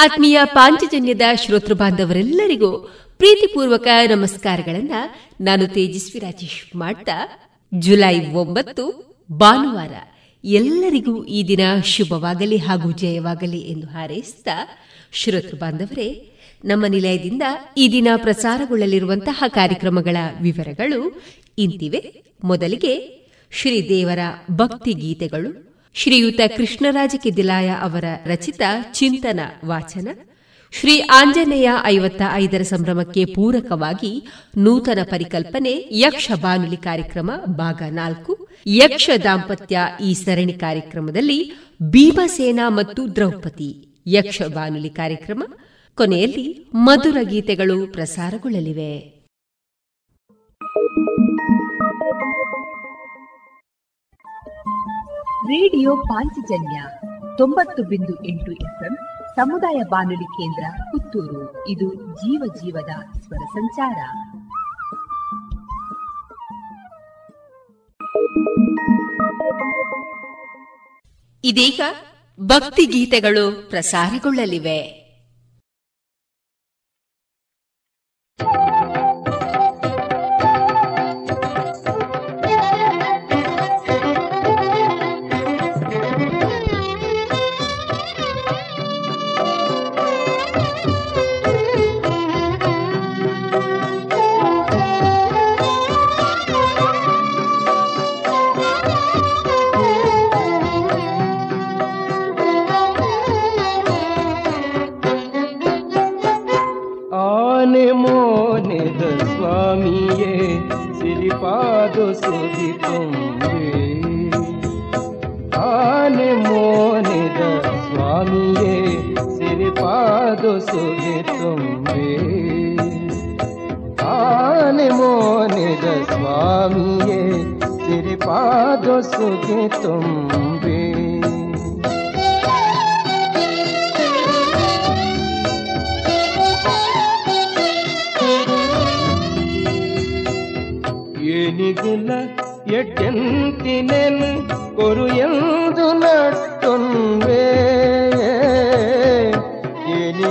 ಆತ್ಮೀಯ ಪಾಂಚಜನ್ಯದ ಶ್ರೋತೃ ಬಾಂಧವರೆಲ್ಲರಿಗೂ ಪ್ರೀತಿಪೂರ್ವಕ ನಮಸ್ಕಾರಗಳನ್ನ ನಾನು ತೇಜಸ್ವಿ ರಾಜೇಶ್ ಮಾಡ್ತಾ, ಜುಲೈ ಒಂಬತ್ತು, ಭಾನುವಾರ. ಎಲ್ಲರಿಗೂ ಈ ದಿನ ಶುಭವಾಗಲಿ ಹಾಗೂ ಜಯವಾಗಲಿ ಎಂದು ಹಾರೈಸಿದ ಶ್ರೋತೃ ಬಾಂಧವರೇ, ನಮ್ಮ ನಿಲಯದಿಂದ ಈ ದಿನ ಪ್ರಸಾರಗೊಳ್ಳಲಿರುವಂತಹ ಕಾರ್ಯಕ್ರಮಗಳ ವಿವರಗಳು ಇಂತಿವೆ. ಮೊದಲಿಗೆ ಶ್ರೀದೇವರ ಭಕ್ತಿ ಗೀತೆಗಳು ಶ್ರೀಯುತ ಕೃಷ್ಣರಾಜ ಕಿದಿಲಾಯ ಅವರ ರಚಿತ ಚಿಂತನ ವಾಚನ, ಶ್ರೀ ಆಂಜನೇಯ ಐವತ್ತ ಐದರ ಸಂಭ್ರಮಕ್ಕೆ ಪೂರಕವಾಗಿ ನೂತನ ಪರಿಕಲ್ಪನೆ ಯಕ್ಷ ಬಾನುಲಿ ಕಾರ್ಯಕ್ರಮ ಭಾಗ ನಾಲ್ಕು, ಯಕ್ಷ ದಾಂಪತ್ಯ ಈ ಸರಣಿ ಕಾರ್ಯಕ್ರಮದಲ್ಲಿ ಭೀಮಸೇನಾ ಮತ್ತು ದ್ರೌಪದಿ, ಯಕ್ಷ ಬಾನುಲಿ ಕಾರ್ಯಕ್ರಮ, ಕೊನೆಯಲ್ಲಿ ಮಧುರ ಗೀತೆಗಳು ಪ್ರಸಾರಗೊಳ್ಳಲಿವೆ. ರೇಡಿಯೋ ಪಾಂಚಜನ್ಯ ತೊಂಬತ್ತು ಬಿಂದು ಎಂಟು ಎಫ್ಎಂ ಸಮುದಾಯ ಬಾನುಲಿ ಕೇಂದ್ರ ಪುತ್ತೂರು. ಇದು ಜೀವ ಜೀವದ ಸ್ವರ ಸಂಚಾರ. ಇದೀಗ ಭಕ್ತಿ ಗೀತೆಗಳು ಪ್ರಸಾರಗೊಳ್ಳಲಿವೆ. सुनि तुम आने मोनिद स्वामी ये तेरे पाद सुखि तुम बे ಏನಿದಿಲ್ಲ ಎಟ್ಟೆಂತಿನೇನು ಕೊರು ಎಂದು ನಟ್ಟೊನ್ವೇ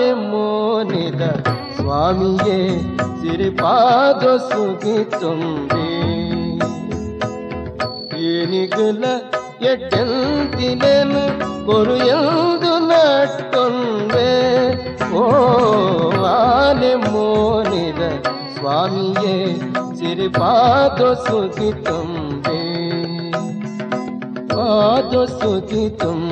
ಮೋನಿದ ಸ್ವಾಮಿಯೇ ಸಿರಿಪಾದ ಸುಗಿ ತುಂಬಿ ಏನಿಗಲ ಎಟ್ಟೆಂತಿನೆನು ಕೊರು ಎಂದು ನಟ್ಟೊಂದೆ ಓ ಆನೆ ಮೋನಿದ ಸ್ವಾಮಿಯೇ ಸಿರಿಪಾದ ಸುಗಿ ತುಂಬೆ ಪಾದ ಸುಗಿ ತುಂಬೆ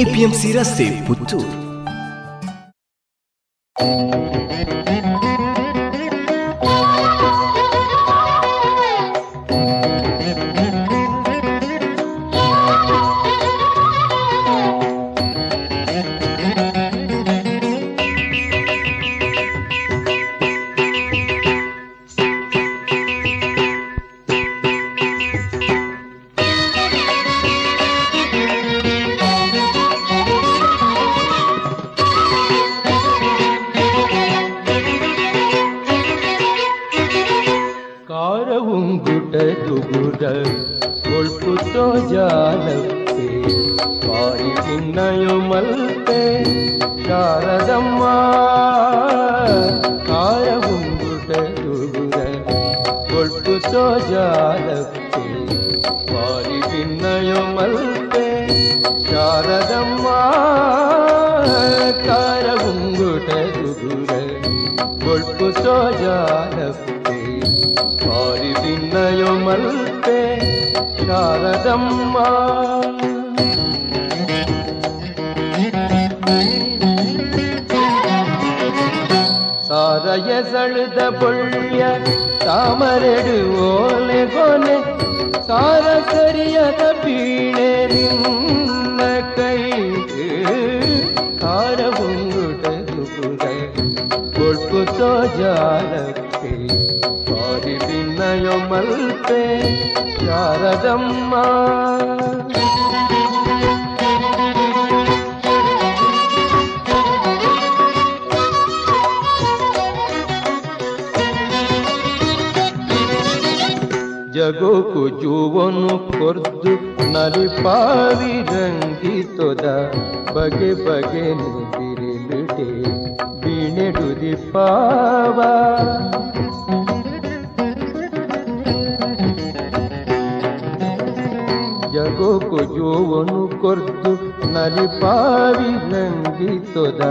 APMC ರಸ್ತೆ ಪುತ್ತೂರು. ನಿದಿರಿಲಿಟೆ ಬೀಣೆಡುದಿ ಪಾವ ಜಗೋಕು ಜೋವನು ಕೊರ್ದು ನಲಿಪಾವಿ ರಂಗಿತೊದ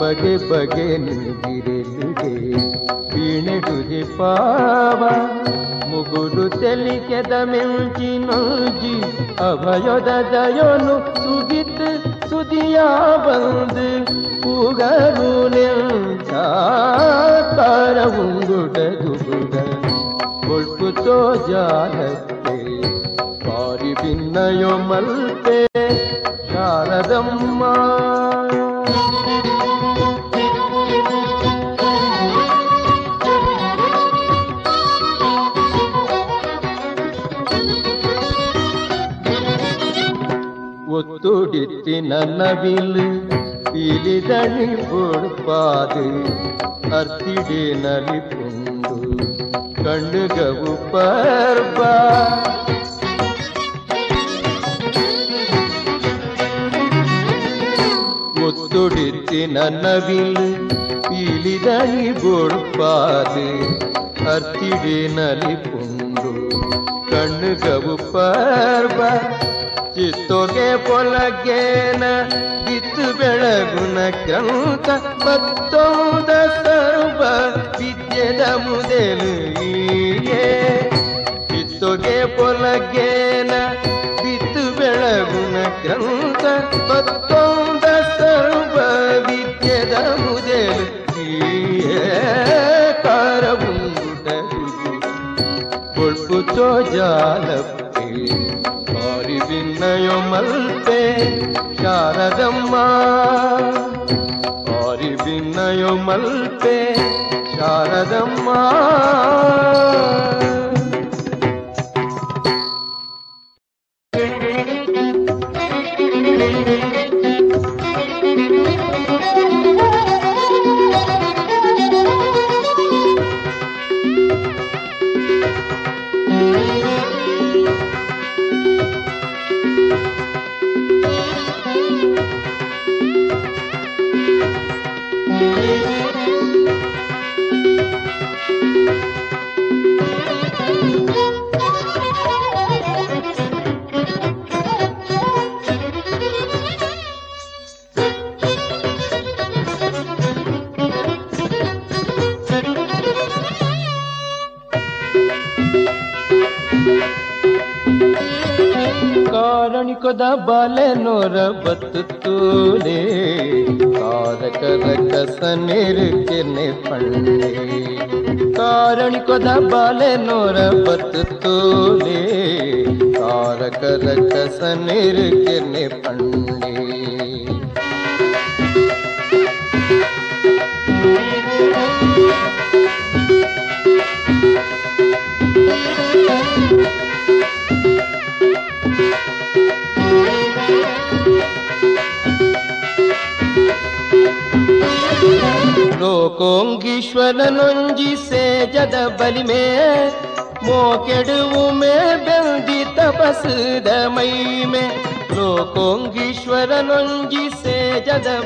ಬಗೆ ಬಗೆ ನಿದಿರಿಲಿಟೆ ಬೀಣೆಡುದಿ ಪಾವ ಮುಗುಡು ತೆಲಿಕೆದ ಮೆಂಚಿನೊಂಜಿ ಅಭಯದ ದಯನು ಸುಗಿತ್ ಸುದಿಯ ಬಂದು ఊగరు నిల్తార ఉంగుటదుగుట కొల్పుతో జాగత్తే పారి భిన్నయో మల్తే శారదమ్మా ஒத்துடித்தி நன்னவில் பீலிதழி பொறுப்பாது அர்த்திடே நலி புண்டு கண்ணுகவு பர்பா ஒத்துடித்து நன்னவில் பீலிதழி பொறுப்பாது அர்த்திடே நலி புண்டு கண்ணுகவு பர்பಾ ಚಿತ್ತೋಗೆ ಪೊಲಗೇನ ಬಿತ್ತು ಬೆಳಗುನ ಕ್ರಂತ ಮತ್ತೊಂದ ಸರ್ವ ವಿದ್ಯೆದ ಮುದೆಲು ಕಿತ್ತೊಗೆ ಪೊಲಗೇನ ಬಿತ್ತು ಬೆಳಗುನ ಕ್ರಂತ ಮತ್ತೊಂದ कमल पे शारदम्मा ಬಾಲೆ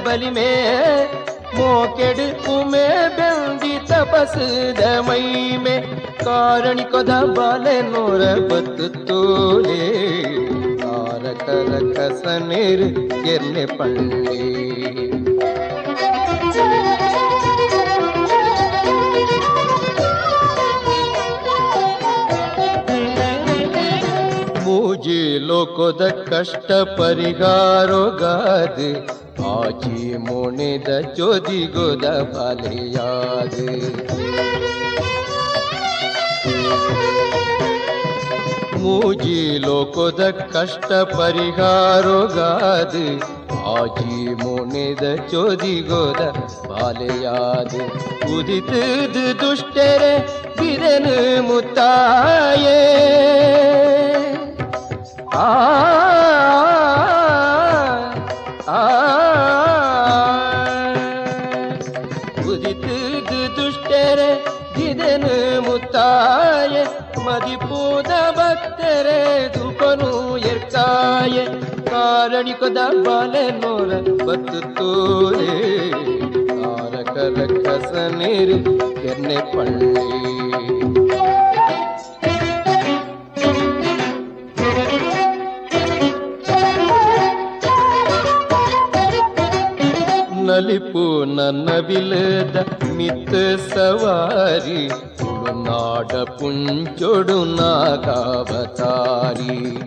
ಬಲಿಮೆ ಮೋಕೆಡು ಉಮೆ ಬೆಂದಿ ತಪಸ್ದ ಮೈಮೆ ಕಾರಣಿಕೊದ ಬಾಲೆ ನೋರ ಬತ್ತು ತೋಲೆ ತಾರಕ ರಕಸ ನೀರು ಎನ್ನೆ ಪಳ್ಳಿ ಮೂಜಿ ಲೋಕದ ಕಷ್ಟ ಪರಿಹಾರಗಾದ ಆಚಿ ಮುಣಿದ ಚೋದಿಗೋದ ಬಲಿಯಾದ ಮೂಜಿ ಲೋಕದ ಕಷ್ಟ ಪರಿಹಾರಗಾದ ಆಚಿ ಮುಣಿದ ಚೋದಿಗೋದ ಬಾಲೆಯಾದ ಉದಿತದ ದುಷ್ಟರೆ ಬಿರನು ಮುತ್ತಾಯೇ ಆ ಕಾರಣಿಕದ ಬಾಲೆ ನೋರ ಬತ್ತು ತೋರೆ. ತಾರಕ ರಕ್ಕಸ ನೀರು ಎನ್ನೆ ಪಳ್ಳಿ. ನಲಿಪು ನನ್ನ ಬಿಲದ ಮಿತ್ತ ಸವಾರಿ. ತುಳುನಾಡ ಪುಂಚೊಡು ನಾಗಾವತಾರಿ.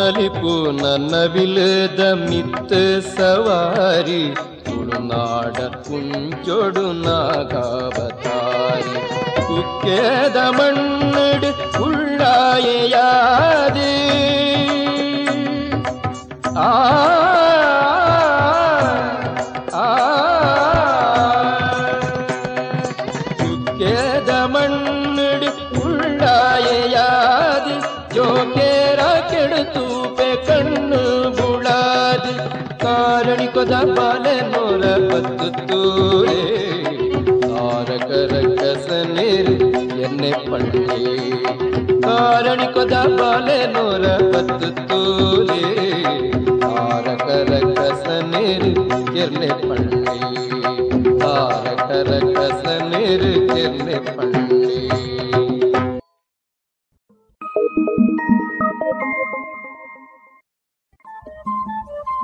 ನಲಿಪು ನನ್ನ ಬಿಲದ ಮಿತ್ತ ಸವಾರಿ ತುಳುನಾಡ ಪುಂಚೊಡು ನಾಗಾವತಾರಿ ಕುಕ್ಕೆದ ಮಣ್ಣಡು ಉಳ್ಳಾಯೆಯಾದೆ ಆ ಆ ಕಾರಣಿಕೊದ ಬಾಲೆ ನೋರ ಬತ್ತು ತೂರೆ. ತಾರಕ ರಕ್ಕಸ ಎನ್ನೆ ಪಂಡೆ. ಕಾರಣಿಕದ ಬಾಲೆ ನೋರ ಬತ್ತು ತೂರೆ. ತಾರಕ ರಕ್ಕಸ ಎನ್ನೆ ಪಂಡೆ. ತಾರಕ ರಕ್ಕಸ ಎನ್ನೆ ಪಳ್ಳಿ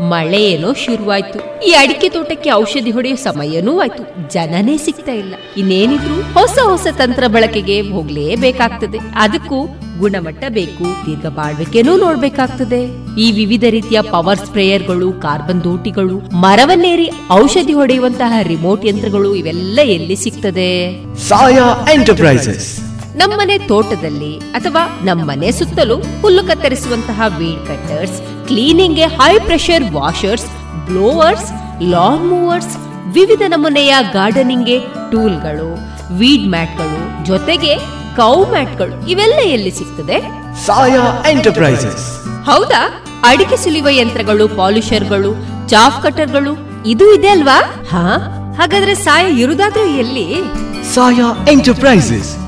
ಮಳೆ ಏನೋ ಶುರುವಾಯ್ತು. ಈ ಅಡಿಕೆ ತೋಟಕ್ಕೆ ಔಷಧಿ ಹೊಡೆಯೋ ಸಮಯನೂ ಆಯ್ತು. ಜನನೇ ಸಿಗ್ತಾ ಇಲ್ಲ. ಇನ್ನೇನಿದ್ರು ಹೊಸ ಹೊಸ ತಂತ್ರ ಬಳಕೆಗೆ ಹೋಗ್ಲೇಬೇಕಾಗ್ತದೆ. ಅದಕ್ಕೂ ಗುಣಮಟ್ಟ ಬೇಕು, ದೀರ್ಘ ಬಾಳ್ವಿಕೆನೂ ನೋಡ್ಬೇಕಾಗ್ತದೆ. ಈ ವಿವಿಧ ರೀತಿಯ ಪವರ್ ಸ್ಪ್ರೇಯರ್ಗಳು, ಕಾರ್ಬನ್ ದೋಟಿಗಳು, ಮರವನ್ನೇರಿ ಔಷಧಿ ಹೊಡೆಯುವಂತಹ ರಿಮೋಟ್ ಯಂತ್ರಗಳು ಇವೆಲ್ಲ ಎಲ್ಲಿ ಸಿಗ್ತದೆ? ಸಾಯಾ ಎಂಟರ್ಪ್ರೈಸಸ್. ನಮ್ಮನೆ ತೋಟದಲ್ಲಿ ಅಥವಾ ನಮ್ಮನೆ ಸುತ್ತಲೂ ಹುಲ್ಲು ಕತ್ತರಿಸುವಂತಹ weed cutters ಕ್ಲೀನಿಂಗ್ಗೆ high pressure washers blowers lawn mowers ವಿವಿಧ ನಮೂನೆಯ ಗಾರ್ಡನಿಂಗ್ಗೆ ಟೂಲ್ಗಳು ವೀಡ್ ಮ್ಯಾಟ್ಗಳು ಜೊತೆಗೆ ಕೌ ಮ್ಯಾಟ್ಗಳು ಇವೆಲ್ಲ ಎಲ್ಲಿ ಸಿಗ್ತದೆ? ಸಾಯಾ ಎಂಟರ್ಪ್ರೈಸಸ್. ಹೌದಾ? ಅಡಿಕೆ ಸುಲಿಯುವ ಯಂತ್ರಗಳು ಪಾಲಿಷರ್ಗಳು ಚಾಫ್ ಕಟರ್ಗಳು ಇದು ಇದೆ ಅಲ್ವಾ? ಹಾ? ಹಾಗಾದ್ರೆ ಸಾಯ ಇರುದಾದ್ರೂ ಎಲ್ಲಿ? ಸಾಯಾ ಎಂಟರ್ಪ್ರೈಸಸ್.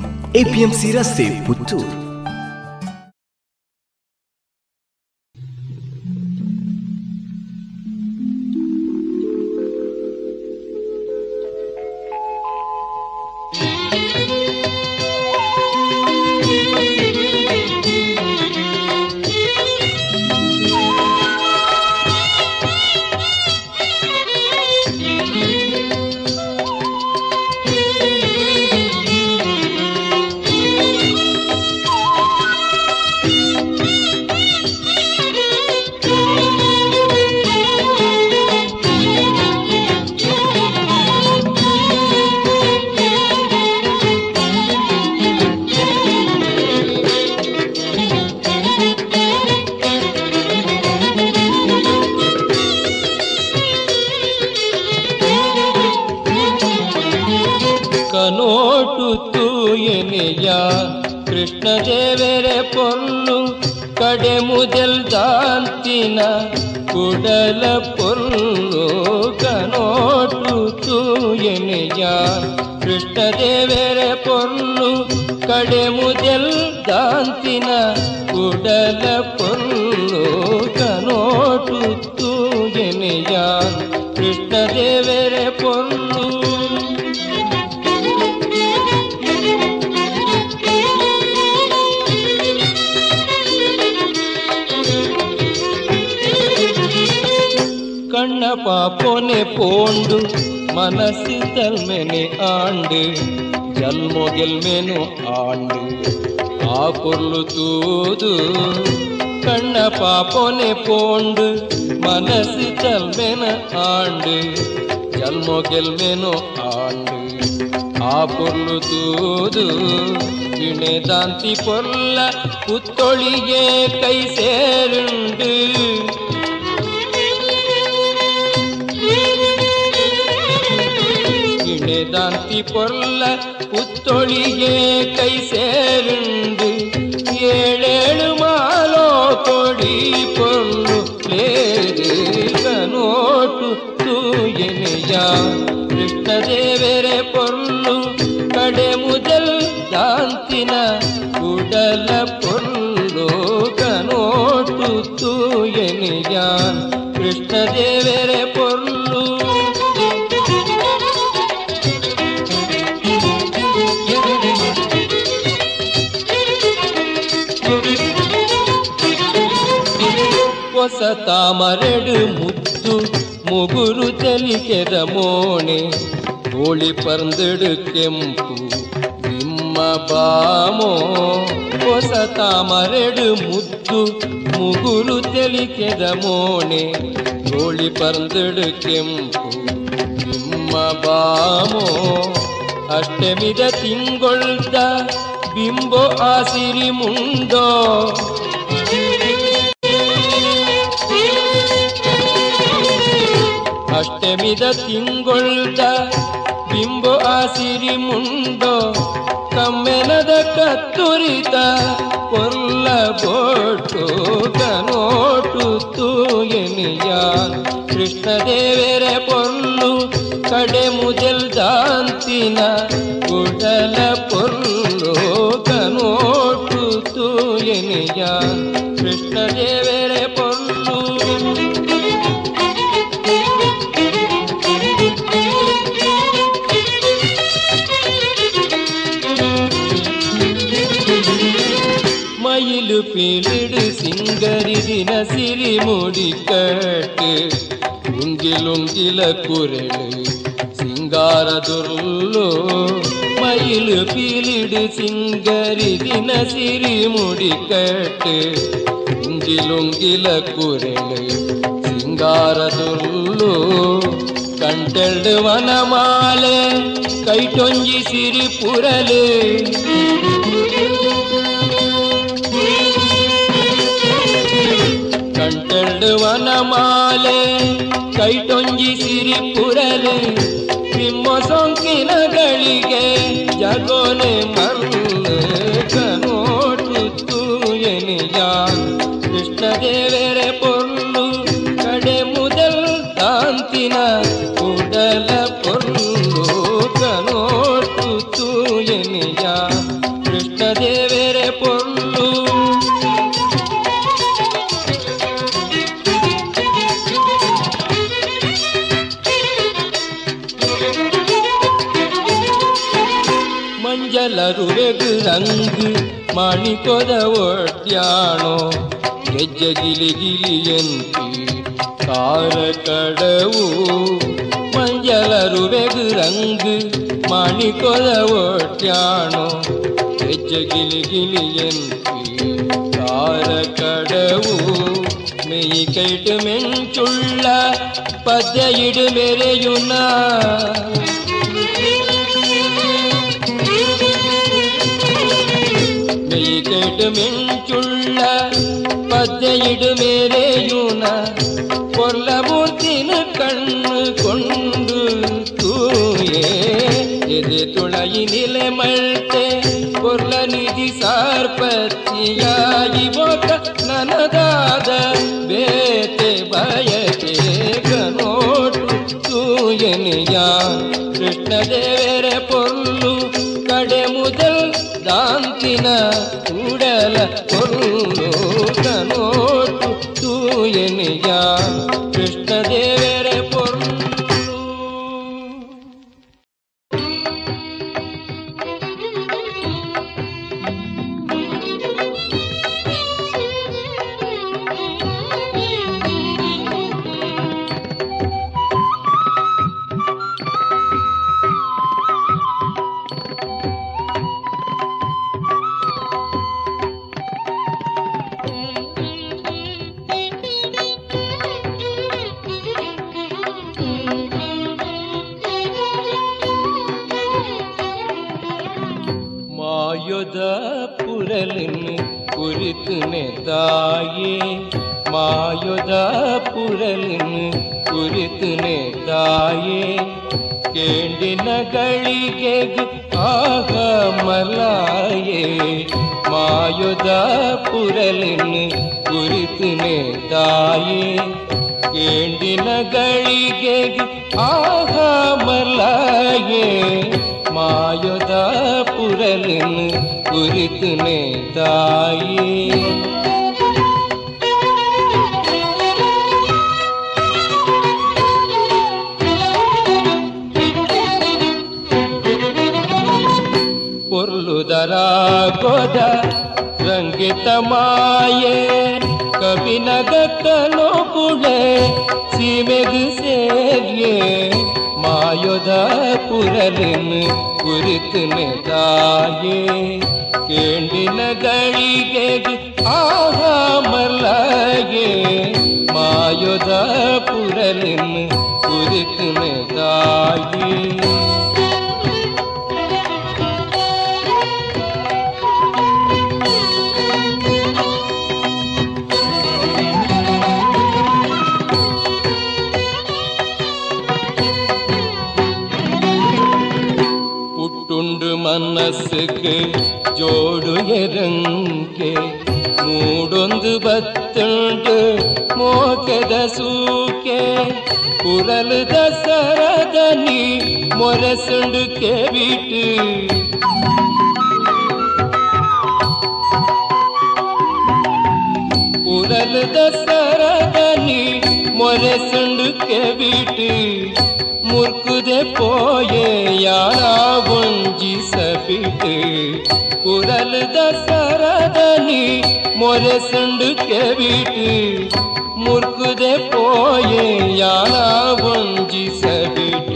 APMC ರಸ್ತೆ ಪುತ್ತೂರು. ಪೋಂಡು ಮನಸ್ಸಿ ತಲ್ಮೆನೆ ಆಂಡು ಜನ್ಮೋ ಗೆಲ್ಮೆನು ಆಂಡು ಆ ಪೊರ್ಲು ತೂದು ಕಣ್ಣ ಪಾಪೋನೆ ಪೋಂಡು ಮನಸ್ಸಿ ತಲ್ಮೆನ ಆಂಡು ಜನ್ಮೋ ಗೆಲ್ಮೆನು ಆಂಡು ಆ ಪೊರ್ಲು ತೂದು இணைதாந்தி பொல்ல புத்தொழியே கை சேருண்டு சிந்தாந்தி பொருள புத்தொழியே கை சேருண்டு ತಾಮರೆಡು ಮುತ್ತು ಮುಗುರು ತೆಲಿಕೆದ ಮೋಣೆ ಕೋಳಿ ಪರ್ಂದೆಡು ಕೆಂಪು ನಿಮ್ಮ ಬಾಮೋ ಹೊಸ ತಾಮರೆಡು ಮುತ್ತು ಮುಗುರು ತೆಲಿಕೆದ ಮೋಣೆ ಕೋಳಿ ಪರ್ಂದೆಡು ಕೆಂಪು ನಿಮ್ಮ ಬಾಮೋ ಅಷ್ಟಮಿದ ತಿಂಗೊಳ್ದ ಬಿಂಬೋ ಆಸಿರಿ ಮುಂಡೋ ಅಷ್ಟಮಿದ ತಿಂಗೊಳ್ದ ಬಿಂಬು ಆಸಿರಿ ಮುಂಡೋ, ಕಮ್ಮೆನದ ಕತ್ತುರಿತ ಕೊಲ್ಲ ಬೋಟು ಕನೋಟು ತೂಯನಿಯಾನ್ ಕೃಷ್ಣದೇವರ ಪೊಲ್ಲು ಕಡೆ ಮುದಲ್ ದಾಂತಿನ ಕುಡಲ ಪೊಲ್ಲು ಕನೋಟು ತೂಯನಿಯಾನ್ சிரி முடிக்கட்டு உங்கிலுங்கில குரலு சிங்கார துருள்ளோ மயிலு பீலிடு சிங்கரி தின சிரி முடிக்கட்டு உங்கிலுங்கில குரலு சிங்கார துருள்ளோ கண்டெடு வனமாலே கைட்டொங்கி சிரி புரலு. ವನಮಾಲೆ ಕೈಟೊಂಜಿ ಸಿರಿ ನಿಮ್ಮ ನಿಮ್ಮ ಸೊಂಕಿನಗಳಿಗೆ ಜಗೋನೆ ಮರ್ಲು ಕನೋಟು ತೂಯನಿಯಾನ್ ಕೃಷ್ಣದೇವರ ಪೊರ್ಲು ಕಡೆ ಮುದಲ್ ಕಾಂತಿನ ಮಾಣಿಕೊದ ಒಡ್ಯಾಣೋ ಗೆಜ್ಜೆ ಗಿಲಿ ಗಿಲಿಯಂತಿ ಕಾರ ಕಡವು ಮಂಜಲರು ವೆಗು ರಂಗು ಮಾಣಿಕೊದ ಒಡ್ಯಾಣೋ ಗೆಜ್ಜೆ ಗಿಲಿ ಗಿಲಿಯಂತಿ ಕಾರ ಕಡವು மெய் கைட்டு மெஞ்சுள்ள பத்தையிடு மெரையுனா നെഞ്ചുള്ള പദ്ധയിടുമേരെയൂന കൊല്ലമൂർത്തിന് കണ്ണു കൊണ്ടു തൂയേ. എത് തുളയിനിലെ മഴത്തെ കൊല്ല നിധി സാർപ്പത്തിയായി പോക നനതാത വേത്തെ ഭയത്തെ കനോട്ടു തൂയനിയാ കൃഷ്ണദേവരെ പൊല്ലു കടമുതൽ ദാന്തിന Yeah.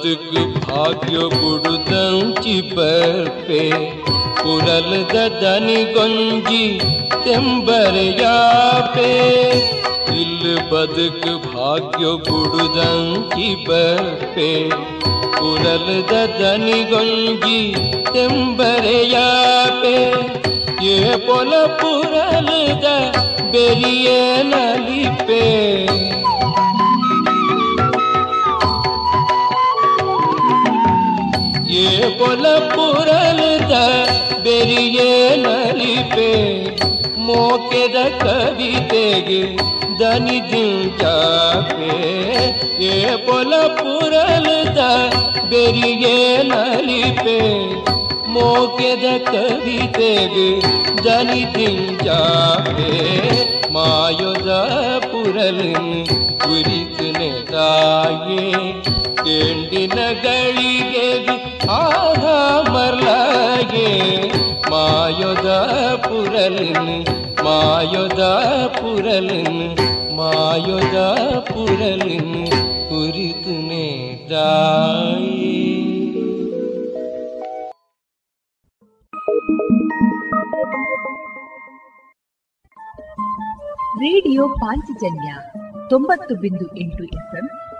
ಕುರೈತಿನ ದಾಯೇ ಇಲ್ಲು ಬದುಕು ಭಾಗ್ಯ ಬುಡುದಂಚಿ ಬರ್ಪೆ ಪುರಲದ ದನಿಗೊಂಜಿ ತೆಂಬರೆಯಾಪೆ ಇಲ್ಲು ಬದುಕು ಭಾಗ್ಯ ಬುಡುದಂಚಿ ಬರ್ಪೆ ಪುರಲದ ದನಿಗೊಂಜಿ ತೆಂಬರೆಯಾಪೆ ಏ ಪೊಲ ಪುರಲದ ಬೆರಿಯೇ ನಲಿಪೆ ಏ ಪೊಲ ಪುರಲದ ಬೆರಿಗೆ ನಲಿಪೆ, ಮೋಕೆದ ಕವಿತೆಗೆ ದನಿ ದಿಂಚಾಪೆ ಏ ಪೊಲ ಪುರಲದ ಬೆರಿಗೆ ನಲಿಪೆ, ಮೋಕೆದ ಕವಿತೆಗೆ ದನಿ ದಿಂಚಾಪೆ ಮಾಯೊದ ಪುರಲಿನ್ ಕುರಿತುನೆ ತಾಯೇ ತೆಂಡಿನ ಗಳಿಗೆ ಆಹ ಮರ್ಲಾಗೆ ಮಾಯೊದ ಪುರಲಿನ್ ಮಾಯೊದ ಪುರಲಿನ್ ಮಾಯೊದ ಪುರಲಿನ್ ಕುರಿತುನೆ ತಾಯೇ ರೇಡಿಯೋ ಪಾಂಚಜನ್ಯ ತೊಂಬತ್ತು ಬಿಂದು ಎಂಟು ಎಫ್ಎಂ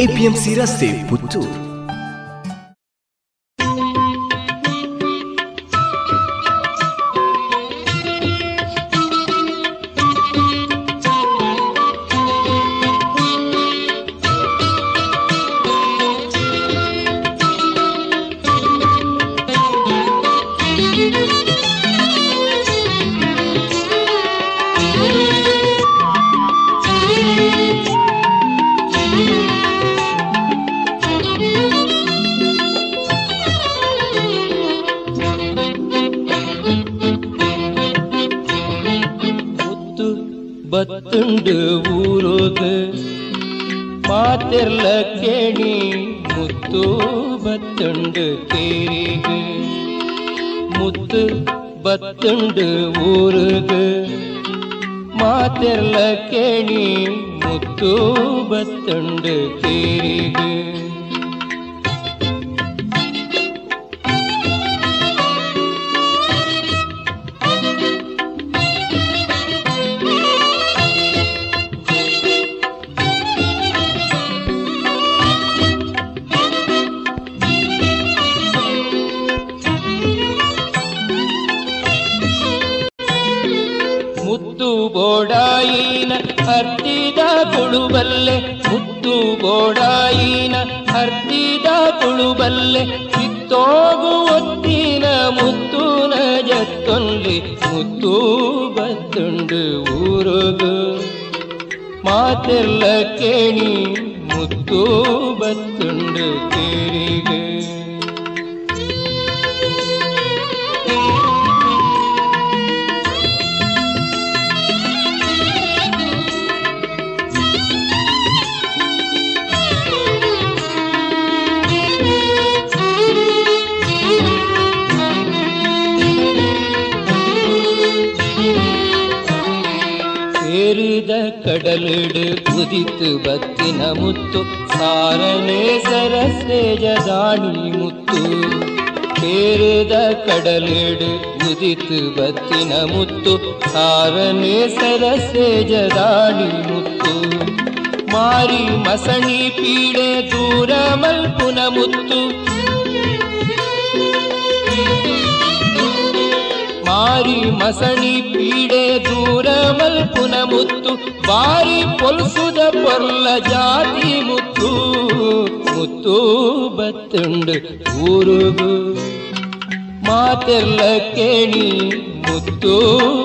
APMC ರಸ್ತೆ ಪುತ್ತೂರು. ಮುತ್ತು ಬತ್ತುಂಡು ಕೇರಿಗ ಮುತ್ತು ಬತ್ತುಂಡು ಊರುಗ ಮಾತೆರ್ಲ ಕೇಣಿ ಮುತ್ತು ಹರ್ತಿದ ಹುಟ್ಟು ಗೋಡಾಯಿನ ಹರ್ದಿದ ತುಳುಬಲ್ಲೆ ಕಿತ್ತೋಗು ಒತ್ತಿನ ಮುತ್ತು ಜತ್ತೊನ್ಲಿ ಮುತ್ತು ಬತ್ತುಂಡು ಊರುಗು. ಮಾತೆಲ್ಲ ಕೇಣಿ ಮುತ್ತು ಬತ್ತುಂಡು ಉದಿತ್ತು ಬತ್ತಿನ ಮುತ್ತು, ಸಾರನೆ ಸರಸೇಜದಾಣಿ ಮುತ್ತು. ಕೇರಿದ ಕಡಲಿಡು ಉದಿತ್ತು ಬತ್ತಿನ ಮುತ್ತು, ಸಾರನೆ ಸರಸೇಜದಾಣಿ ಮುತ್ತು. ಮಾರಿ ಮಸಣಿ ಪೀಡೆ ದೂರ ಮಲ್ಪುನ ಮುತ್ತು ಮಾರಿ ಮಸಣಿ ಪೀಡೆ ದೂರ ಮಲ್ಪುನ ಮುತ್ತು ಬಾರಿ ಪೊಲ್ಸುದ ಪೊರ್ಲ ಜಾತಿ ಮುತ್ತು. ಮುತ್ತು ಬತ್ತುಂಡು ಊರುಗು. ಮಾತೆಲ್ಲ ಕೇಳಿ ಮುತ್ತು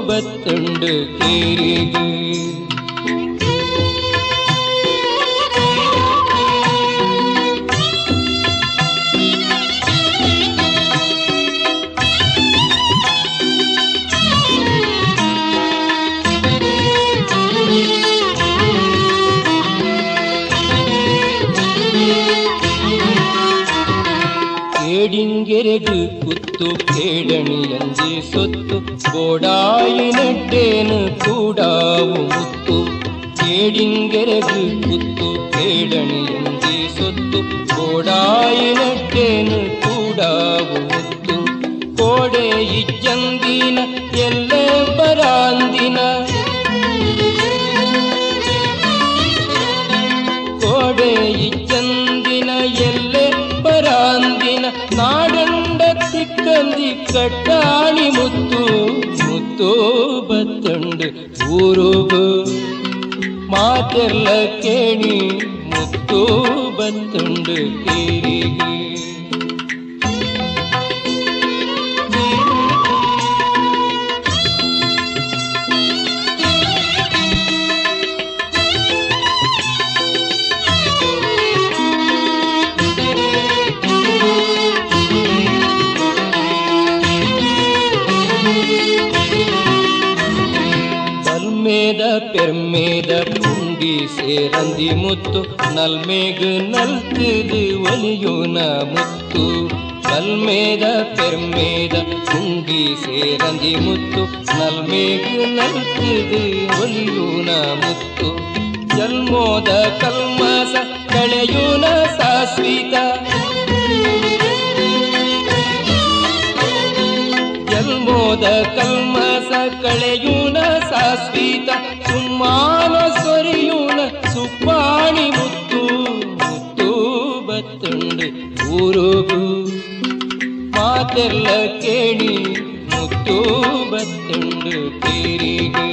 ಬತ್ತುಂಡು ಕೇರಿಗು. ಕೇಡಿಂಗೆರೆಗು ಕುತ್ತು ಕೇಡಣಿಯಂಜಿ ಸೊತ್ತು. ಗೋಡಾಯಿ ನೆಟ್ಟೇನು ಕೂಡಾವು ಮುತ್ತು. ಕೇಡಿಂಗೆರೆಗು ಕುತ್ತು ಕೇಡಣಿಯಂಜಿ ಸೊತ್ತು. ಗೋಡಾಯಿ ನೆಟ್ಟೇನು ಕೂಡಾವು ಮುತ್ತು. ಕೋಡೆ ಇಜ್ಜಂದಿನ ಎಲ್ಲೇ ಬತ್ತಂಡು ಊರುಗು ಮಾತೆಲ್ಲ ಕೇಣಿ ಮುತ್ತು ಬತ್ತಂಡು ಕೇರಿಗೆ முத்து ಮುತ್ತು ನಲ್ತಿದು முத்து ಮುತ್ತು. பெருமேத ಪೆರ್ಮೇದ சேரந்தி ಸೇರಂದಿ ಮುತ್ತು. ನಲ್ಮೇಗ ನಲ್ತಿದು முத்து ಮುತ್ತು. ಜಲ್ಮೋದ ಕಲ್ಮಾಸ சாஸ்வீத ಸಾಸ್ವಿತ ಜಲ್ಮೋದ ಕಲ್ಮಸ ಕಳೆಯೂನ ಸಾಸ್ವಿತ ಸುಮ್ಮಾನ ಸೊರಿಯೂನ ಸುಪ್ಪಾಣಿ ಮುತ್ತು ಮುತ್ತು ಬತ್ತುಂಡು ಊರುಗು. ಮಾತೆಲ್ಲ ಕೇಳಿ ಮುತ್ತು ಬತ್ತುಂಡು ಕೇರಿಗೆ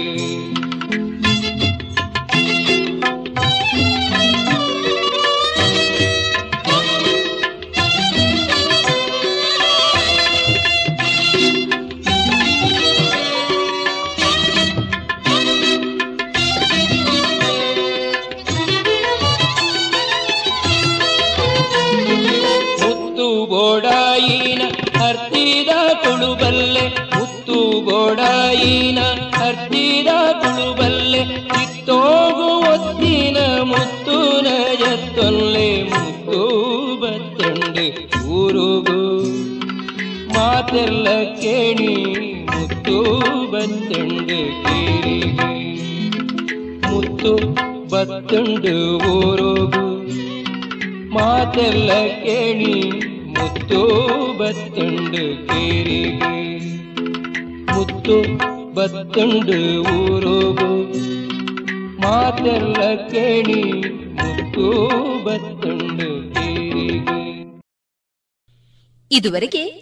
ಮಾತೆಲ್ಲ ಕೇಳಿ, ಮುತ್ತು ಬತ್ತುಂಡು ಕೇಳಿ. ಮುತ್ತು ಬತ್ತುಂಡು ಊರುಗು. ಮಾತೆಲ್ಲ ಕೇಳಿ, ಮುತ್ತು ಬತ್ತುಂಡು ಕೇರಿಗೆ ಮುತ್ತು ಬತ್ತುಂಡು ಊರೋಗು. ಮಾತೆಲ್ಲ ಕೇಳಿ, ಮುತ್ತು ಬತ್ತುಂಡು ಇದುವರೆಗೆ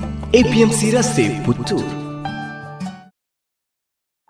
APMC ರಸ್ತೆ ಪುತ್ತೂರು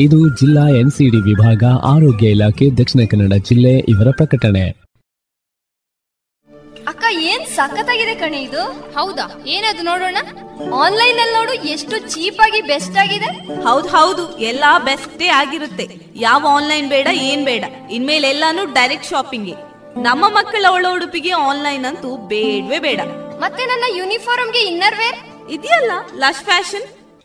ಇದು ಜಿಲ್ಲಾ ಎನ್ಸಿಡಿ ವಿಭಾಗ ಆರೋಗ್ಯ ಇಲಾಖೆ ದಕ್ಷಿಣ ಕನ್ನಡ ಜಿಲ್ಲೆ ಇವರ ಪ್ರಕಟಣೆ. ಅಕ್ಕ ಏನ್ ಸಖತ್ತಾಗಿದೆ ಕಣೆ ಇದು? ಹೌದಾ? ಏನದು ನೋಡೋಣ? ಆನ್ಲೈನ್ ಅಲ್ಲಿ ನೋಡು ಎಷ್ಟು ಚೀಪ್ ಆಗಿ ಬೆಸ್ಟ್ ಆಗಿದೆ. ಹೌದ್ ಹೌದು ಎಲ್ಲಾ ಬೆಸ್ಟೇ ಆಗಿರುತ್ತೆ. ಯಾವ ಆನ್ಲೈನ್ ಬೇಡ ಏನ್ ಬೇಡ. ಇನ್ಮೇಲೆ ಎಲ್ಲಾನು ಡೈರೆಕ್ಟ್ ಶಾಪಿಂಗ್. ನಮ್ಮ ಮಕ್ಕಳ ಒಳ ಉಡುಪಿಗೆ ಆನ್ಲೈನ್ ಅಂತೂ ಬೇಡವೇ ಬೇಡ. ಮತ್ತೆ ನನ್ನ ಯೂನಿಫಾರ್ಮ್ಗೆ ಇನ್ನರ್ ವೇರ್ ಇದೆಯಲ್ಲ ಲಶ್ ಫ್ಯಾಷನ್?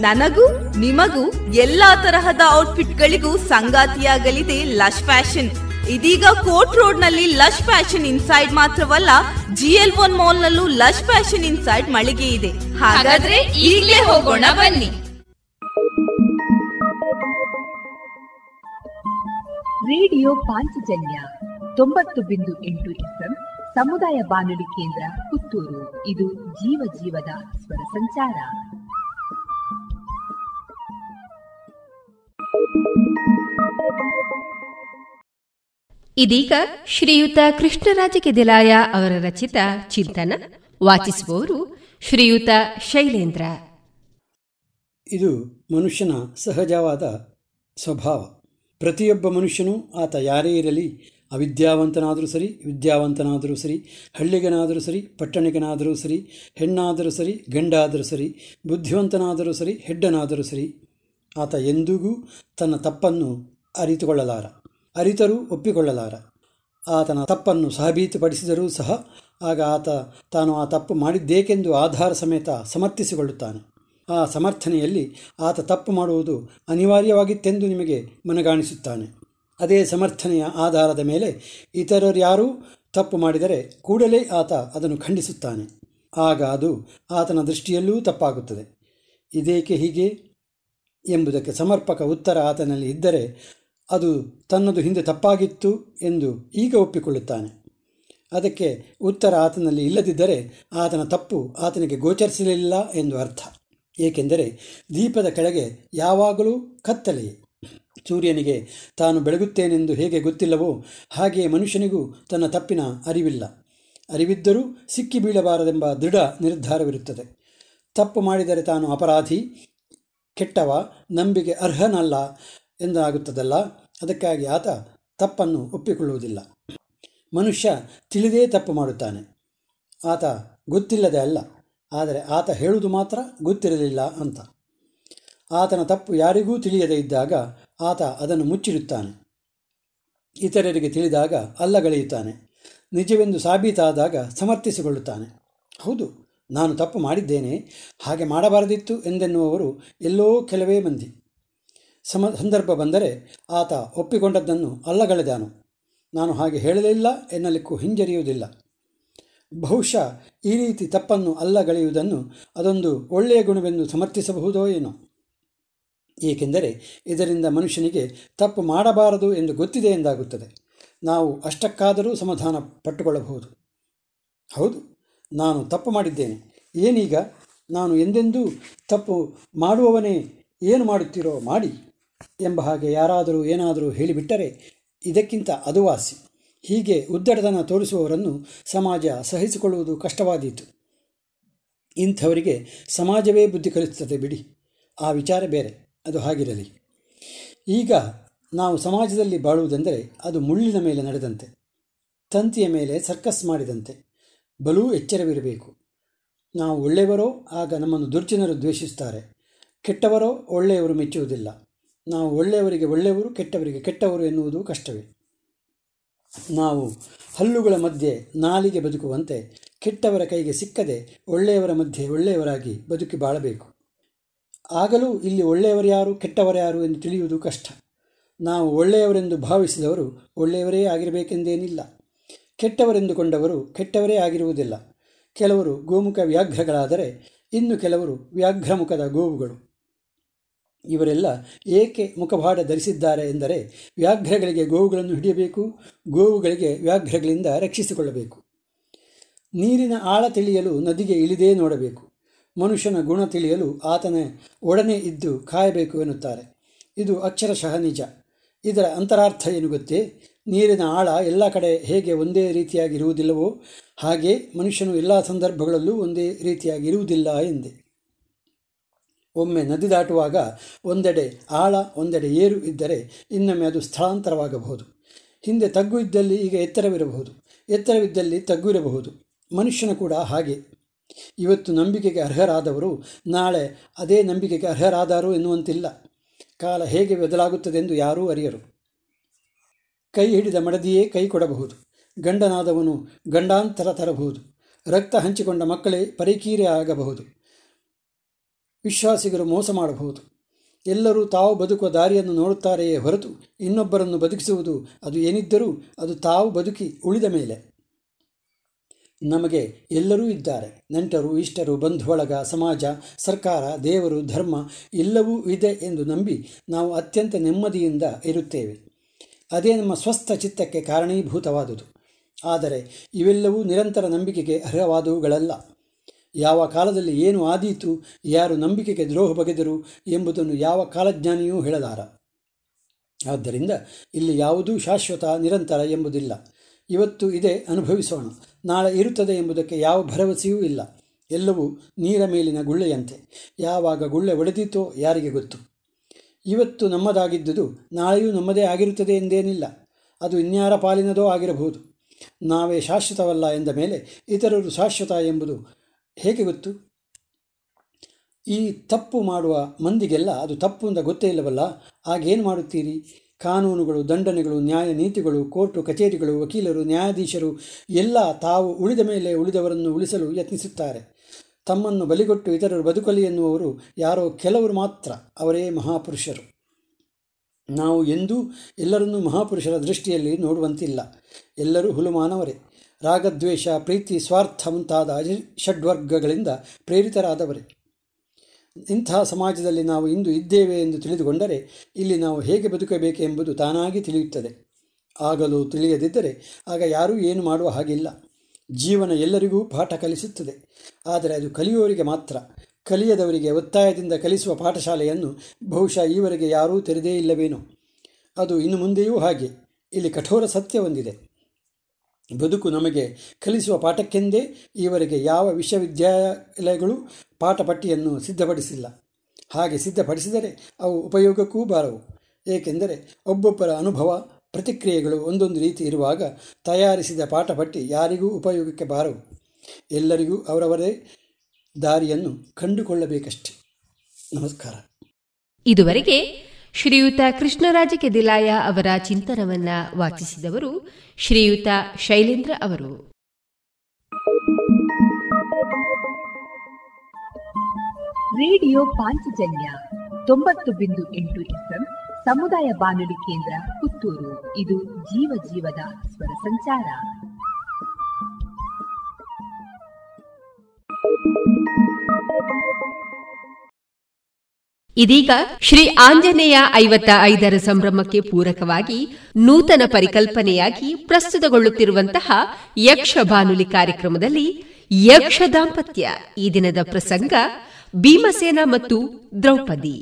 ನನಗೂ, ನಿಮಗೂ ಎಲ್ಲಾ ತರಹದ ಔಟ್ಫಿಟ್ ಗಳಿಗೂ ಸಂಗಾತಿಯಾಗಲಿದೆ ಲಶ್ ಫ್ಯಾಷನ್. ಇದೀಗ ಕೋರ್ಟ್ ರೋಡ್ನಲ್ಲಿ ಲಶ್ ಫ್ಯಾಷನ್ ಇನ್ಸೈಡ್ ಮಾತ್ರವಲ್ಲ ಜಿಎಲ್ ಒನ್ ಮಾಲ್ ನಲ್ಲೂ ಲಶ್ ಫ್ಯಾಷನ್ ಇನ್ಸೈಡ್ ಮಳಿಗೆ ಇದೆ. ಹಾಗಾದ್ರೆ ಈಗಲೇ ಹೋಗೋಣ ಬನ್ನಿ. ರೇಡಿಯೋ ಪಾಂಚಜನ್ಯ ತೊಂಬತ್ತು ಬಿಂದು ಎಂಟು ಎಫ್ಎಂ ಸಮುದಾಯ ಬಾನುಲಿ ಕೇಂದ್ರ ಪುತ್ತೂರು. ಇದು ಜೀವ ಜೀವದ ಸ್ವರ ಸಂಚಾರ. ಇದೀಗ ಶ್ರೀಯುತ ಕೃಷ್ಣರಾಜ ಕೆದಿಲಾಯ ಅವರ ರಚಿತ ಚಿಂತನ ವಾಚಿಸುವವರು ಶ್ರೀಯುತ ಶೈಲೇಂದ್ರ. ಇದು ಮನುಷ್ಯನ ಸಹಜವಾದ ಸ್ವಭಾವ. ಪ್ರತಿಯೊಬ್ಬ ಮನುಷ್ಯನೂ ಆತ ಯಾರೇ ಇರಲಿ, ಅವಿದ್ಯಾವಂತನಾದರೂ ಸರಿ, ವಿದ್ಯಾವಂತನಾದರೂ ಸರಿ, ಹಳ್ಳಿಗನಾದರೂ ಸರಿ ಪಟ್ಟಣಿಗನಾದರೂ ಸರಿ, ಹೆಣ್ಣಾದರೂ ಸರಿ, ಗಂಡಾದರೂ ಸರಿ, ಬುದ್ಧಿವಂತನಾದರೂ ಸರಿ, ಹೆಡ್ಡನಾದರೂ ಸರಿ ಆತ ಎಂದಿಗೂ ತನ್ನ ತಪ್ಪನ್ನು ಅರಿತುಕೊಳ್ಳಲಾರ, ಅರಿತರೂ ಒಪ್ಪಿಕೊಳ್ಳಲಾರ. ಆತನ ತಪ್ಪನ್ನು ಸಾಬೀತುಪಡಿಸಿದರೂ ಸಹ ಆಗ ಆತ ತಾನು ಆ ತಪ್ಪು ಮಾಡಿದ್ದೇಕೆಂದು ಆಧಾರ ಸಮೇತ ಸಮರ್ಥಿಸಿಕೊಳ್ಳುತ್ತಾನೆ. ಆ ಸಮರ್ಥನೆಯಲ್ಲಿ ಆತ ತಪ್ಪು ಮಾಡುವುದು ಅನಿವಾರ್ಯವಾಗಿತ್ತೆಂದು ನಿಮಗೆ ಮನಗಾಣಿಸುತ್ತಾನೆ. ಅದೇ ಸಮರ್ಥನೆಯ ಆಧಾರದ ಮೇಲೆ ಇತರರ್ಯಾರೂ ತಪ್ಪು ಮಾಡಿದರೆ ಕೂಡಲೇ ಆತ ಅದನ್ನು ಖಂಡಿಸುತ್ತಾನೆ. ಆಗ ಅದು ಆತನ ದೃಷ್ಟಿಯಲ್ಲೂ ತಪ್ಪಾಗುತ್ತದೆ. ಇದೇಕೆ ಹೀಗೆ? ಎಂಬುದಕ್ಕೆ ಸಮರ್ಪಕ ಉತ್ತರ ಆತನಲ್ಲಿ ಇದ್ದರೆ ಅದು ತನ್ನದು ಹಿಂದೆ ತಪ್ಪಾಗಿತ್ತು ಎಂದು ಈಗ ಒಪ್ಪಿಕೊಳ್ಳುತ್ತಾನೆ. ಅದಕ್ಕೆ ಉತ್ತರ ಆತನಲ್ಲಿ ಇಲ್ಲದಿದ್ದರೆ ಆತನ ತಪ್ಪು ಆತನಿಗೆ ಗೋಚರಿಸಲಿಲ್ಲ ಎಂದು ಅರ್ಥ. ಏಕೆಂದರೆ ದೀಪದ ಕೆಳಗೆ ಯಾವಾಗಲೂ ಕತ್ತಲೆಯೇ. ಸೂರ್ಯನಿಗೆ ತಾನು ಬೆಳಗುತ್ತೇನೆಂದು ಹೇಗೆ ಗೊತ್ತಿಲ್ಲವೋ ಹಾಗೆಯೇ ಮನುಷ್ಯನಿಗೂ ತನ್ನ ತಪ್ಪಿನ ಅರಿವಿಲ್ಲ. ಅರಿವಿದ್ದರೂ ಸಿಕ್ಕಿ ಬೀಳಬಾರದೆಂಬ ದೃಢ ನಿರ್ಧಾರವಿರುತ್ತದೆ. ತಪ್ಪು ಮಾಡಿದರೆ ತಾನು ಅಪರಾಧಿ ಕೆಟ್ಟವ, ನಂಬಿಕೆ ಅರ್ಹನಲ್ಲ ಎಂದಾಗುತ್ತದಲ್ಲ, ಅದಕ್ಕಾಗಿ ಆತ ತಪ್ಪನ್ನು ಒಪ್ಪಿಕೊಳ್ಳುವುದಿಲ್ಲ. ಮನುಷ್ಯ ತಿಳಿದೇ ತಪ್ಪು ಮಾಡುತ್ತಾನೆ. ಆತ ಗೊತ್ತಿಲ್ಲದೆ ಅಲ್ಲ, ಆದರೆ ಆತ ಹೇಳುವುದು ಮಾತ್ರ ಗೊತ್ತಿರಲಿಲ್ಲ ಅಂತ. ಆತನ ತಪ್ಪು ಯಾರಿಗೂ ತಿಳಿಯದೇ ಇದ್ದಾಗ ಆತ ಅದನ್ನು ಮುಚ್ಚಿಡುತ್ತಾನೆ. ಇತರರಿಗೆ ತಿಳಿದಾಗ ಅಲ್ಲಗಳೆಯುತ್ತಾನೆ. ನಿಜವೆಂದು ಸಾಬೀತಾದಾಗ ಸಮರ್ಥಿಸಿಕೊಳ್ಳುತ್ತಾನೆ. ಹೌದು ನಾನು ತಪ್ಪು ಮಾಡಿದ್ದೇನೆ, ಹಾಗೆ ಮಾಡಬಾರದಿತ್ತು ಎಂದೆನ್ನುವವರು ಎಲ್ಲೋ ಕೆಲವೇ ಮಂದಿ. ಸಮ, ಸಂದರ್ಭ ಬಂದರೆ ಆತ ಒಪ್ಪಿಕೊಂಡದ್ದನ್ನು ಅಲ್ಲಗಳೆದಾನು. ನಾನು ಹಾಗೆ ಹೇಳಲಿಲ್ಲ ಎನ್ನಲಿಕ್ಕೂ ಹಿಂಜರಿಯುವುದಿಲ್ಲ. ಬಹುಶಃ ಈ ರೀತಿ ತಪ್ಪನ್ನು ಅಲ್ಲಗಳೆಯುವುದನ್ನು ಅದೊಂದು ಒಳ್ಳೆಯ ಗುಣವೆಂದು ಸಮರ್ಥಿಸಬಹುದೋ ಏನೋ. ಏಕೆಂದರೆ ಇದರಿಂದ ಮನುಷ್ಯನಿಗೆ ತಪ್ಪು ಮಾಡಬಾರದು ಎಂದು ಗೊತ್ತಿದೆ ಎಂದಾಗುತ್ತದೆ. ನಾವು ಅಷ್ಟಕ್ಕಾದರೂ ಸಮಾಧಾನ ಪಟ್ಟುಕೊಳ್ಳಬಹುದು. ಹೌದು. ನಾನು ತಪ್ಪು ಮಾಡಿದ್ದೇನೆ. ಏನೀಗ ನಾನು ಎಂದೆಂದೂ ತಪ್ಪು ಮಾಡುವವನೇ ಏನು ಮಾಡುತ್ತೀರೋ ಮಾಡಿ ಎಂಬ ಹಾಗೆ ಯಾರಾದರೂ ಏನಾದರೂ ಹೇಳಿಬಿಟ್ಟರೆ ಇದಕ್ಕಿಂತ ಅದುವಾಸಿ ಹೀಗೆ ಉದ್ದಡತನ ತೋರಿಸುವವರನ್ನು ಸಮಾಜ ಸಹಿಸಿಕೊಳ್ಳುವುದು ಕಷ್ಟವಾದೀತು. ಇಂಥವರಿಗೆ ಸಮಾಜವೇ ಬುದ್ಧಿ ಕಲಿಸುತ್ತದೆ ಬಿಡಿ. ಆ ವಿಚಾರ ಬೇರೆ, ಅದು ಹಾಗಿರಲಿ. ಈಗ ನಾವು ಸಮಾಜದಲ್ಲಿ ಬಾಳುವುದೆಂದರೆ ಅದು ಮುಳ್ಳಿನ ಮೇಲೆ ನಡೆದಂತೆ, ತಂತಿಯ ಮೇಲೆ ಸರ್ಕಸ್ ಮಾಡಿದಂತೆ ಬಲೂ ಎಚ್ಚರವಿರಬೇಕು. ನಾವು ಒಳ್ಳೆಯವರೋ, ಆಗ ನಮ್ಮನ್ನು ದುರ್ಜನರು ದ್ವೇಷಿಸುತ್ತಾರೆ ಕೆಟ್ಟವರೋ, ಒಳ್ಳೆಯವರು ಮೆಚ್ಚುವುದಿಲ್ಲ. ನಾವು ಒಳ್ಳೆಯವರಿಗೆ ಒಳ್ಳೆಯವರು, ಕೆಟ್ಟವರಿಗೆ ಕೆಟ್ಟವರು ಎನ್ನುವುದು ಕಷ್ಟವೇ. ನಾವು ಹಲ್ಲುಗಳ ಮಧ್ಯೆ ನಾಲಿಗೆ ಬದುಕುವಂತೆ ಕೆಟ್ಟವರ ಕೈಗೆ ಸಿಕ್ಕದೆ ಒಳ್ಳೆಯವರ ಮಧ್ಯೆ ಒಳ್ಳೆಯವರಾಗಿ ಬದುಕಿ ಬಾಳಬೇಕು. ಆಗಲೂ ಇಲ್ಲಿ ಒಳ್ಳೆಯವರು ಯಾರು, ಕೆಟ್ಟವರು ಯಾರು ಎಂದು ತಿಳಿಯುವುದು ಕಷ್ಟ. ನಾವು ಒಳ್ಳೆಯವರೆಂದು ಭಾವಿಸಿದವರು ಒಳ್ಳೆಯವರೇ ಆಗಿರಬೇಕೆಂದೇನಿಲ್ಲ. ಕೆಟ್ಟವರೆಂದುಕೊಂಡವರು ಕೆಟ್ಟವರೇ ಆಗಿರುವುದಿಲ್ಲ. ಕೆಲವರು ಗೋಮುಖ ವ್ಯಾಘ್ರಗಳಾದರೆ ಇನ್ನು ಕೆಲವರು ವ್ಯಾಘ್ರಮುಖದ ಗೋವುಗಳು. ಇವರೆಲ್ಲ ಏಕೆ ಮುಖಭಾಡ ಧರಿಸಿದ್ದಾರೆ ಎಂದರೆ ವ್ಯಾಘ್ರಗಳಿಗೆ ಗೋವುಗಳನ್ನು ಹಿಡಿಯಬೇಕು, ಗೋವುಗಳಿಗೆ ವ್ಯಾಘ್ರಗಳಿಂದ ರಕ್ಷಿಸಿಕೊಳ್ಳಬೇಕು. ನೀರಿನ ಆಳ ತಿಳಿಯಲು ನದಿಗೆ ಇಳಿದೇ ನೋಡಬೇಕು. ಮನುಷ್ಯನ ಗುಣ ತಿಳಿಯಲು ಆತನ ಒಡನೆ ಇದ್ದು ಕಾಯಬೇಕು ಎನ್ನುತ್ತಾರೆ. ಇದು ಅಕ್ಷರಶಃ ನಿಜ. ಇದರ ಅಂತರಾರ್ಥ ಏನು ಗೊತ್ತೇ? ನೀರಿನ ಆಳ ಎಲ್ಲ ಕಡೆ ಹೇಗೆ ಒಂದೇ ರೀತಿಯಾಗಿರುವುದಿಲ್ಲವೋ, ಹಾಗೆ ಮನುಷ್ಯನು ಎಲ್ಲ ಸಂದರ್ಭಗಳಲ್ಲೂ ಒಂದೇ ರೀತಿಯಾಗಿರುವುದಿಲ್ಲ ಎಂದೆ. ಒಮ್ಮೆ ನದಿ ದಾಟುವಾಗ ಒಂದೆಡೆ ಆಳ, ಒಂದೆಡೆ ಏರು ಇದ್ದರೆ ಇನ್ನೊಮ್ಮೆ ಅದು ಸ್ಥಳಾಂತರವಾಗಬಹುದು. ಹಿಂದೆ ತಗ್ಗು ಇದ್ದಲ್ಲಿ ಈಗ ಎತ್ತರವಿರಬಹುದು. ಎತ್ತರವಿದ್ದಲ್ಲಿ ತಗ್ಗು ಇರಬಹುದು. ಮನುಷ್ಯನ ಕೂಡ ಹಾಗೆ. ಇವತ್ತು ನಂಬಿಕೆಗೆ ಅರ್ಹರಾದವರು ನಾಳೆ ಅದೇ ನಂಬಿಕೆಗೆ ಅರ್ಹರಾದರು ಎನ್ನುವಂತಿಲ್ಲ. ಕಾಲ ಹೇಗೆ ಬದಲಾಗುತ್ತದೆ ಎಂದು ಯಾರೂ ಅರಿಯರು. ಕೈ ಹಿಡಿದ ಮಡದಿಯೇ ಕೈ ಕೊಡಬಹುದು. ಗಂಡನಾದವನು ಗಂಡಾಂತರ ತರಬಹುದು. ರಕ್ತ ಹಂಚಿಕೊಂಡ ಮಕ್ಕಳೇ ಪರಿಕೀರೆ ಆಗಬಹುದು. ವಿಶ್ವಾಸಿಗರು ಮೋಸ ಮಾಡಬಹುದು. ಎಲ್ಲರೂ ತಾವು ಬದುಕುವ ದಾರಿಯನ್ನು ನೋಡುತ್ತಾರೆಯೇ ಹೊರತು ಇನ್ನೊಬ್ಬರನ್ನು ಬದುಕಿಸುವುದು ಅದು ಏನಿದ್ದರೂ ಅದು ತಾವು ಬದುಕಿ ಉಳಿದ ಮೇಲೆ. ನಮಗೆ ಎಲ್ಲರೂ ಇದ್ದಾರೆ. ನೆಂಟರು, ಇಷ್ಟರು ಬಂಧು ಬಂಧುವಳಗ, ಸಮಾಜ, ಸರ್ಕಾರ, ದೇವರು, ಧರ್ಮ ಎಲ್ಲವೂ ಇದೆ ಎಂದು ನಂಬಿ ನಾವು ಅತ್ಯಂತ ನೆಮ್ಮದಿಯಿಂದ ಇರುತ್ತೇವೆ. ಅದೇ ನಮ್ಮ ಸ್ವಸ್ಥ ಚಿತ್ತಕ್ಕೆ ಕಾರಣೀಭೂತವಾದುದು. ಆದರೆ ಇವೆಲ್ಲವೂ ನಿರಂತರ ನಂಬಿಕೆಗೆ ಅರ್ಹವಾದವುಗಳಲ್ಲ. ಯಾವ ಕಾಲದಲ್ಲಿ ಏನು ಆದೀತು, ಯಾರು ನಂಬಿಕೆಗೆ ದ್ರೋಹ ಬಗೆದರು ಎಂಬುದನ್ನು ಯಾವ ಕಾಲಜ್ಞಾನಿಯೂ ಹೇಳಲಾರ. ಆದ್ದರಿಂದ ಇಲ್ಲಿ ಯಾವುದೂ ಶಾಶ್ವತ, ನಿರಂತರ ಎಂಬುದಿಲ್ಲ. ಇವತ್ತು ಇದೆ ಅನುಭವಿಸೋಣ. ನಾಳೆ ಇರುತ್ತದೆ ಎಂಬುದಕ್ಕೆ ಯಾವ ಭರವಸೆಯೂ ಇಲ್ಲ. ಎಲ್ಲವೂ ನೀರ ಮೇಲಿನ ಗುಳ್ಳೆಯಂತೆ. ಯಾವಾಗ ಗುಳ್ಳೆ ಒಡೆದಿತೋ ಯಾರಿಗೆ ಗೊತ್ತು. ಇವತ್ತು ನಮ್ಮದಾಗಿದ್ದುದು ನಾಳೆಯೂ ನಮ್ಮದೇ ಆಗಿರುತ್ತದೆ ಎಂದೇನಿಲ್ಲ. ಅದು ಇನ್ಯಾರ ಪಾಲಿನದೋ ಆಗಿರಬಹುದು. ನಾವೇ ಶಾಶ್ವತವಲ್ಲ ಎಂದ ಮೇಲೆ ಇತರರು ಶಾಶ್ವತ ಎಂಬುದು ಹೇಗೆ ಗೊತ್ತು? ಈ ತಪ್ಪು ಮಾಡುವ ಮಂದಿಗೆಲ್ಲ ಅದು ತಪ್ಪು ಅಂತ ಗೊತ್ತೇ ಇಲ್ಲವಲ್ಲ. ಆಗೇನು ಮಾಡುತ್ತೀರಿ? ಕಾನೂನುಗಳು, ದಂಡನೆಗಳು, ನ್ಯಾಯ ನೀತಿಗಳು, ಕೋರ್ಟು, ಕಚೇರಿಗಳು, ವಕೀಲರು, ನ್ಯಾಯಾಧೀಶರು ಎಲ್ಲ ತಾವು ಉಳಿದ ಮೇಲೆ ಉಳಿದವರನ್ನು ಉಳಿಸಲು ಯತ್ನಿಸುತ್ತಾರೆ. ತಮ್ಮನ್ನು ಬಲಿಗೊಟ್ಟು ಇತರರು ಬದುಕಲಿ ಎನ್ನುವವರು ಯಾರೋ ಕೆಲವರು ಮಾತ್ರ, ಅವರೇ ಮಹಾಪುರುಷರು. ನಾವು ಎಂದೂ ಎಲ್ಲರನ್ನೂ ಮಹಾಪುರುಷರ ದೃಷ್ಟಿಯಲ್ಲಿ ನೋಡುವಂತಿಲ್ಲ. ಎಲ್ಲರೂ ಹುಲುಮಾನವರೇ. ರಾಗದ್ವೇಷ, ಪ್ರೀತಿ, ಸ್ವಾರ್ಥ ಮುಂತಾದ ಷಡ್ವರ್ಗಗಳಿಂದ ಪ್ರೇರಿತರಾದವರೇ. ಇಂತಹ ಸಮಾಜದಲ್ಲಿ ನಾವು ಇಂದು ಇದ್ದೇವೆ ಎಂದು ತಿಳಿದುಕೊಂಡರೆ ಇಲ್ಲಿ ನಾವು ಹೇಗೆ ಬದುಕಬೇಕೆಂಬುದು ತಾನಾಗಿ ತಿಳಿಯುತ್ತದೆ. ಆಗಲೂ ತಿಳಿಯದಿದ್ದರೆ ಆಗ ಯಾರೂ ಏನು ಮಾಡುವ ಹಾಗಿಲ್ಲ. ಜೀವನ ಎಲ್ಲರಿಗೂ ಪಾಠ ಕಲಿಸುತ್ತದೆ. ಆದರೆ ಅದು ಕಲಿಯುವವರಿಗೆ ಮಾತ್ರ. ಕಲಿಯದವರಿಗೆ ಒತ್ತಾಯದಿಂದ ಕಲಿಸುವ ಪಾಠಶಾಲೆಯನ್ನು ಬಹುಶಃ ಈವರೆಗೆ ಯಾರೂ ತೆರೆದೇ ಇಲ್ಲವೇನೋ. ಅದು ಇನ್ನು ಮುಂದೆಯೂ ಹಾಗೆ. ಇಲ್ಲಿ ಕಠೋರ ಸತ್ಯ ಹೊಂದಿದೆ ಬದುಕು ನಮಗೆ ಕಲಿಸುವ ಪಾಠಕ್ಕೆಂದೇ ಈವರೆಗೆ ಯಾವ ವಿಶ್ವವಿದ್ಯಾಲಯಗಳು ಪಾಠಪಟ್ಟಿಯನ್ನು ಸಿದ್ಧಪಡಿಸಿಲ್ಲ. ಹಾಗೆ ಸಿದ್ಧಪಡಿಸಿದರೆ ಅವು ಉಪಯೋಗಕ್ಕೂ ಬಾರವು. ಏಕೆಂದರೆ ಒಬ್ಬೊಬ್ಬರ ಅನುಭವ, ಪ್ರತಿಕ್ರಿಯೆಗಳು ಒಂದೊಂದು ರೀತಿ ಇರುವಾಗ ತಯಾರಿಸಿದ ಪಾಠಪಟ್ಟಿ ಯಾರಿಗೂ ಉಪಯೋಗಕ್ಕೆ ಬಾರವು. ಎಲ್ಲರಿಗೂ ಅವರವರೇ ದಾರಿಯನ್ನು ಕಂಡುಕೊಳ್ಳಬೇಕಷ್ಟೆ. ನಮಸ್ಕಾರ. ಇದುವರೆಗೆ ಶ್ರೀಯುತ ಕೃಷ್ಣರಾಜ ಕೆದಿಲಾಯ ಅವರ ಚಿಂತನವನ್ನ ವಾಚಿಸಿದವರು ಶ್ರೀಯುತ ಶೈಲೇಂದ್ರ ಅವರು. ರೇಡಿಯೋ ಪಾಂಚಜನ್ಯ ತೊಂಬತ್ತು ಬಿಂದು ಎಂಟು ಸಮುದಾಯ ಬಾನುಲಿ ಕೇಂದ್ರ ಪುತ್ತೂರು. ಇದು ಜೀವ ಜೀವದ ಸ್ವರ ಸಂಚಾರ. ಇದೀಗ ಶ್ರೀ ಆಂಜನೇಯ ಐವತ್ತ ಐದರ ಸಂಭ್ರಮಕ್ಕೆ ಪೂರಕವಾಗಿ ನೂತನ ಪರಿಕಲ್ಪನೆಯಾಗಿ ಪ್ರಸ್ತುತಗೊಳ್ಳುತ್ತಿರುವಂತಹ ಯಕ್ಷ ಬಾನುಲಿ ಕಾರ್ಯಕ್ರಮದಲ್ಲಿ ಯಕ್ಷ ದಾಂಪತ್ಯ ಈ ದಿನದ ಪ್ರಸಂಗ ಭೀಮಸೇನ ಮತ್ತು ದ್ರೌಪದಿ.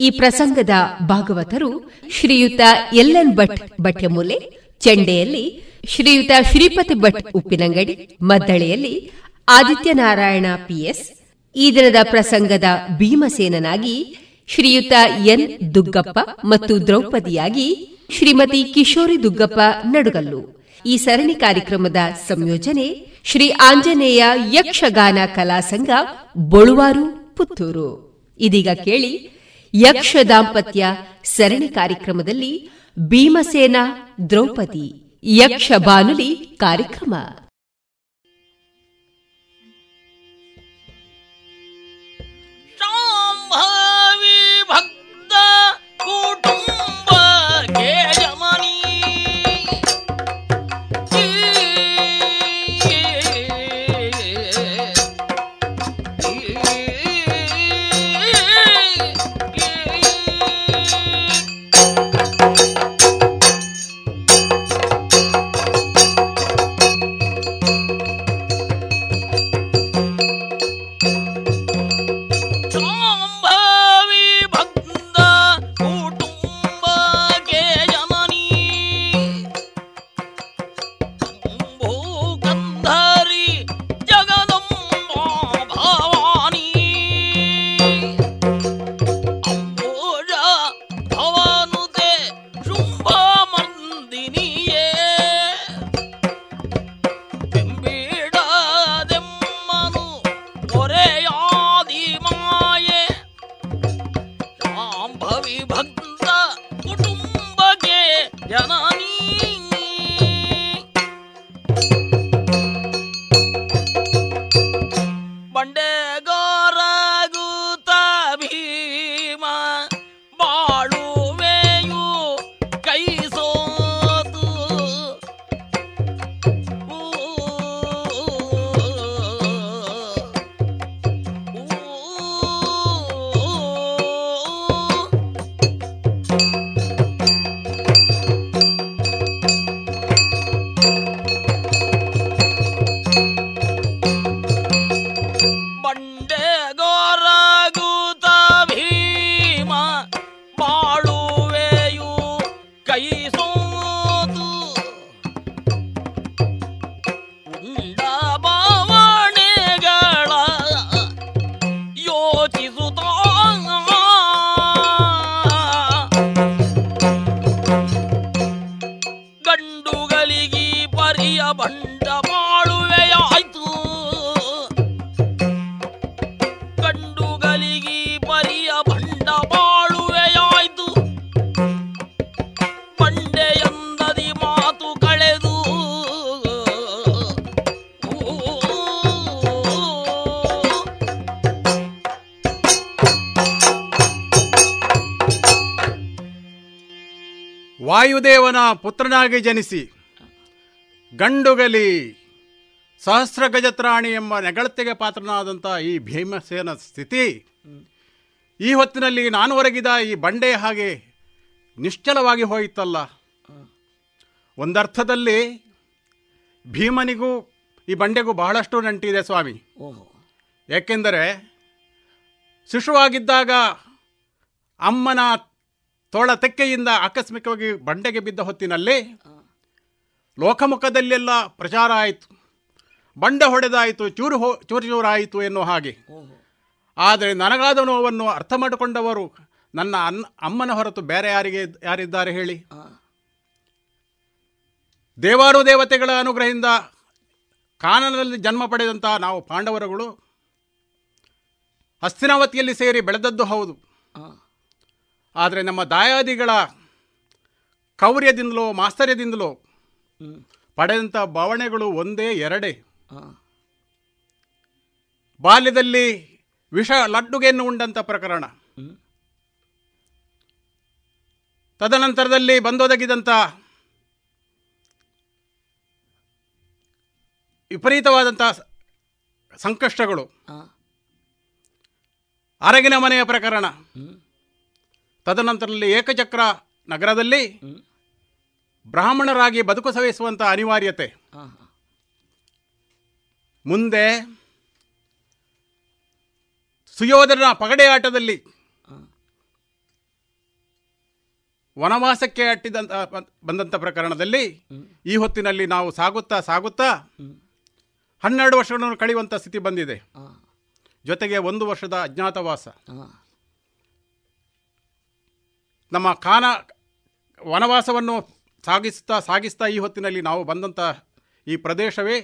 ಈ ಪ್ರಸಂಗದ ಭಾಗವತರು ಶ್ರೀಯುತ ಎಲ್ಲನ್ ಭಟ್ ಬಟ್ಯಮೂಲೆ ಚೆಂಡೆಯಲ್ಲಿ ಶ್ರೀಯುತ ಶ್ರೀಪತಿ ಭಟ್ ಉಪ್ಪಿನಂಗಡಿ, ಮದ್ದಳೆಯಲ್ಲಿ ಆದಿತ್ಯನಾರಾಯಣ ಪಿಎಸ್ ಈ ದಿನದ ಪ್ರಸಂಗದ ಭೀಮಸೇನನಾಗಿ ಶ್ರೀಯುತ ಎನ್ ದುಗ್ಗಪ್ಪ ಮತ್ತು ದ್ರೌಪದಿಯಾಗಿ ಶ್ರೀಮತಿ ಕಿಶೋರಿ ದುಗ್ಗಪ್ಪ ನಡುಗಲ್ಲು. ಈ ಸರಣಿ ಕಾರ್ಯಕ್ರಮದ ಸಂಯೋಜನೆ ಶ್ರೀ ಆಂಜನೇಯ ಯಕ್ಷಗಾನ ಕಲಾ ಸಂಘ, ಬೊಳುವಾರು, ಪುತ್ತೂರು. ಇದೀಗ ಕೇಳಿ ಯಕ್ಷ ದಾಂಪತ್ಯ ಸರಣಿ ಕಾರ್ಯಕ್ರಮದಲ್ಲಿ ಭೀಮಸೇನ ದ್ರೌಪದಿ, ಯಕ್ಷ ಬಾನುಲಿ ಕಾರ್ಯಕ್ರಮ. ಪುತ್ರನಾಗಿ ಜನಿಸಿ ಗಂಡುಗಲಿ ಸಹಸ್ರ ಗಜತ್ರಾಣಿ ಎಂಬ ನೆಗಳತೆಗೆ ಪಾತ್ರನಾದಂಥ ಈ ಭೀಮಸೇನ ಸ್ಥಿತಿ ಈ ಹೊತ್ತಿನಲ್ಲಿ ನಾನು ಒರಗಿದ ಈ ಬಂಡೆ ಹಾಗೆ ನಿಶ್ಚಲವಾಗಿ ಹೋಯಿತಲ್ಲ. ಒಂದರ್ಥದಲ್ಲಿ ಭೀಮನಿಗೂ ಈ ಬಂಡೆಗೂ ಬಹಳಷ್ಟು ನಂಟಿದೆ ಸ್ವಾಮಿ. ಏಕೆಂದರೆ ಶಿಶುವಾಗಿದ್ದಾಗ ಅಮ್ಮನ ತೋಳ ತೆಕ್ಕೆಯಿಂದ ಆಕಸ್ಮಿಕವಾಗಿ ಬಂಡೆಗೆ ಬಿದ್ದ ಹೊತ್ತಿನಲ್ಲಿ ಲೋಕಮುಖದಲ್ಲೆಲ್ಲ ಪ್ರಚಾರ ಆಯಿತು ಬಂಡೆ ಹೊಡೆದಾಯಿತು, ಚೂರು ಹೋ, ಚೂರು ಚೂರಾಯಿತು ಎನ್ನುವ ಹಾಗೆ. ಆದರೆ ನನಗಾದ ನೋವನ್ನು ಅರ್ಥ ಮಾಡಿಕೊಂಡವರು ನನ್ನ ಅನ್ನ ಅಮ್ಮನ ಹೊರತು ಬೇರೆ ಯಾರಿಗೆ ಯಾರಿದ್ದಾರೆ ಹೇಳಿ? ದೇವಾರು ದೇವತೆಗಳ ಅನುಗ್ರಹದಿಂದ ಕಾನನದಲ್ಲಿ ಜನ್ಮ ಪಡೆದಂಥ ನಾವು ಪಾಂಡವರುಗಳು ಹಸ್ತಿನಾವತಿಯಲ್ಲಿ ಸೇರಿ ಬೆಳೆದದ್ದು ಹೌದು. ಆದರೆ ನಮ್ಮ ದಾಯಾದಿಗಳ ಕೌರ್ಯದಿಂದಲೋ ಮಾಸ್ತರ್ಯದಿಂದಲೋ ಪಡೆದಂಥ ಭಾವನೆಗಳು ಒಂದೇ ಎರಡೇ. ಬಾಲ್ಯದಲ್ಲಿ ವಿಷ ಲಡ್ಡುಗೆಯನ್ನು ಉಂಡಂಥ ಪ್ರಕರಣ. ತದನಂತರದಲ್ಲಿ ಬಂದೊದಗಿದಂಥ ವಿಪರೀತವಾದಂಥ ಸಂಕಷ್ಟಗಳು. ಅರಗಿನ ಮನೆಯ ಪ್ರಕರಣ. ತದನಂತರದಲ್ಲಿ ಏಕಚಕ್ರ ನಗರದಲ್ಲಿ ಬ್ರಾಹ್ಮಣರಾಗಿ ಬದುಕು ಸವಿಸುವಂಥ ಅನಿವಾರ್ಯತೆ. ಮುಂದೆ ಸುಯೋಧನ ಪಗಡೆ ಆಟದಲ್ಲಿ ವನವಾಸಕ್ಕೆ ಅಟ್ಟಿದಂತ ಬಂದಂಥ ಪ್ರಕರಣದಲ್ಲಿ ಈ ಹೊತ್ತಿನಲ್ಲಿ ನಾವು ಸಾಗುತ್ತಾ ಸಾಗುತ್ತಾ ಹನ್ನೆರಡು ವರ್ಷಗಳನ್ನು ಕಳೆಯುವಂಥ ಸ್ಥಿತಿ ಬಂದಿದೆ. ಜೊತೆಗೆ ಒಂದು ವರ್ಷದ ಅಜ್ಞಾತವಾಸ. ನಮ್ಮ ಕಾನ ವನವಾಸವನ್ನು ಸಾಗಿಸ್ತಾ ಸಾಗಿಸ್ತಾ ಈ ಹೊತ್ತಿನಲ್ಲಿ ನಾವು ಬಂದಂಥ ಈ ಪ್ರದೇಶವೇ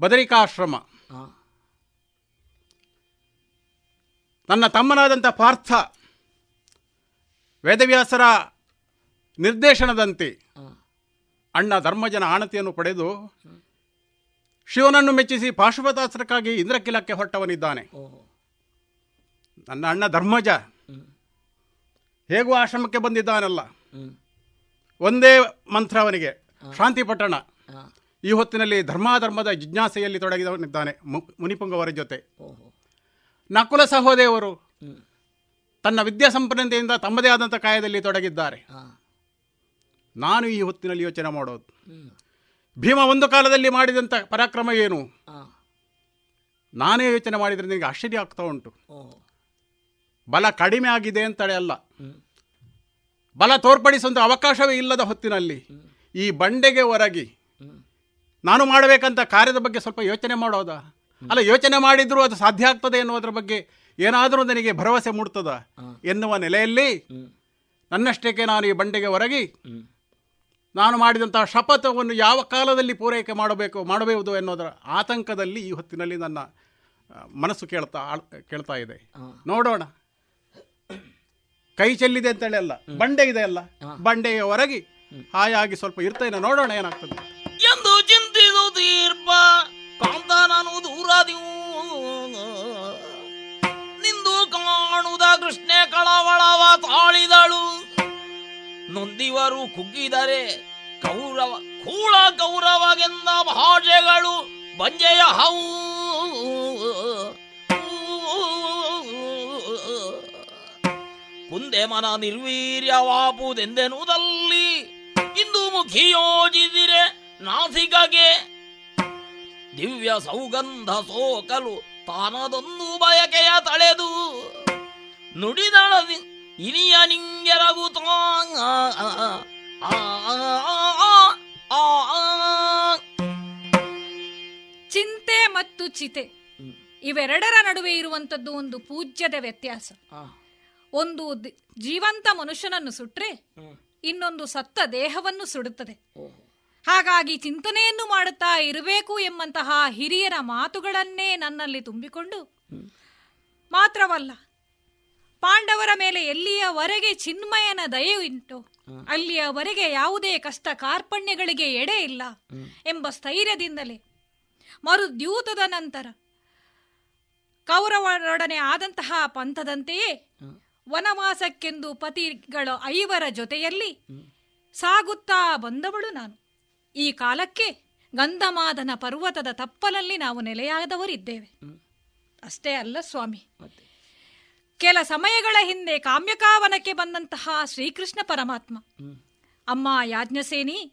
ಬದರಿಕಾಶ್ರಮ. ನನ್ನ ತಮ್ಮನಾದಂಥ ಪಾರ್ಥ ವೇದವ್ಯಾಸರ ನಿರ್ದೇಶನದಂತೆ ಅಣ್ಣ ಧರ್ಮಜನ ಆಣತಿಯನ್ನು ಪಡೆದು ಶಿವನನ್ನು ಮೆಚ್ಚಿಸಿ ಪಾಶುಪತಾಸ್ತ್ರಕ್ಕಾಗಿ ಇಂದ್ರಕಿಲಕ್ಕೆ ಹೊರಟವನಿದ್ದಾನೆ. ನನ್ನ ಅಣ್ಣ ಧರ್ಮಜ. ಹೇಗೂ ಆಶ್ರಮಕ್ಕೆ ಬಂದಿದ್ದಾನಲ್ಲ. ಒಂದೇ ಮಂತ್ರ ಅವನಿಗೆ ಶಾಂತಿ ಪಟ್ಟಣ. ಈ ಹೊತ್ತಿನಲ್ಲಿ ಧರ್ಮಾಧರ್ಮದ ಜಿಜ್ಞಾಸೆಯಲ್ಲಿ ತೊಡಗಿದವನಿದ್ದಾನೆ ಮುನಿಪುಂಗವರ ಜೊತೆ. ನಕುಲ ಸಹೋದಯವರು ತನ್ನ ವಿದ್ಯಾ ವಿದ್ಯಾಸಂಪನ್ನತೆಯಿಂದ ತಮ್ಮದೇ ಆದಂಥ ಕಾಯದಲ್ಲಿ ತೊಡಗಿದ್ದಾರೆ. ನಾನು ಈ ಹೊತ್ತಿನಲ್ಲಿ ಯೋಚನೆ ಮಾಡೋದು. ಭೀಮ ಒಂದು ಕಾಲದಲ್ಲಿ ಮಾಡಿದಂಥ ಪರಾಕ್ರಮ ಏನು? ನಾನೇ ಯೋಚನೆ ಮಾಡಿದರೆ ನಿನಗೆ ಆಶ್ಚರ್ಯ ಆಗ್ತಾ ಉಂಟು. ಬಲ ಕಡಿಮೆ ಆಗಿದೆ ಅಂತೇಳಿ ಅಲ್ಲ. ಬಲ ತೋರ್ಪಡಿಸುವಂಥ ಅವಕಾಶವೇ ಇಲ್ಲದ ಹೊತ್ತಿನಲ್ಲಿ ಈ ಬಂಡೆಗೆ ಹೊರಗಿ ನಾನು ಮಾಡಬೇಕಂತ ಕಾರ್ಯದ ಬಗ್ಗೆ ಸ್ವಲ್ಪ ಯೋಚನೆ ಮಾಡೋದಾ? ಅಲ್ಲ ಯೋಚನೆ ಮಾಡಿದರೂ ಅದು ಸಾಧ್ಯ ಆಗ್ತದೆ ಎನ್ನುವುದರ ಬಗ್ಗೆ ಏನಾದರೂ ನನಗೆ ಭರವಸೆ ಮೂಡ್ತದ ಎನ್ನುವ ನೆಲೆಯಲ್ಲಿ ನನ್ನಷ್ಟಕ್ಕೆ ನಾನು ಈ ಬಂಡೆಗೆ ಹೊರಗಿ ನಾನು ಮಾಡಿದಂತಹ ಶಪಥವನ್ನು ಯಾವ ಕಾಲದಲ್ಲಿ ಪೂರೈಕೆ ಮಾಡಬೇಕು ಮಾಡಬಹುದು ಎನ್ನುವುದರ ಆತಂಕದಲ್ಲಿ ಈ ಹೊತ್ತಿನಲ್ಲಿ ನನ್ನ ಮನಸ್ಸು ಕೇಳ್ತಾ ಕೇಳ್ತಾ ಇದೆ. ನೋಡೋಣ. ಕೈ ಚೆಲ್ಲಿದೆ ಅಂತೇಳಿ ಅಲ್ಲ ಬಂಡೆ ಇದೆ ಅಲ್ಲ ಬಂಡೆಯ ಹೊರಗಿ ಹಾಯಾಗಿ ಸ್ವಲ್ಪ ಇರ್ತೇನೆ ನೋಡೋಣ ಏನಾಗ್ತದೆ. ಎಂದು ಚಿಂತಿದು ತೀರ್ಪ ಕಾಂತ ನಾನು ದೂರದಿವು ನಿಂದು ಕಾಣುದ ಕೃಷ್ಣೆ ಕಳವಳವ ತಾಳಿದಳು. ನೊಂದಿವರು ಕುಗ್ಗಿದರೆ ಕೌರವ ಕೂಳ ಕೌರವಗೆಂದ ಭಾಷೆಗಳು ಬಂಜೆಯ ಹೌ. ಕುಂದೆ ಮನ ನಿರ್ವೀರ್ಯವಾಪುದೆಂದೆನುವುದಲ್ಲಿ ಇಂದು ಮುಖಿಯೋಜಿದಿರೆ ನಾಸಿಕಗೆ. ದಿವ್ಯ ಸೌಗಂಧ ಸೋಕಲು ತಾನದೊಂದು ಬಯಕೆಯ ತಳೆದು ನುಡಿದಳ ಇನಿಯ ನಿಂಗೆರಗುತ್ತ ಚಿಂತೆ ಮತ್ತು ಚಿತೆ. ಇವೆರಡರ ನಡುವೆ ಇರುವಂತದ್ದು ಒಂದು ಪೂಜ್ಯದ ವ್ಯತ್ಯಾಸ. ಒಂದು ಜೀವಂತ ಮನುಷ್ಯನನ್ನು ಸುಟ್ರೆ ಇನ್ನೊಂದು ಸತ್ತ ದೇಹವನ್ನು ಸುಡುತ್ತದೆ. ಹಾಗಾಗಿ ಚಿಂತನೆಯನ್ನು ಮಾಡುತ್ತಾ ಇರಬೇಕು ಎಂಬಂತಹ ಹಿರಿಯರ ಮಾತುಗಳನ್ನೇ ನನ್ನಲ್ಲಿ ತುಂಬಿಕೊಂಡು ಮಾತ್ರವಲ್ಲ ಪಾಂಡವರ ಮೇಲೆ ಎಲ್ಲಿಯವರೆಗೆ ಚಿನ್ಮಯನ ದಯವಿಂಟು ಉಂಟು ಅಲ್ಲಿಯವರೆಗೆ ಯಾವುದೇ ಕಷ್ಟ ಕಾರ್ಪಣ್ಯಗಳಿಗೆ ಎಡೆ ಇಲ್ಲ ಎಂಬ ಸ್ಥೈರ್ಯದಿಂದಲೇ ಮರುದ್ಯೂತದ ನಂತರ ಕೌರವರೊಡನೆ ಆದಂತಹ ಪಂಥದಂತೆಯೇ ವನವಾಸಕ್ಕೆಂದು ಪತಿಗಳ ಐವರ ಜೊತೆಯಲ್ಲಿ ಸಾಗುತ್ತಾ ಬಂದವಳು ನಾನು. ಈ ಕಾಲಕ್ಕೆ ಗಂಧಮಾದನ ಪರ್ವತದ ತಪ್ಪಲಲ್ಲಿ ನಾವು ನೆಲೆಯಾದವರಿದ್ದೇವೆ. ಅಷ್ಟೇ ಅಲ್ಲ ಸ್ವಾಮಿ. ಕೆಲ ಸಮಯಗಳ ಹಿಂದೆ ಕಾಮ್ಯಕಾವನಕ್ಕೆ ಬಂದಂತಹ ಶ್ರೀಕೃಷ್ಣ ಪರಮಾತ್ಮ. ಅಮ್ಮ ಯಾಜ್ಞಸೇನಿ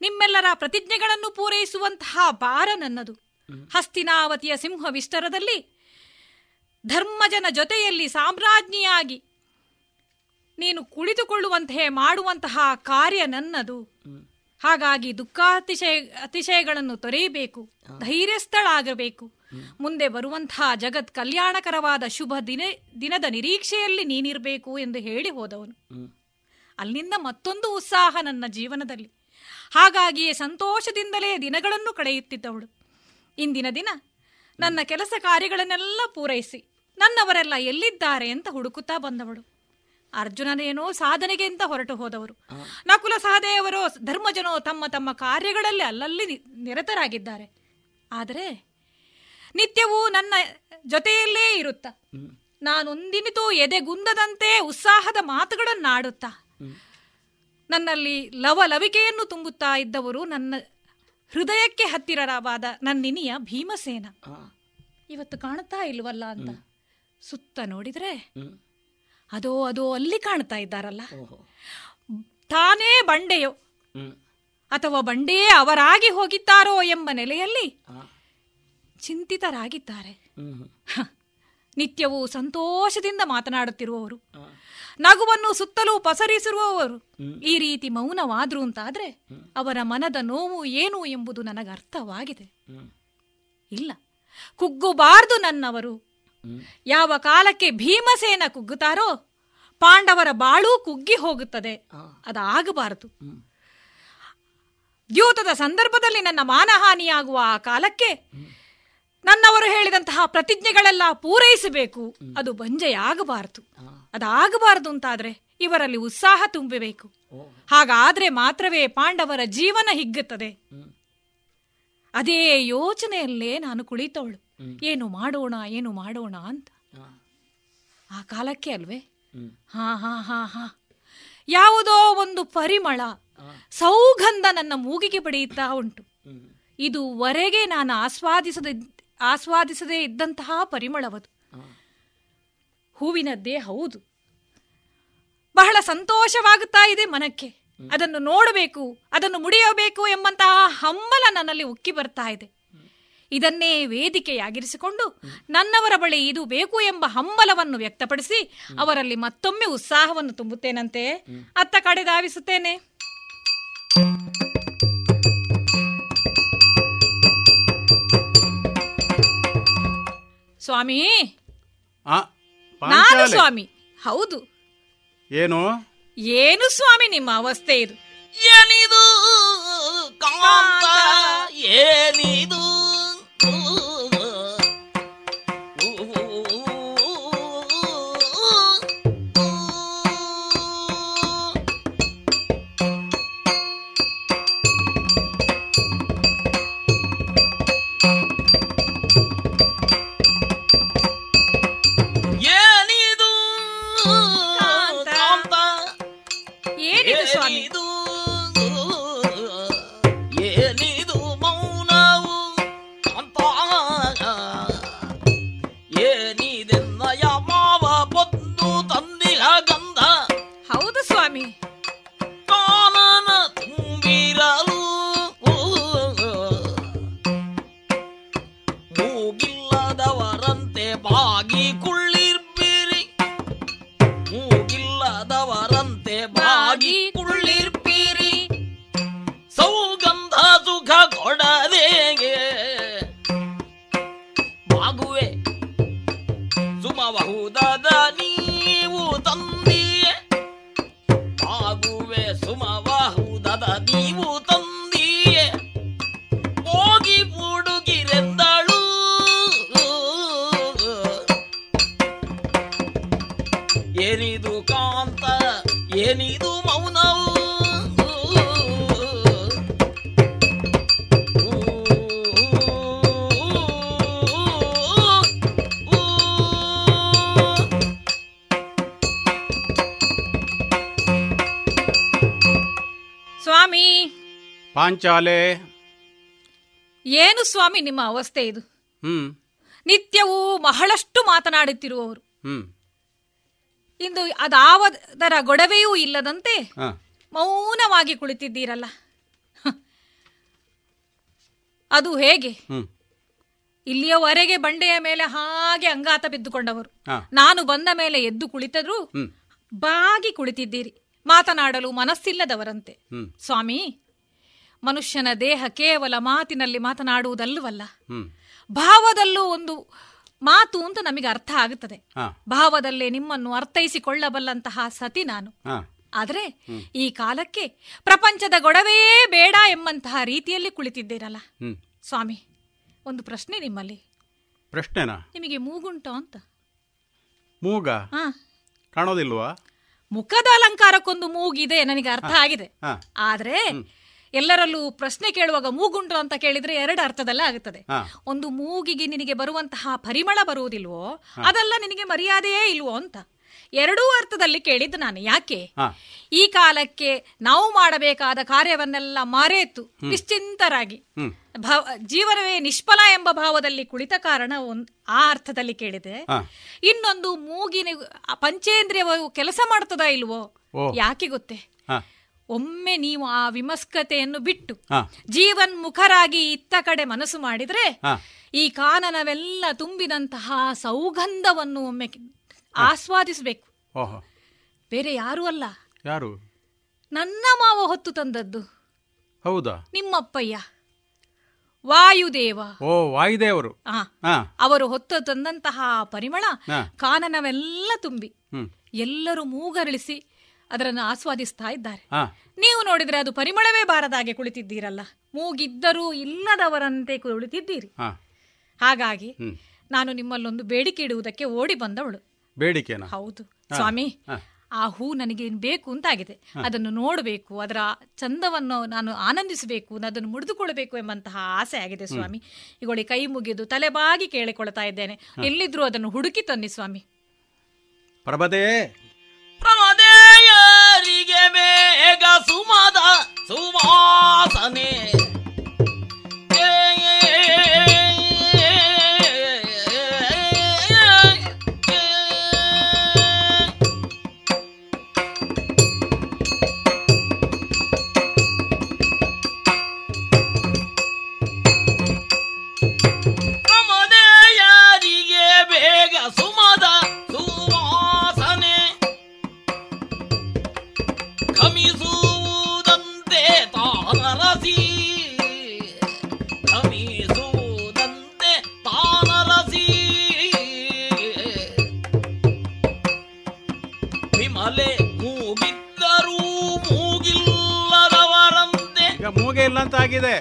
ನಿಮ್ಮೆಲ್ಲರ ಪ್ರತಿಜ್ಞೆಗಳನ್ನು ಪೂರೈಸುವಂತಹ ಭಾರ ನನ್ನದು. ಹಸ್ತಿನಾವತಿಯ ಸಿಂಹ ವಿಸ್ತಾರದಲ್ಲಿ ಧರ್ಮಜನ ಜೊತೆಯಲ್ಲಿ ಸಾಮ್ರಾಜ್ಞಿಯಾಗಿ ನೀನು ಕುಳಿತುಕೊಳ್ಳುವಂತೆ ಮಾಡುವಂತಹ ಕಾರ್ಯ ನನ್ನದು. ಹಾಗಾಗಿ ದುಃಖಾತಿಶಯ ಅತಿಶಯಗಳನ್ನು ತೊರೆಯಬೇಕು ಧೈರ್ಯಸ್ಥಳಾಗಬೇಕು. ಮುಂದೆ ಬರುವಂತಹ ಜಗತ್ ಕಲ್ಯಾಣಕರವಾದ ಶುಭ ದಿನ ದಿನದ ನಿರೀಕ್ಷೆಯಲ್ಲಿ ನೀನಿರಬೇಕು ಎಂದು ಹೇಳಿ ಹೋದವನು. ಅಲ್ಲಿಂದ ಮತ್ತೊಂದು ಉತ್ಸಾಹ ನನ್ನ ಜೀವನದಲ್ಲಿ. ಹಾಗಾಗಿಯೇ ಸಂತೋಷದಿಂದಲೇ ದಿನಗಳನ್ನು ಕಳೆಯುತ್ತಿದ್ದವಳು. ಇಂದಿನ ದಿನ ನನ್ನ ಕೆಲಸ ಕಾರ್ಯಗಳನ್ನೆಲ್ಲ ಪೂರೈಸಿ ನನ್ನವರೆಲ್ಲ ಎಲ್ಲಿದ್ದಾರೆ ಅಂತ ಹುಡುಕುತ್ತಾ ಬಂದವಳು. ಅರ್ಜುನನೇನೋ ಸಾಧನೆಗೆ ಅಂತ ಹೊರಟು ಹೋದವರು. ನಕುಲ ಸಹದೇವರು ಧರ್ಮಜನೋ ತಮ್ಮ ತಮ್ಮ ಕಾರ್ಯಗಳಲ್ಲಿ ಅಲ್ಲಲ್ಲಿ ನಿರತರಾಗಿದ್ದಾರೆ. ಆದರೆ ನಿತ್ಯವೂ ನನ್ನ ಜೊತೆಯಲ್ಲೇ ಇರುತ್ತ. ನಾನೊಂದಿನಿತು ಎದೆಗುಂದದಂತೆ ಉತ್ಸಾಹದ ಮಾತುಗಳನ್ನಾಡುತ್ತಾ. ನನ್ನಲ್ಲಿ ಲವಲವಿಕೆಯನ್ನು ತುಂಬುತ್ತಾ ಇದ್ದವರು ನನ್ನ ಹೃದಯಕ್ಕೆ ಹತ್ತಿರವಾದ ನನ್ನಿನಿಯ ಭೀಮಸೇನ. ಇವತ್ತು ಕಾಣುತ್ತಾ ಇಲ್ವಲ್ಲ ಅಂತ ಸುತ್ತ ನೋಡಿದ್ರೆ ಅದೋ ಅದೋ ಅಲ್ಲಿ ಕಾಣ್ತಾ ಇದ್ದಾರಲ್ಲ. ತಾನೇ ಬಂಡೆಯೋ ಅಥವಾ ಬಂಡೆಯೇ ಅವರಾಗಿ ಹೋಗಿದ್ದಾರೋ ಎಂಬ ನೆಲೆಯಲ್ಲಿ ಚಿಂತಿತರಾಗಿದ್ದಾರೆ. ನಿತ್ಯವೂ ಸಂತೋಷದಿಂದ ಮಾತನಾಡುತ್ತಿರುವವರು. ನಗುವನ್ನು ಸುತ್ತಲೂ ಪಸರಿಸಿರುವವರು. ಈ ರೀತಿ ಮೌನವಾದ್ರು ಅಂತಾದ್ರೆ ಅವರ ಮನದ ನೋವು ಏನು ಎಂಬುದು ನನಗರ್ಥವಾಗಿದೆ. ಇಲ್ಲ. ಕುಗ್ಗುಬಾರ್ದು ನನ್ನವರು. ಯಾವ ಕಾಲಕ್ಕೆ ಭೀಮಸೇನ ಕುಗ್ಗುತ್ತಾರೋ ಪಾಂಡವರ ಬಾಳೂ ಕುಗ್ಗಿ ಹೋಗುತ್ತದೆ. ಅದಾಗಬಾರದು. ದ್ಯೂತದ ಸಂದರ್ಭದಲ್ಲಿ ನನ್ನ ಮಾನಹಾನಿಯಾಗುವ ಆ ಕಾಲಕ್ಕೆ ನನ್ನವರು ಹೇಳಿದಂತಹ ಪ್ರತಿಜ್ಞೆಗಳೆಲ್ಲ ಪೂರೈಸಬೇಕು. ಅದು ಬಂಜೆಯಾಗಬಾರದು. ಅದಾಗಬಾರದು ಅಂತಾದ್ರೆ ಇವರಲ್ಲಿ ಉತ್ಸಾಹ ತುಂಬಬೇಕು. ಹಾಗಾದ್ರೆ ಮಾತ್ರವೇ ಪಾಂಡವರ ಜೀವನ ಹಿಗ್ಗುತ್ತದೆ. ಅದೇ ಯೋಚನೆಯಲ್ಲೇ ನಾನು ಕುಳಿತವಳು. ಏನು ಮಾಡೋಣ ಏನು ಮಾಡೋಣ ಅಂತ. ಆ ಕಾಲಕ್ಕೆ ಅಲ್ವೇ? ಹಾ ಹಾ ಹಾ ಹಾ. ಯಾವುದೋ ಒಂದು ಪರಿಮಳ ಸೌಗಂಧ ನನ್ನ ಮೂಗಿಗೆ ಪಡೆಯುತ್ತಾ ಉಂಟು. ಇದುವರೆಗೆ ನಾನು ಆಸ್ವಾದಿಸದ ಆಸ್ವಾದಿಸದೇ ಇದ್ದಂತಹ ಪರಿಮಳವದು. ಹೂವಿನದ್ದೇ ಹೌದು. ಬಹಳ ಸಂತೋಷವಾಗುತ್ತಾ ಇದೆ ಮನಕ್ಕೆ. ಅದನ್ನು ನೋಡಬೇಕು ಅದನ್ನು ಮುಡಿಯಬೇಕು ಎಂಬಂತಹ ಹಮ್ಮಲ ನನ್ನಲ್ಲಿ ಉಕ್ಕಿ ಬರ್ತಾ ಇದೆ. ಇದನ್ನೇ ವೇದಿಕೆಯಾಗಿರಿಸಿಕೊಂಡು ನನ್ನವರ ಬಳಿ ಇದು ಬೇಕು ಎಂಬ ಹಂಬಲವನ್ನು ವ್ಯಕ್ತಪಡಿಸಿ ಅವರಲ್ಲಿ ಮತ್ತೊಮ್ಮೆ ಉತ್ಸಾಹವನ್ನು ತುಂಬುತ್ತೇನಂತೆ? ಅತ್ತ ಕಡೆ ಧಾವಿಸುತ್ತೇನೆ. ಸ್ವಾಮಿ! ಆ ನಾನು ಸ್ವಾಮಿ. ಹೌದು. ಏನು? ಏನು ಸ್ವಾಮಿ ನಿಮ್ಮ ಅವಸ್ಥೆ ಇದು? ಏನಿದು ಕಾಂತ. ಏನಿದು ಏನಿದು ಪಾಂಚಾಲೆ ಏನು ಸ್ವಾಮಿ ನಿಮ್ಮ ಅವಸ್ಥೆ ಇದು? ಹ್ಮ್. ನಿತ್ಯವೂ ಬಹಳಷ್ಟು ಮಾತನಾಡುತ್ತಿರುವವರು. ಇಂದು ಅದಾವದರ ಗೊಡವೆಯೂ ಇಲ್ಲದಂತೆ ಮೌನವಾಗಿ ಕುಳಿತಿದ್ದೀರಲ್ಲ. ಅದು ಹೇಗೆ? ಇಲ್ಲಿಯವರೆಗೆ ಬಂಡೆಯ ಮೇಲೆ ಹಾಗೆ ಅಂಗಾತ ಬಿದ್ದುಕೊಂಡವರು. ನಾನು ಬಂದ ಮೇಲೆ ಎದ್ದು ಕುಳಿತದ್ರು ಬಾಗಿ ಕುಳಿತಿದ್ದೀರಿ. ಮಾತನಾಡಲು ಮನಸ್ಸಿಲ್ಲದವರಂತೆ. ಸ್ವಾಮಿ ಮನುಷ್ಯನ ದೇಹ ಕೇವಲ ಮಾತಿನಲ್ಲಿ ಮಾತನಾಡುವುದಲ್ಲವಲ್ಲ? ಭಾವದಲ್ಲೂ ಒಂದು ಮಾತು ಅಂತ ನಮಗೆ ಅರ್ಥ ಆಗುತ್ತದೆ. ಭಾವದಲ್ಲೇ ನಿಮ್ಮನ್ನು ಅರ್ಥೈಸಿಕೊಳ್ಳಬಲ್ಲಂತಹ ಸತಿ ನಾನು. ಆದರೆ ಈ ಕಾಲಕ್ಕೆ ಪ್ರಪಂಚದ ಗೊಡವೆಯೇ ಬೇಡ ಎಂಬಂತಹ ರೀತಿಯಲ್ಲಿ ಕುಳಿತಿದ್ದೀರಲ್ಲ? ಸ್ವಾಮಿ ಒಂದು ಪ್ರಶ್ನೆ ನಿಮ್ಮಲ್ಲಿ. ಪ್ರಶ್ನೆನಾ? ನಿಮಗೆ ಮೂಗುಂಟು ಅಂತ? ಮೂಗ? ಹಾ. ಕಾಣೋದಿಲ್ವಾ? ಮುಖದ ಅಲಂಕಾರಕ್ಕೊಂದು ಮೂಗಿದೆ ನನಗೆ ಅರ್ಥ ಆಗಿದೆ. ಆದ್ರೆ ಎಲ್ಲರಲ್ಲೂ ಪ್ರಶ್ನೆ ಕೇಳುವಾಗ ಮೂಗುಂಡು ಅಂತ ಕೇಳಿದ್ರೆ ಎರಡು ಅರ್ಥದಲ್ಲ ಆಗುತ್ತದೆ. ಒಂದು ಮೂಗಿಗೆ ನಿನಗೆ ಬರುವಂತಹ ಪರಿಮಳ ಬರುವುದಿಲ್ವೋ ಅದೆಲ್ಲ ನಿನಗೆ ಮರ್ಯಾದೆಯೇ ಇಲ್ವೋ ಅಂತ. ಎರಡೂ ಅರ್ಥದಲ್ಲಿ ಕೇಳಿದ್ದು ನಾನು. ಯಾಕೆ? ಈ ಕಾಲಕ್ಕೆ ನಾವು ಮಾಡಬೇಕಾದ ಕಾರ್ಯವನ್ನೆಲ್ಲ ಮಾರೇತು ನಿಶ್ಚಿಂತರಾಗಿ. ಭಾವ ಜೀವನವೇ ನಿಷ್ಫಲ ಎಂಬ ಭಾವದಲ್ಲಿ ಕುಳಿತ ಕಾರಣ ಒಂದ್ ಆ ಅರ್ಥದಲ್ಲಿ ಕೇಳಿದೆ. ಇನ್ನೊಂದು ಮೂಗಿನ ಪಂಚೇಂದ್ರಿಯವರು ಪಂಚೇಂದ್ರಿಯವು ಕೆಲಸ ಮಾಡ್ತದ ಇಲ್ವೋ? ಯಾಕೆ ಗೊತ್ತೇ? ಒಮ್ಮೆ ನೀವು ಆ ವಿಮಸ್ಕತೆಯನ್ನು ಬಿಟ್ಟು ಜೀವನ್ ಮುಖರಾಗಿ ಇತ್ತ ಕಡೆ ಮನಸ್ಸು ಮಾಡಿದ್ರೆ ಈ ಕಾನನವೆಲ್ಲ ತುಂಬಿದಂತಹ ಸೌಗಂಧವನ್ನು ಒಮ್ಮೆ ಆಸ್ವಾದಿಸಬೇಕು. ಬೇರೆ ಯಾರು ಅಲ್ಲ. ಯಾರು? ನನ್ನ ಮಾವ ಹೊತ್ತು ತಂದದ್ದು. ಹೌದಾ? ನಿಮ್ಮಪ್ಪಯ್ಯ. ವಾಯುದೇವ. ಓ ವಾಯುದೇವರು. ಅವರು ಹೊತ್ತು ತಂದಂತಹ ಪರಿಮಳ ಕಾನನವೆಲ್ಲ ತುಂಬಿ ಎಲ್ಲರೂ ಮೂಗರಳಿಸಿ ಅದನ್ನು ಆಸ್ವಾದಿಸ್ತಾ ಇದ್ದಾರೆ. ನೀವು ನೋಡಿದ್ರೆ ಅದು ಪರಿಮಳವೇ ಬಾರದಾಗೆ ಕುಳಿತಿದ್ದೀರಲ್ಲ. ಮೂಗಿದ್ದರೂ ಇಲ್ಲದವರಂತೆ ಕುಳಿತಿದ್ದೀರಿ. ಹಾ. ಹಾಗಾಗಿ ನಾನು ನಿಮ್ಮಲ್ಲೊಂದು ಬೇಡಿಕೆ ಇಡುವುದಕ್ಕೆ ಓಡಿ ಬಂದವಳು. ಬೇಡಿಕೆ ಹೌದು. ಸ್ವಾಮಿ ಆ ಹೂ ನನಗೆ ಬೇಕು ಅಂತಾಗಿದೆ. ಅದನ್ನು ನೋಡಬೇಕು ಅದರ ಚಂದವನ್ನು ನಾನು ಆನಂದಿಸಬೇಕು ಅದನ್ನು ಮುಡಿದುಕೊಳ್ಳಬೇಕು ಎಂಬಂತಹ ಆಸೆ ಆಗಿದೆ ಸ್ವಾಮಿ. ಈಗೊಳ್ಳಿ ಕೈ ಮುಗಿದು ತಲೆಬಾಗಿ ಕೇಳಿಕೊಳ್ತಾ ಇದ್ದೇನೆ. ಎಲ್ಲಿದ್ರೂ ಅದನ್ನು ಹುಡುಕಿ ತನ್ನಿ ಸ್ವಾಮಿ. ಪ್ರಭದೇ! ಪ್ರಮದೇಯರಿಗೆ ಬೇಗ ಸುಮದ ಸುವಾಸನೆ. ಆಗಿದೆ.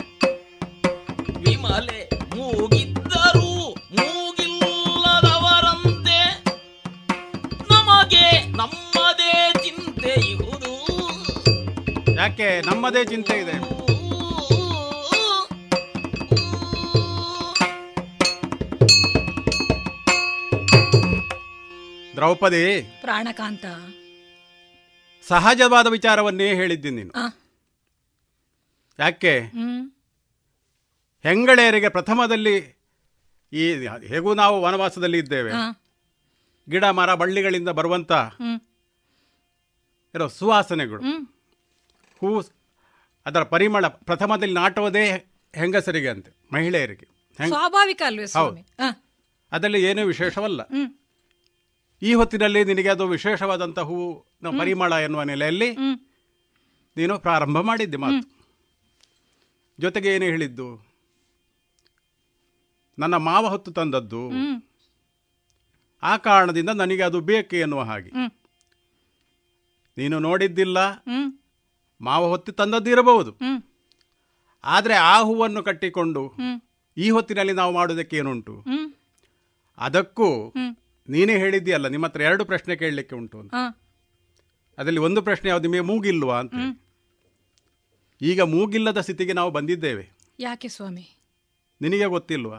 ವಿಮಲೆ ಮೂಗಿದ್ದರೂ ಮೂಗಿಲ್ಲದವರಂತೆ. ನಮಗೆ ನಮ್ಮದೇ ಚಿಂತೆ ಇಹುದು ಯಾಕೆ? ನಮ್ಮದೇ ಚಿಂತೆ ಇದೆ. ದ್ರೌಪದಿ ಪ್ರಾಣಕಾಂತ. ಸಹಜವಾದ ವಿಚಾರವನ್ನೇ ಹೇಳಿದ್ದೀನಿ ನೀನು. ಯಾಕೆ? ಹೆಂಗಳೆಯರಿಗೆ ಪ್ರಥಮದಲ್ಲಿ ಈ ಹೇಗೂ ನಾವು ವನವಾಸದಲ್ಲಿ ಇದ್ದೇವೆ. ಗಿಡ ಮರ ಬಳ್ಳಿಗಳಿಂದ ಬರುವಂತ ಇರೋ ಸುವಾಸನೆಗಳು. ಹೂ ಅದರ ಪರಿಮಳ ಪ್ರಥಮದಲ್ಲಿ ನಾಟುವುದೇ ಹೆಂಗಸರಿಗೆ ಅಂತೆ ಮಹಿಳೆಯರಿಗೆ. ಸ್ವಾಭಾವಿಕ ಅಲ್ವೇ ಸ್ವಾಮಿ? ಅದರಲ್ಲಿ ಏನೂ ವಿಶೇಷವಲ್ಲ. ಈ ಹೊತ್ತಿನಲ್ಲಿ ನಿನಗೆ ಅದು ವಿಶೇಷವಾದಂಥ ಹೂವು ಪರಿಮಳ ಎನ್ನುವ ನೆಲೆಯಲ್ಲಿ ನೀನು ಪ್ರಾರಂಭ ಮಾಡಿದ್ದೆ ಮಾತು. ಜೊತೆಗೆ ಏನು ಹೇಳಿದ್ದು? ನನ್ನ ಮಾವ ಹೊತ್ತು ತಂದದ್ದು. ಆ ಕಾರಣದಿಂದ ನನಗೆ ಅದು ಬೇಕು ಎನ್ನುವ ಹಾಗೆ. ನೀನು ನೋಡಿದ್ದಿಲ್ಲ. ಮಾವ ಹೊತ್ತು ತಂದದ್ದಿರಬಹುದು ಆದರೆ ಆ ಹೂವನ್ನು ಕಟ್ಟಿಕೊಂಡು ಈ ಹೊತ್ತಿನಲ್ಲಿ ನಾವು ಮಾಡೋದಕ್ಕೆ ಏನುಂಟು? ಅದಕ್ಕೂ ನೀನೇ ಹೇಳಿದ್ದೀಯಲ್ಲ ನಿಮ್ಮ ಹತ್ರ ಎರಡು ಪ್ರಶ್ನೆ ಕೇಳಲಿಕ್ಕೆ ಉಂಟು ಅಂತ. ಅದರಲ್ಲಿ ಒಂದು ಪ್ರಶ್ನೆ ಯಾವುದು ನಿಮಗೆ ಮೂಗಿಲ್ವಾ ಅಂತ. ಈಗ ಮೂಗಿಲ್ಲದ ಸ್ಥಿತಿಗೆ ನಾವು ಬಂದಿದ್ದೇವೆ. ಯಾಕೆ ಸ್ವಾಮಿ? ನಿನಗೆ ಗೊತ್ತಿಲ್ವಾ?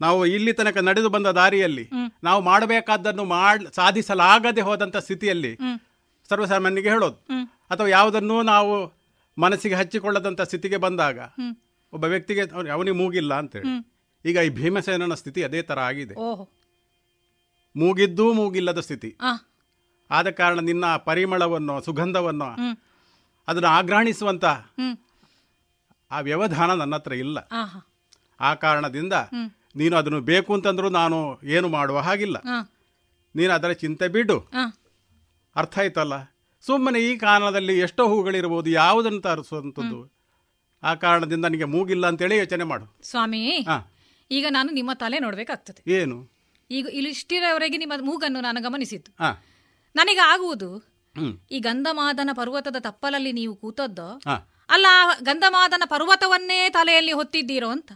ನಾವು ಇಲ್ಲಿ ತನಕ ನಡೆದು ಬಂದ ದಾರಿಯಲ್ಲಿ ನಾವು ಮಾಡಬೇಕಾದ್ದನ್ನು ಮಾಡ್ ಸಾಧಿಸಲಾಗದೆ ಹೋದಂತ ಸ್ಥಿತಿಯಲ್ಲಿ ಸರ್ವಸಾಮಾನ್ಯರಿಗೆ ಹೇಳೋದು. ಅಥವಾ ಯಾವುದನ್ನು ನಾವು ಮನಸ್ಸಿಗೆ ಹಚ್ಚಿಕೊಳ್ಳದಂತ ಸ್ಥಿತಿಗೆ ಬಂದಾಗ ಒಬ್ಬ ವ್ಯಕ್ತಿಗೆ ಅವ್ನು- ಅವನಿಗೆ ಮೂಗಿಲ್ಲ ಅಂತೇಳಿ. ಹೇಳಿ ಈಗ ಈ ಭೀಮಸೇನನ ಸ್ಥಿತಿ ಅದೇ ತರ ಆಗಿದೆ. ಮೂಗಿದ್ದೂ ಮೂಗಿಲ್ಲದ ಸ್ಥಿತಿ. ಆದ ಕಾರಣ ನಿನ್ನ ಪರಿಮಳವನ್ನು ಸುಗಂಧವನ್ನು ಅದನ್ನು ಆಗ್ರಹಣಿಸುವಂತ ಆ ವ್ಯವಧಾನ ನನ್ನ ಹತ್ರ ಇಲ್ಲ. ಆ ಕಾರಣದಿಂದ ನೀನು ಅದನ್ನು ಬೇಕು ಅಂತಂದ್ರೂ ನಾನು ಏನು ಮಾಡುವ ಹಾಗಿಲ್ಲ. ನೀನು ಅದರ ಚಿಂತೆ ಬಿಡು. ಅರ್ಥ ಆಯ್ತಲ್ಲ? ಸುಮ್ಮನೆ ಈ ಕಾರಣದಲ್ಲಿ ಎಷ್ಟೋ ಹೂಗಳಿರ್ಬೋದು ಯಾವುದನ್ನು ತರಿಸುವಂಥದ್ದು. ಆ ಕಾರಣದಿಂದ ನನಗೆ ಮೂಗಿಲ್ಲ ಅಂತೇಳಿ ಯೋಚನೆ ಮಾಡು. ಸ್ವಾಮಿ ಈಗ ನಾನು ನಿಮ್ಮ ತಲೆ ನೋಡ್ಬೇಕಾಗ್ತದೆ. ಏನು? ಈಗ ಇಲ್ಲಿ ಇಷ್ಟಿರವರೆಗೆ ನಿಮ್ಮ ಮೂಗನ್ನು ನಾನು ಗಮನಿಸಿದ್ದು. ನನಗೆ ಆಗುವುದು ಈ ಗಂಧಮಾದನ ಪರ್ವತದ ತಪ್ಪಲಲ್ಲಿ ನೀವು ಕೂತದ್ದು ಅಲ್ಲ ಗಂಧಮಾದನ ಪರ್ವತವನ್ನೇ ತಲೆಯಲ್ಲಿ ಹೊತ್ತಿದ್ದೀರೋ ಅಂತ.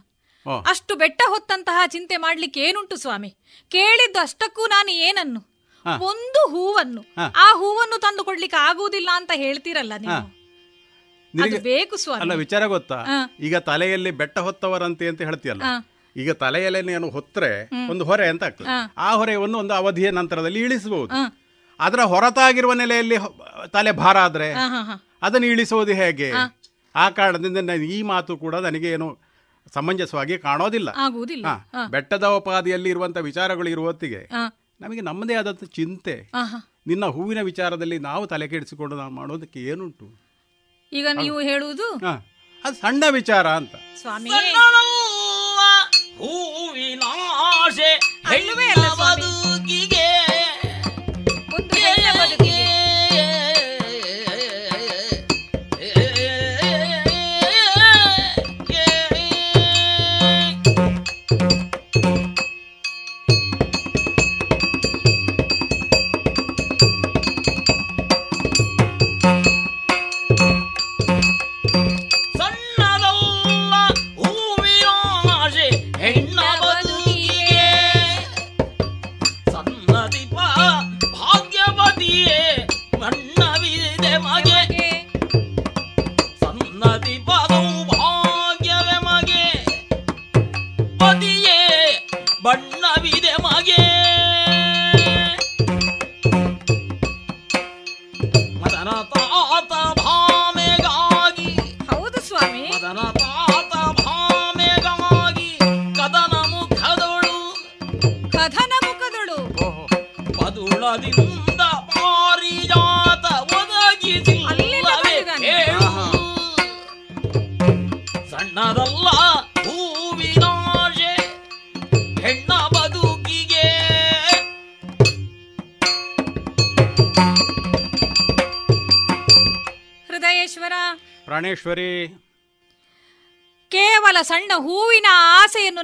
ಅಷ್ಟು ಬೆಟ್ಟ ಹೊತ್ತಂತಹ ಚಿಂತೆ ಮಾಡ್ಲಿಕ್ಕೆ ಏನುಂಟು ಸ್ವಾಮಿ? ಕೇಳಿದ್ದು ಅಷ್ಟಕ್ಕೂ ನಾನು ಏನನ್ನು? ಒಂದು ಹೂವನ್ನು. ಆ ಹೂವನ್ನು ತಂದು ಕೊಡ್ಲಿಕ್ಕೆ ಆಗುವುದಿಲ್ಲ ಅಂತ ಹೇಳ್ತೀರಲ್ಲ ನೀವು? ಅದು ಸ್ವಾಮಿ. ಬೇಕು ಅಲ್ಲ ಸ್ವಾಮಿ ವಿಚಾರ ಗೊತ್ತಾ? ಈಗ ತಲೆಯಲ್ಲಿ ಬೆಟ್ಟ ಹೊತ್ತವರಂತೆ ಅಂತ ಹೇಳ್ತೀಯಲ್ಲ? ಈಗ ತಲೆಯಲ್ಲಿ ನೀನು ಹೊತ್ತರೆ ಒಂದು ಹೊರೆ ಅಂತ ಆಗ್ತದೆ. ಆ ಹೊರೆಯನ್ನು ಒಂದು ಅವಧಿಯ ನಂತರದಲ್ಲಿ ಇಳಿಸಬಹುದು. ಅದರ ಹೊರತಾಗಿರುವ ನೆಲೆಯಲ್ಲಿ ತಲೆ ಭಾರ ಆದ್ರೆ ಹಾ, ಹಾ, ಹಾ. ಅದನ್ನು ಇಳಿಸೋದು ಹೇಗೆ? ಆ ಕಾರಣದಿಂದ ನಾನು ಈ ಮಾತು ಕೂಡ ನನಗೆ ಏನು ಸಮಂಜಸವಾಗಿ ಕಾಣೋದಿಲ್ಲ. ಬೆಟ್ಟದ ಉಪಾದಿಯಲ್ಲಿ ಇರುವಂತ ವಿಚಾರಗಳು ಇರುವ ಹೊತ್ತಿಗೆ ನಮಗೆ ನಮ್ಮದೇ ಆದಂಥ ಚಿಂತೆ. ನಿನ್ನ ಹೂವಿನ ವಿಚಾರದಲ್ಲಿ ನಾವು ತಲೆ ಕೆಡಿಸಿಕೊಂಡು ನಾವು ಮಾಡೋದಕ್ಕೆ ಏನುಂಟು? ಈಗ ನೀವು ಹೇಳುವುದು? ಹಾ. ಅದು ಸಣ್ಣ ವಿಚಾರ ಅಂತ. ಸ್ವಾಮಿ. ಸಣ್ಣದಲ್ಲ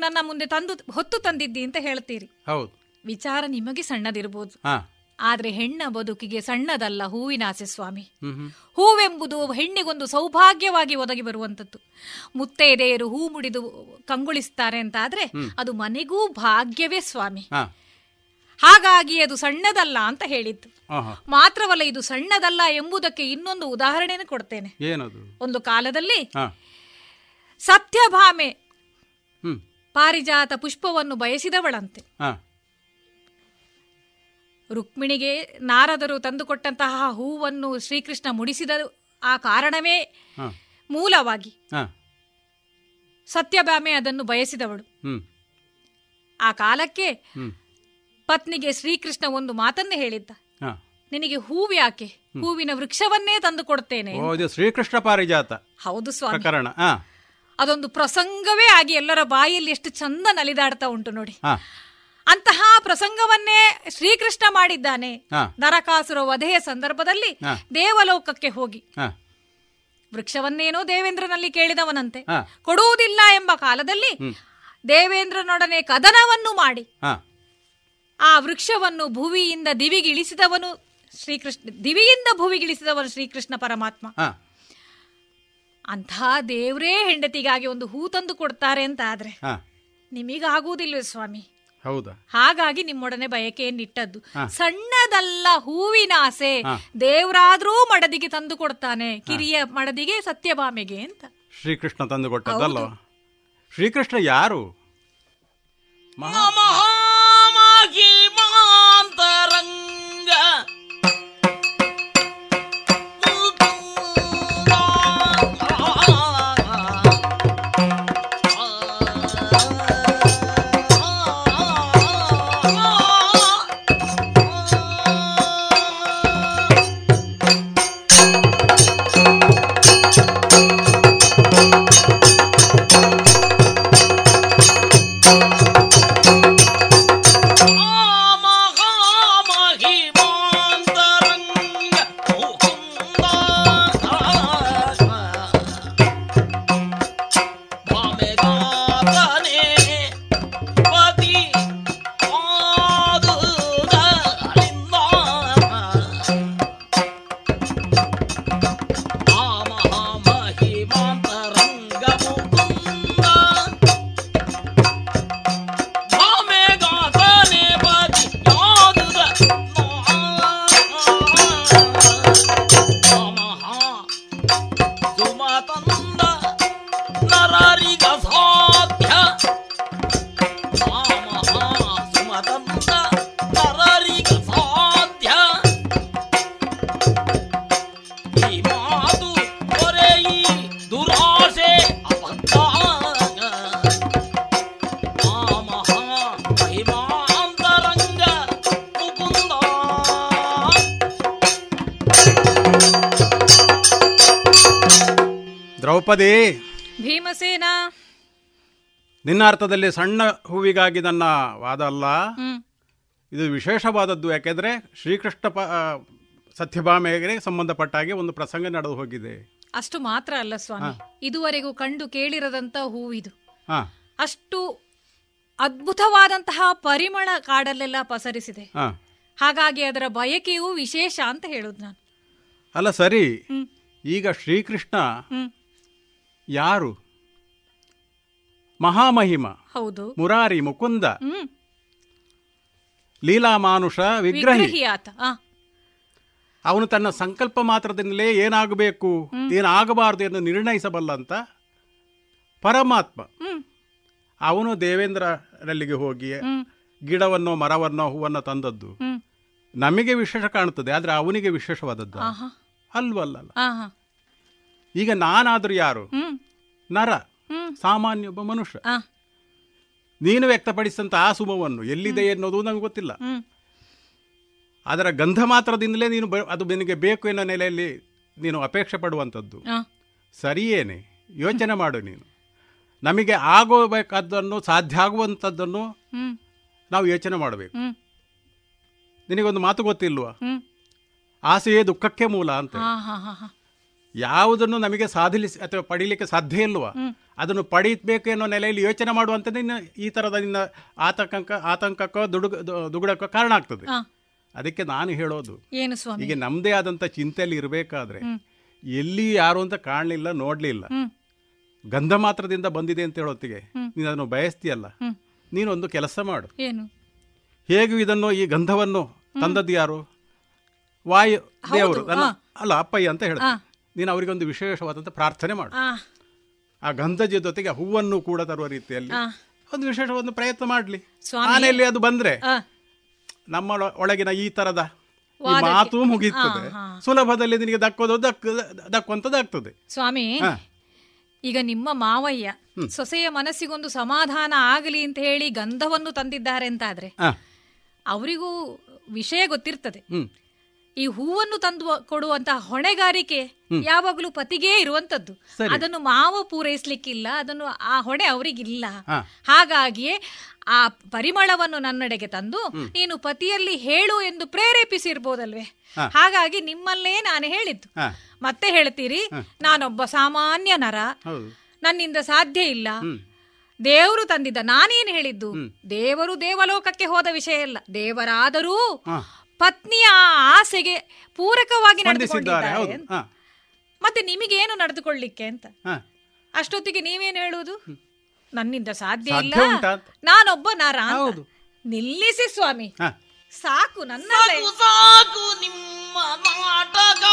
ನನ್ನ ಮುಂದೆ ತಂದು ಹೊತ್ತು ತಂದಿದ್ದಿ ಅಂತ ಹೇಳ್ತೀರಿ. ಹೌದು. ವಿಚಾರ ನಿಮಗೆ ಸಣ್ಣದಿರಬಹುದು ಆದ್ರೆ ಹೆಣ್ಣ ಬದುಕಿಗೆ ಸಣ್ಣದಲ್ಲ ಹೂವಿನ ಆಸೆ ಸ್ವಾಮಿ. ಹೂವೆಂಬುದು ಹೆಣ್ಣಿಗೊಂದು ಸೌಭಾಗ್ಯವಾಗಿ ಒದಗಿ ಬರುವಂತದ್ದು ಮುತ್ತೈದೆಯರು ಹೂ ಮುಡಿದು ಕಂಗೊಳಿಸ್ತಾರೆ ಅಂತ ಆದ್ರೆ ಅದು ಮನೆಗೂ ಭಾಗ್ಯವೇ ಸ್ವಾಮಿ. ಹಾಗಾಗಿ ಅದು ಸಣ್ಣದಲ್ಲ ಅಂತ ಹೇಳಿದ್ದು. ಮಾತ್ರವಲ್ಲ ಇದು ಸಣ್ಣದಲ್ಲ ಎಂಬುದಕ್ಕೆ ಇನ್ನೊಂದು ಉದಾಹರಣೆಯನ್ನು ಕೊಡ್ತೇನೆ. ಒಂದು ಕಾಲದಲ್ಲಿ ಸತ್ಯಭಾಮೆ ಪಾರಿಜಾತ ಪುಷ್ಪವನ್ನು ಬಯಸಿದವಳಂತೆ. ರುಕ್ಮಿಣಿಗೆ ನಾರದರು ತಂದುಕೊಟ್ಟಂತಹ ಹೂವನ್ನು ಶ್ರೀಕೃಷ್ಣ ಮುಡಿಸಿದ ಆ ಕಾರಣವೇ ಮೂಲವಾಗಿ. ಸತ್ಯಭಾಮೆ ಅದನ್ನು ಬಯಸಿದವಳು. ಆ ಕಾಲಕ್ಕೆ ಪತ್ನಿಗೆ ಶ್ರೀಕೃಷ್ಣ ಒಂದು ಮಾತನ್ನು ಹೇಳಿದ್ದ. ನಿನಗೆ ಹೂವು ಯಾಕೆ? ಹೂವಿನ ವೃಕ್ಷವನ್ನೇ ತಂದು ಕೊಡ್ತೇನೆ ಶ್ರೀಕೃಷ್ಣ ಪಾರಿಜಾತ ಹೌದು ಸ್ವಾಮಿ. ಅದೊಂದು ಪ್ರಸಂಗವೇ ಆಗಿ ಎಲ್ಲರ ಬಾಯಲ್ಲಿ ಎಷ್ಟು ಚಂದ ನಲಿದಾಡ್ತಾ ಉಂಟು ನೋಡಿ. ಅಂತಹ ಪ್ರಸಂಗವನ್ನೇ ಶ್ರೀಕೃಷ್ಣ ಮಾಡಿದ್ದಾನೆ. ನರಕಾಸುರ ವಧೆಯ ಸಂದರ್ಭದಲ್ಲಿ ದೇವಲೋಕಕ್ಕೆ ಹೋಗಿ. ವೃಕ್ಷವನ್ನೇನೋ ದೇವೇಂದ್ರನಲ್ಲಿ ಕೇಳಿದವನಂತೆ. ಕೊಡುವುದಿಲ್ಲ ಎಂಬ ಕಾಲದಲ್ಲಿ ದೇವೇಂದ್ರನೊಡನೆ ಕದನವನ್ನು ಮಾಡಿ. ಆ ವೃಕ್ಷವನ್ನು ಭುವಿಯಿಂದ ದಿವಿಗಿಳಿಸಿದವನು ಶ್ರೀಕೃಷ್ಣ ದಿವಿಯಿಂದ ಭುವಿಗಿಳಿಸಿದವನು ಶ್ರೀಕೃಷ್ಣ ಪರಮಾತ್ಮ. ಅಂಥ ದೇವರೇ ಹೆಂಡತಿಗಾಗಿ ಒಂದು ಹೂ ತಂದು ಕೊಡ್ತಾರೆ ಅಂತ ಆದ್ರೆ ಹಾ. ನಿಮಗಾಗುವುದಿಲ್ವೇ ಸ್ವಾಮಿ? ಹೌದಾ? ಹಾಗಾಗಿ ನಿಮ್ಮೊಡನೆ ಬಯಕೆಯನ್ನಿಟ್ಟದ್ದು. ಸಣ್ಣದಲ್ಲ ಹೂವಿನ ಆಸೆ. ದೇವರಾದ್ರೂ ಮಡದಿಗೆ ತಂದು ಕೊಡ್ತಾನೆ ಕಿರಿಯ ಮಡದಿಗೆ ಸತ್ಯಭಾಮೆಗೆ ಅಂತ. ಶ್ರೀಕೃಷ್ಣ ತಂದು ಕೊಟ್ಟದಲ್ಲ ಶ್ರೀಕೃಷ್ಣ ಯಾರು? ಮಹಾ ಮಹಾಮಹಿಮಾಂತರಂಗ ಅರ್ಥದಲ್ಲಿ ಸಣ್ಣ ಹೂವಿಗಾಗಿ ನನ್ನ ವಾದ ಅಲ್ಲ. ಇದು ವಿಶೇಷವಾದದ್ದು. ಯಾಕೆಂದ್ರೆ ಶ್ರೀಕೃಷ್ಣ ಸತ್ಯಭಾಮೆಗೆ ಸಂಬಂಧಪಟ್ಟ ಹಾಗೆ ಒಂದು ಪ್ರಸಂಗ ನಡೆದು ಹೋಗಿದೆ. ಅಷ್ಟು ಮಾತ್ರ ಅಲ್ಲ ಸ್ವಾಮಿ. ಇದುವರೆಗೂ ಕಂಡು ಕೇಳಿರದಂತ ಹೂವಿದು. ಅಷ್ಟು ಅದ್ಭುತವಾದಂತಹ ಪರಿಮಳ ಕಾಡಲ್ಲೆಲ್ಲ ಪಸರಿಸಿದೆ. ಹಾಗಾಗಿ ಅದರ ಬಯಕೆಯೂ ವಿಶೇಷ ಅಂತ ಹೇಳುದು ನಾನು. ಅಲ್ಲ ಸರಿ. ಈಗ ಶ್ರೀಕೃಷ್ಣ ಯಾರು? ಮಹಾಮಹಿಮ ಹೌದು. ಮುರಾರಿ ಮುಕುಂದ ಲೀಲಾ ಮಾನುಷ ವಿಗ್ರಹಿ. ಅವನು ತನ್ನ ಸಂಕಲ್ಪ ಮಾತ್ರದಿಂದಲೇ ಏನಾಗಬೇಕು ಏನಾಗಬಾರದು ಎಂದು ನಿರ್ಣಯಿಸಬಲ್ಲಂತ ಪರಮಾತ್ಮ. ಅವನು ದೇವೇಂದ್ರರಲ್ಲಿಗೆ ಹೋಗಿ ಗಿಡವನ್ನೋ ಮರವನ್ನೋ ಹೂವನ್ನು ತಂದದ್ದು. ನಮಗೆ ವಿಶೇಷ ಕಾಣುತ್ತದೆ ಆದರೆ ಅವನಿಗೆ ವಿಶೇಷವಾದದ್ದು ಅಲ್ವಲ್ಲ ಈಗ ನಾನಾದರೂ ಯಾರು? ನರ. ಸಾಮಾನ್ಯ ಒಬ್ಬ ಮನುಷ್ಯ. ನೀನು ವ್ಯಕ್ತಪಡಿಸಿದಂಥ ಆ ಸುಮವನ್ನು ಎಲ್ಲಿದೆ ಎನ್ನುವುದು ನಮಗೆ ಗೊತ್ತಿಲ್ಲ. ಅದರ ಗಂಧ ಮಾತ್ರದಿಂದಲೇ ನೀನು ಅದು ನಿನಗೆ ಬೇಕು ಎನ್ನೋ ನೆಲೆಯಲ್ಲಿ ನೀನು ಅಪೇಕ್ಷೆ ಪಡುವಂಥದ್ದು. ಸರಿಯೇನೆ ಯೋಚನೆ ಮಾಡು ನೀನು. ನಮಗೆ ಆಗೋಬೇಕಾದ್ದನ್ನು ಸಾಧ್ಯ ಆಗುವಂಥದ್ದನ್ನು ನಾವು ಯೋಚನೆ ಮಾಡಬೇಕು. ನಿನಗೊಂದು ಮಾತು ಗೊತ್ತಿಲ್ವಾ? ಆಸೆಯೇ ದುಃಖಕ್ಕೆ ಮೂಲ ಅಂತ. ಯಾವುದನ್ನು ನಮಗೆ ಸಾಧಿಲಿ ಅಥವಾ ಪಡೀಲಿಕ್ಕೆ ಸಾಧ್ಯ ಇಲ್ವಾ. ಅದನ್ನು ಪಡೀಬೇಕು ಅನ್ನೋ ನೆಲೆಯಲ್ಲಿ ಯೋಚನೆ ಮಾಡುವಂಥದ್ದು ಇನ್ನು ಈ ಥರದ ನಿನ್ನ ಆತಂಕ ಆತಂಕಕ್ಕೋ ದುಡುಗ ದುಗುಡಕ್ಕೋ ಕಾರಣ ಆಗ್ತದೆ. ಅದಕ್ಕೆ ನಾನು ಹೇಳೋದು ಏನು ಈಗ ನಮ್ಮದೇ ಆದಂಥ ಚಿಂತೆಯಲ್ಲಿ ಇರಬೇಕಾದ್ರೆ ಎಲ್ಲಿ ಯಾರು ಅಂತ ಕಾಣಲಿಲ್ಲ ನೋಡಲಿಲ್ಲ. ಗಂಧ ಮಾತ್ರದಿಂದ ಬಂದಿದೆ ಅಂತ ಹೇಳೋತ್ತಿಗೆ. ನೀನು ಅದನ್ನು ಬಯಸ್ತೀಯಲ್ಲ. ನೀನೊಂದು ಕೆಲಸ ಮಾಡು. ಏನು? ಹೇಗೂ ಇದನ್ನು ಈ ಗಂಧವನ್ನು ತಂದದ್ದು ಯಾರು? ವಾಯು ದೇವರು ಅಲ್ಲ ಅಪ್ಪಯ್ಯ ಅಂತ ಹೇಳ್ತಾರೆ ಹಾ. ನೀನು ಅವರಿಗೊಂದು ವಿಶೇಷವಾದಂಥ ಪ್ರಾರ್ಥನೆ ಮಾಡು. ಆ ಗಂಧಜ ಗಂಧದ ಜೊತೆಗೆ ಹೂವನ್ನು ಕೂಡ ತರುವ ರೀತಿಯಲ್ಲಿ ಒಂದು ವಿಶೇಷ ಒಂದು ಪ್ರಯತ್ನ ಮಾಡಲಿ. ಮನೆಯಲ್ಲಿ ಅದು ಬಂದ್ರೆ ನಮ್ಮ ಒಳ- ಒಳಗಿನ ಈ ತರದ ಮಾತು ಹಾ. ಸುಲಭದಲ್ಲಿ ನಿನಗೆ ದಕ್ಕೋದು ದಕ್ ದಕ್ಕುವಂಥದ್ದಾಗ್ತದೆ ಸ್ವಾಮಿ ಈಗ ನಿಮ್ಮ ಮಾವಯ್ಯ ಸೊಸೆಯ ಮನಸ್ಸಿಗೊಂದು ಸಮಾಧಾನ ಆಗಲಿ ಅಂತ ಹೇಳಿ ಗಂಧವನ್ನು ತಂದಿದ್ದಾರೆ ಅಂತಾದ್ರೆ. ಅವರಿಗೂ ವಿಷಯ ಗೊತ್ತಿರ್ತದೆ. ಈ ಹೂವನ್ನು ತಂದು ಕೊಡುವಂತಹ ಹೊಣೆಗಾರಿಕೆ ಯಾವಾಗಲೂ ಪತಿಗೇ ಇರುವಂತದ್ದು. ಅದನ್ನು ಮಾವ ಪೂರೈಸ್ಲಿಕ್ಕಿಲ್ಲ ಅದನ್ನು ಆ ಹೊಣೆ ಅವರಿಗಿಲ್ಲ. ಹಾಗಾಗಿಯೇ ಆ ಪರಿಮಳವನ್ನು ನನ್ನೆಡೆಗೆ ತಂದು ನೀನು ಪತಿಯಲ್ಲಿ ಹೇಳು ಎಂದು ಪ್ರೇರೇಪಿಸಿರ್ಬೋದಲ್ವೇ. ಹಾಗಾಗಿ ನಿಮ್ಮಲ್ಲೇ ನಾನು ಹೇಳಿದ್ದು. ಮತ್ತೆ ಹೇಳ್ತೀರಿ ನಾನೊಬ್ಬ ಸಾಮಾನ್ಯ ನರ. ನನ್ನಿಂದ ಸಾಧ್ಯ ಇಲ್ಲ. ದೇವರು ತಂದಿದ್ದ ನಾನೇನು ಹೇಳಿದ್ದು? ದೇವರು ದೇವಲೋಕಕ್ಕೆ ಹೋದ ವಿಷಯ ಇಲ್ಲ ದೇವರಾದರೂ. ಪತ್ನಿಯ ಆಸೆಗೆ ಪೂರಕವಾಗಿ ನಡೆದುಕೊಂಡಿದ್ದಾರೆ ಮತ್ತೆ ನಿಮಗೆ ಏನು ನಿಮಗೇನು ನಡೆದುಕೊಳ್ಳಿಕ್ಕೆ ಅಂತ? ಅಷ್ಟೊತ್ತಿಗೆ ನೀವೇನು ಹೇಳುವುದು? ನನ್ನಿಂದ ಸಾಧ್ಯ ಇಲ್ಲ? ನಾನೊಬ್ಬ ನಾರ. ನಿಲ್ಲಿಸಿ ಸ್ವಾಮಿ. ಸಾಕು ನನ್ನ ಸಾಕು ಸಾಕು ನಿಮ್ಮ ನಾಟಕ.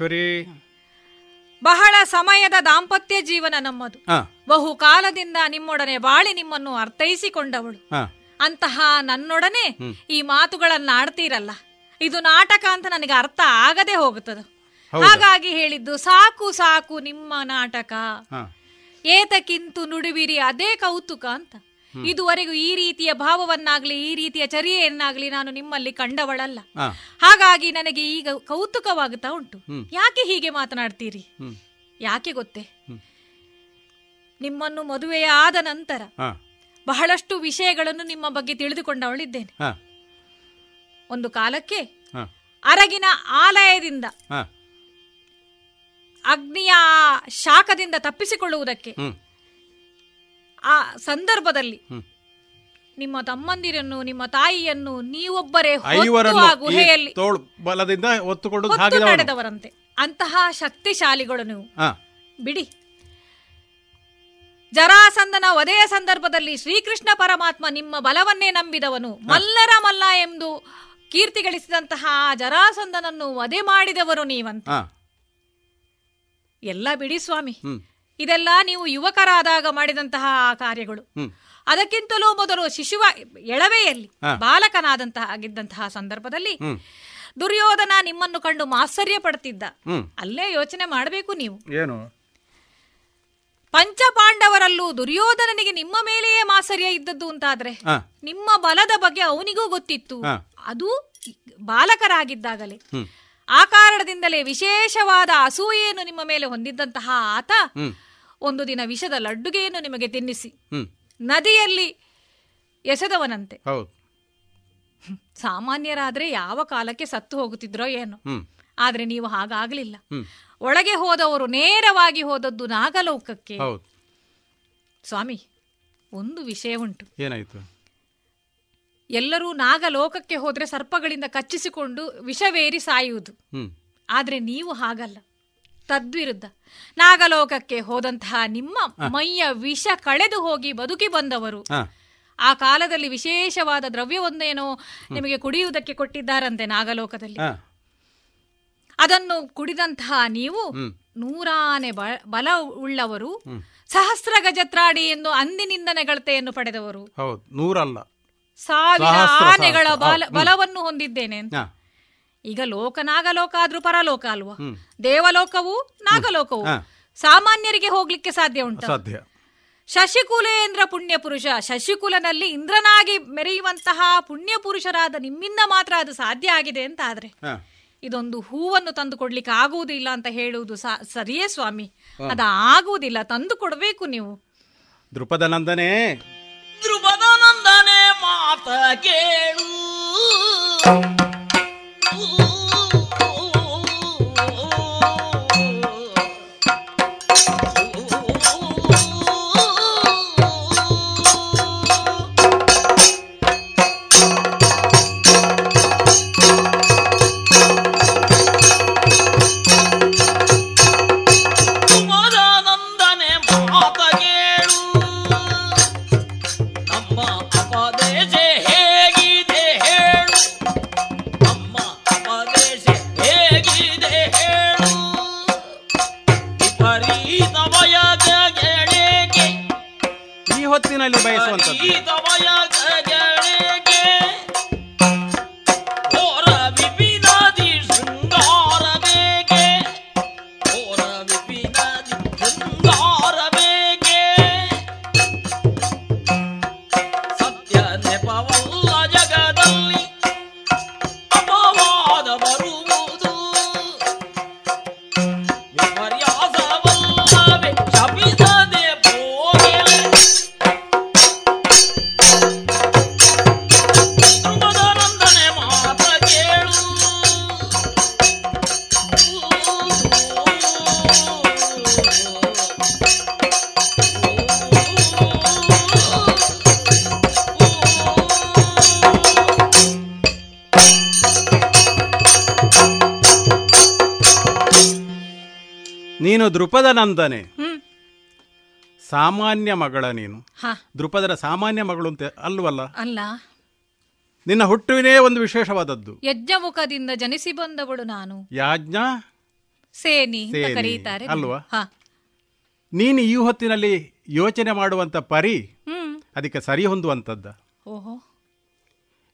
ಪ್ರಾಣೇಶ್ವರಿ ಬಹಳ ಸಮಯದ ದಾಂಪತ್ಯ ಜೀವನ ನಮ್ಮದು. ಬಹುಕಾಲದಿಂದ ಬಹು ಕಾಲದಿಂದ ನಿಮ್ಮೊಡನೆ ಬಾಳಿ ನಿಮ್ಮನ್ನು ಅರ್ಥೈಸಿಕೊಂಡವಳು. ಅಂತಹ ನನ್ನೊಡನೆ ಈ ಮಾತುಗಳನ್ನ ಆಡ್ತೀರಲ್ಲ. ಇದು ನಾಟಕ ಅಂತ ನನಗೆ ಅರ್ಥ ಆಗದೆ ಹೋಗುತ್ತದೆ. ಹಾಗಾಗಿ ಹೇಳಿದ್ದು ಸಾಕು ಸಾಕು ನಿಮ್ಮ ನಾಟಕ. ಏತಕ್ಕಿಂತು ನುಡಿವಿರಿ ಅದೇ ಕೌತುಕ ಅಂತ. ಇದುವರೆಗೂ ಈ ರೀತಿಯ ಭಾವವನ್ನಾಗ್ಲಿ ಈ ರೀತಿಯ ಚರ್ಯೆಯನ್ನಾಗ್ಲಿ ನಾನು ನಿಮ್ಮಲ್ಲಿ ಕಂಡವಳಲ್ಲ. ಹಾಗಾಗಿ ನನಗೆ ಈಗ ಕೌತುಕವಾಗುತ್ತಾ ಉಂಟು. ಯಾಕೆ ಹೀಗೆ ಮಾತನಾಡ್ತೀರಿ? ಯಾಕೆ ಗೊತ್ತೇ? ನಿಮ್ಮನ್ನು ಮದುವೆಯ ಆದ ನಂತರ ಬಹಳಷ್ಟು ವಿಷಯಗಳನ್ನು ನಿಮ್ಮ ಬಗ್ಗೆ ತಿಳಿದುಕೊಂಡವಳಿದ್ದೇನೆ. ಒಂದು ಕಾಲಕ್ಕೆ ಅರಗಿನ ಆಲಯದಿಂದ ಅಗ್ನಿಯ ಶಾಖದಿಂದ ತಪ್ಪಿಸಿಕೊಳ್ಳುವುದಕ್ಕೆ ಆ ಸಂದರ್ಭದಲ್ಲಿ ನಿಮ್ಮ ತಮ್ಮಂದಿರನ್ನು ನಿಮ್ಮ ತಾಯಿಯನ್ನು ನೀವೊಬ್ಬರೇ ಬಲದಿಂದ ಒತ್ತುಕೊಂಡು ಹೊತ್ತು ನಡೆದವರಂತೆ. ಅಂತಹ ಶಕ್ತಿಶಾಲಿಗಳು ನೀವು. ಬಿಡಿ. ಜರಾಸಂದನ ವಧೆಯ ಸಂದರ್ಭದಲ್ಲಿ ಶ್ರೀಕೃಷ್ಣ ಪರಮಾತ್ಮ ನಿಮ್ಮ ಬಲವನ್ನೇ ನಂಬಿದವನು. ಮಲ್ಲರ ಮಲ್ಲ ಎಂದು ಕೀರ್ತಿ ಗಳಿಸಿದಂತಹ ಆ ಜರಾಸಂದನನ್ನು ವಧೆ ಮಾಡಿದವರು ನೀವಂತ. ಎಲ್ಲ ಬಿಡಿ ಸ್ವಾಮಿ. ಇದೆಲ್ಲ ನೀವು ಯುವಕರಾದಾಗ ಮಾಡಿದಂತಹ ಕಾರ್ಯಗಳು. ಅದಕ್ಕಿಂತಲೂ ಮೊದಲು ಶಿಶುವ ಎಳವೆಯಲ್ಲಿ. ಬಾಲಕನಾದಂತಹ ಆಗಿದ್ದಂತಹ ಸಂದರ್ಭದಲ್ಲಿ ದುರ್ಯೋಧನ ನಿಮ್ಮನ್ನು ಕಂಡು ಮಾತ್ಸರ್ಯ ಪಡ್ತಿದ್ದ. ಅಲ್ಲೇ ಯೋಚನೆ ಮಾಡಬೇಕು ನೀವು. ಏನು? ಪಂಚಪಾಂಡವರಲ್ಲೂ ದುರ್ಯೋಧನನಿಗೆ ನಿಮ್ಮ ಮೇಲೆಯೇ ಮಾಸರ್ಯ ಇದ್ದದ್ದು ಅಂತಾದ್ರೆ. ನಿಮ್ಮ ಬಲದ ಬಗ್ಗೆ ಅವನಿಗೂ ಗೊತ್ತಿತ್ತು. ಅದು ಬಾಲಕರಾಗಿದ್ದಾಗಲೇ. ಆ ಕಾರಣದಿಂದಲೇ ವಿಶೇಷವಾದ ಅಸೂಯೆಯನ್ನು ನಿಮ್ಮ ಮೇಲೆ ಹೊಂದಿದ್ದಂತಹ ಆತ ಒಂದು ದಿನ ವಿಷದ ಲಡ್ಡುಗೆಯನ್ನು ನಿಮಗೆ ತಿನ್ನಿಸಿ. ನದಿಯಲ್ಲಿ ಎಸೆದವನಂತೆ. ಸಾಮಾನ್ಯರಾದ್ರೆ ಯಾವ ಕಾಲಕ್ಕೆ ಸತ್ತು ಹೋಗುತ್ತಿದ್ರೋ ಏನು. ಆದ್ರೆ ನೀವು ಹಾಗಾಗ್ಲಿಲ್ಲ. ಒಳಗೆ ಹೋದವರು ನೇರವಾಗಿ ಹೋದದ್ದು ನಾಗಲೋಕಕ್ಕೆ. ಸ್ವಾಮಿ ಒಂದು ವಿಷಯ ಉಂಟು. ಏನಾಯ್ತು? ಎಲ್ಲರೂ ನಾಗಲೋಕಕ್ಕೆ ಹೋದ್ರೆ ಸರ್ಪಗಳಿಂದ ಕಚ್ಚಿಸಿಕೊಂಡು ವಿಷವೇರಿ ಸಾಯುವುದು. ಆದ್ರೆ ನೀವು ಹಾಗಲ್ಲ. ತದ್ವಿರುದ್ಧ. ನಾಗಲೋಕಕ್ಕೆ ಹೋದಂತಹ ನಿಮ್ಮ ಮೈಯ ವಿಷ ಕಳೆದು ಹೋಗಿ ಬದುಕಿ ಬಂದವರು. ಆ ಕಾಲದಲ್ಲಿ ವಿಶೇಷವಾದ ದ್ರವ್ಯವೊಂದೇನೋ ನಿಮಗೆ ಕುಡಿಯುವುದಕ್ಕೆ ಕೊಟ್ಟಿದ್ದಾರಂತೆ ನಾಗಲೋಕದಲ್ಲಿ. ಅದನ್ನು ಕುಡಿದಂತಹ ನೀವು ನೂರಾನೆ ಬಲ ಉಳ್ಳವರು. ಸಹಸ್ರ ಗಜತ್ರಾಡಿ ಎಂದು ಅಂದಿನಿಂದ ನೆಗಳತೆಯನ್ನು ಪಡೆದವರು. ಸಾವಿರ ಆನೆಗಳ ಬಲ ಬಲವನ್ನು ಹೊಂದಿದ್ದೇನೆ ಈಗ ಲೋಕ ನಾಗಲೋಕ ಆದ್ರೂ ಪರಲೋಕ ಅಲ್ವಾ. ದೇವಲೋಕವು ನಾಗಲೋಕವು ಸಾಮಾನ್ಯರಿಗೆ ಹೋಗ್ಲಿಕ್ಕೆ ಸಾಧ್ಯ ಉಂಟು? ಸಾಧ್ಯ. ಶಶಿಕುಲೇಂದ್ರ ಪುಣ್ಯ ಪುರುಷ ಶಶಿಕುಲನಲ್ಲಿ ಇಂದ್ರನಾಗಿ ಮೆರೆಯುವಂತಹ ಪುಣ್ಯ ಪುರುಷರಾದ ನಿಮ್ಮಿಂದ ಮಾತ್ರ ಅದು ಸಾಧ್ಯ ಆಗಿದೆ ಅಂತ ಆದ್ರೆ ಇದೊಂದು ಹೂವನ್ನು ತಂದು ಕೊಡ್ಲಿಕ್ಕೆ ಆಗುವುದಿಲ್ಲ ಅಂತ ಹೇಳುವುದು ಸ- ಸರಿಯೇ ಸ್ವಾಮಿ? ಅದ ಆಗುವುದಿಲ್ಲ ತಂದು ಕೊಡಬೇಕು ನೀವು. ದೃಪದ ನಂದನೆ ದೃಪದ ನಂದನೆ ಮಾತ ಕೇಳು. Oh. ನಂದನೆ ಸಾಮಾನ್ಯ ಮಗಳ ನೀನು. ದೃಪದರ ಸಾಮಾನ್ಯ ಮಗಳು ಅಂತ ಅಲ್ವಲ್ಲ? ಅಲ್ಲ. ನಿನ್ನ ಹುಟ್ಟುವಿನೇ ಒಂದು ವಿಶೇಷವಾದದ್ದು. ಯಜ್ಞಮುಖದಿಂದ ಜನಿಸಿ ಬಂದವಳು ನಾನು. ಯಾಜ್ಞ? ಸೇನಿ ಅಲ್ವಾ? ನೀನು ಈ ಹೊತ್ತಿನಲ್ಲಿ ಯೋಚನೆ ಮಾಡುವಂತ ಪರಿ ಅದಕ್ಕೆ ಸರಿ ಹೊಂದುವಂಥದ್ದ ಓಹೋ.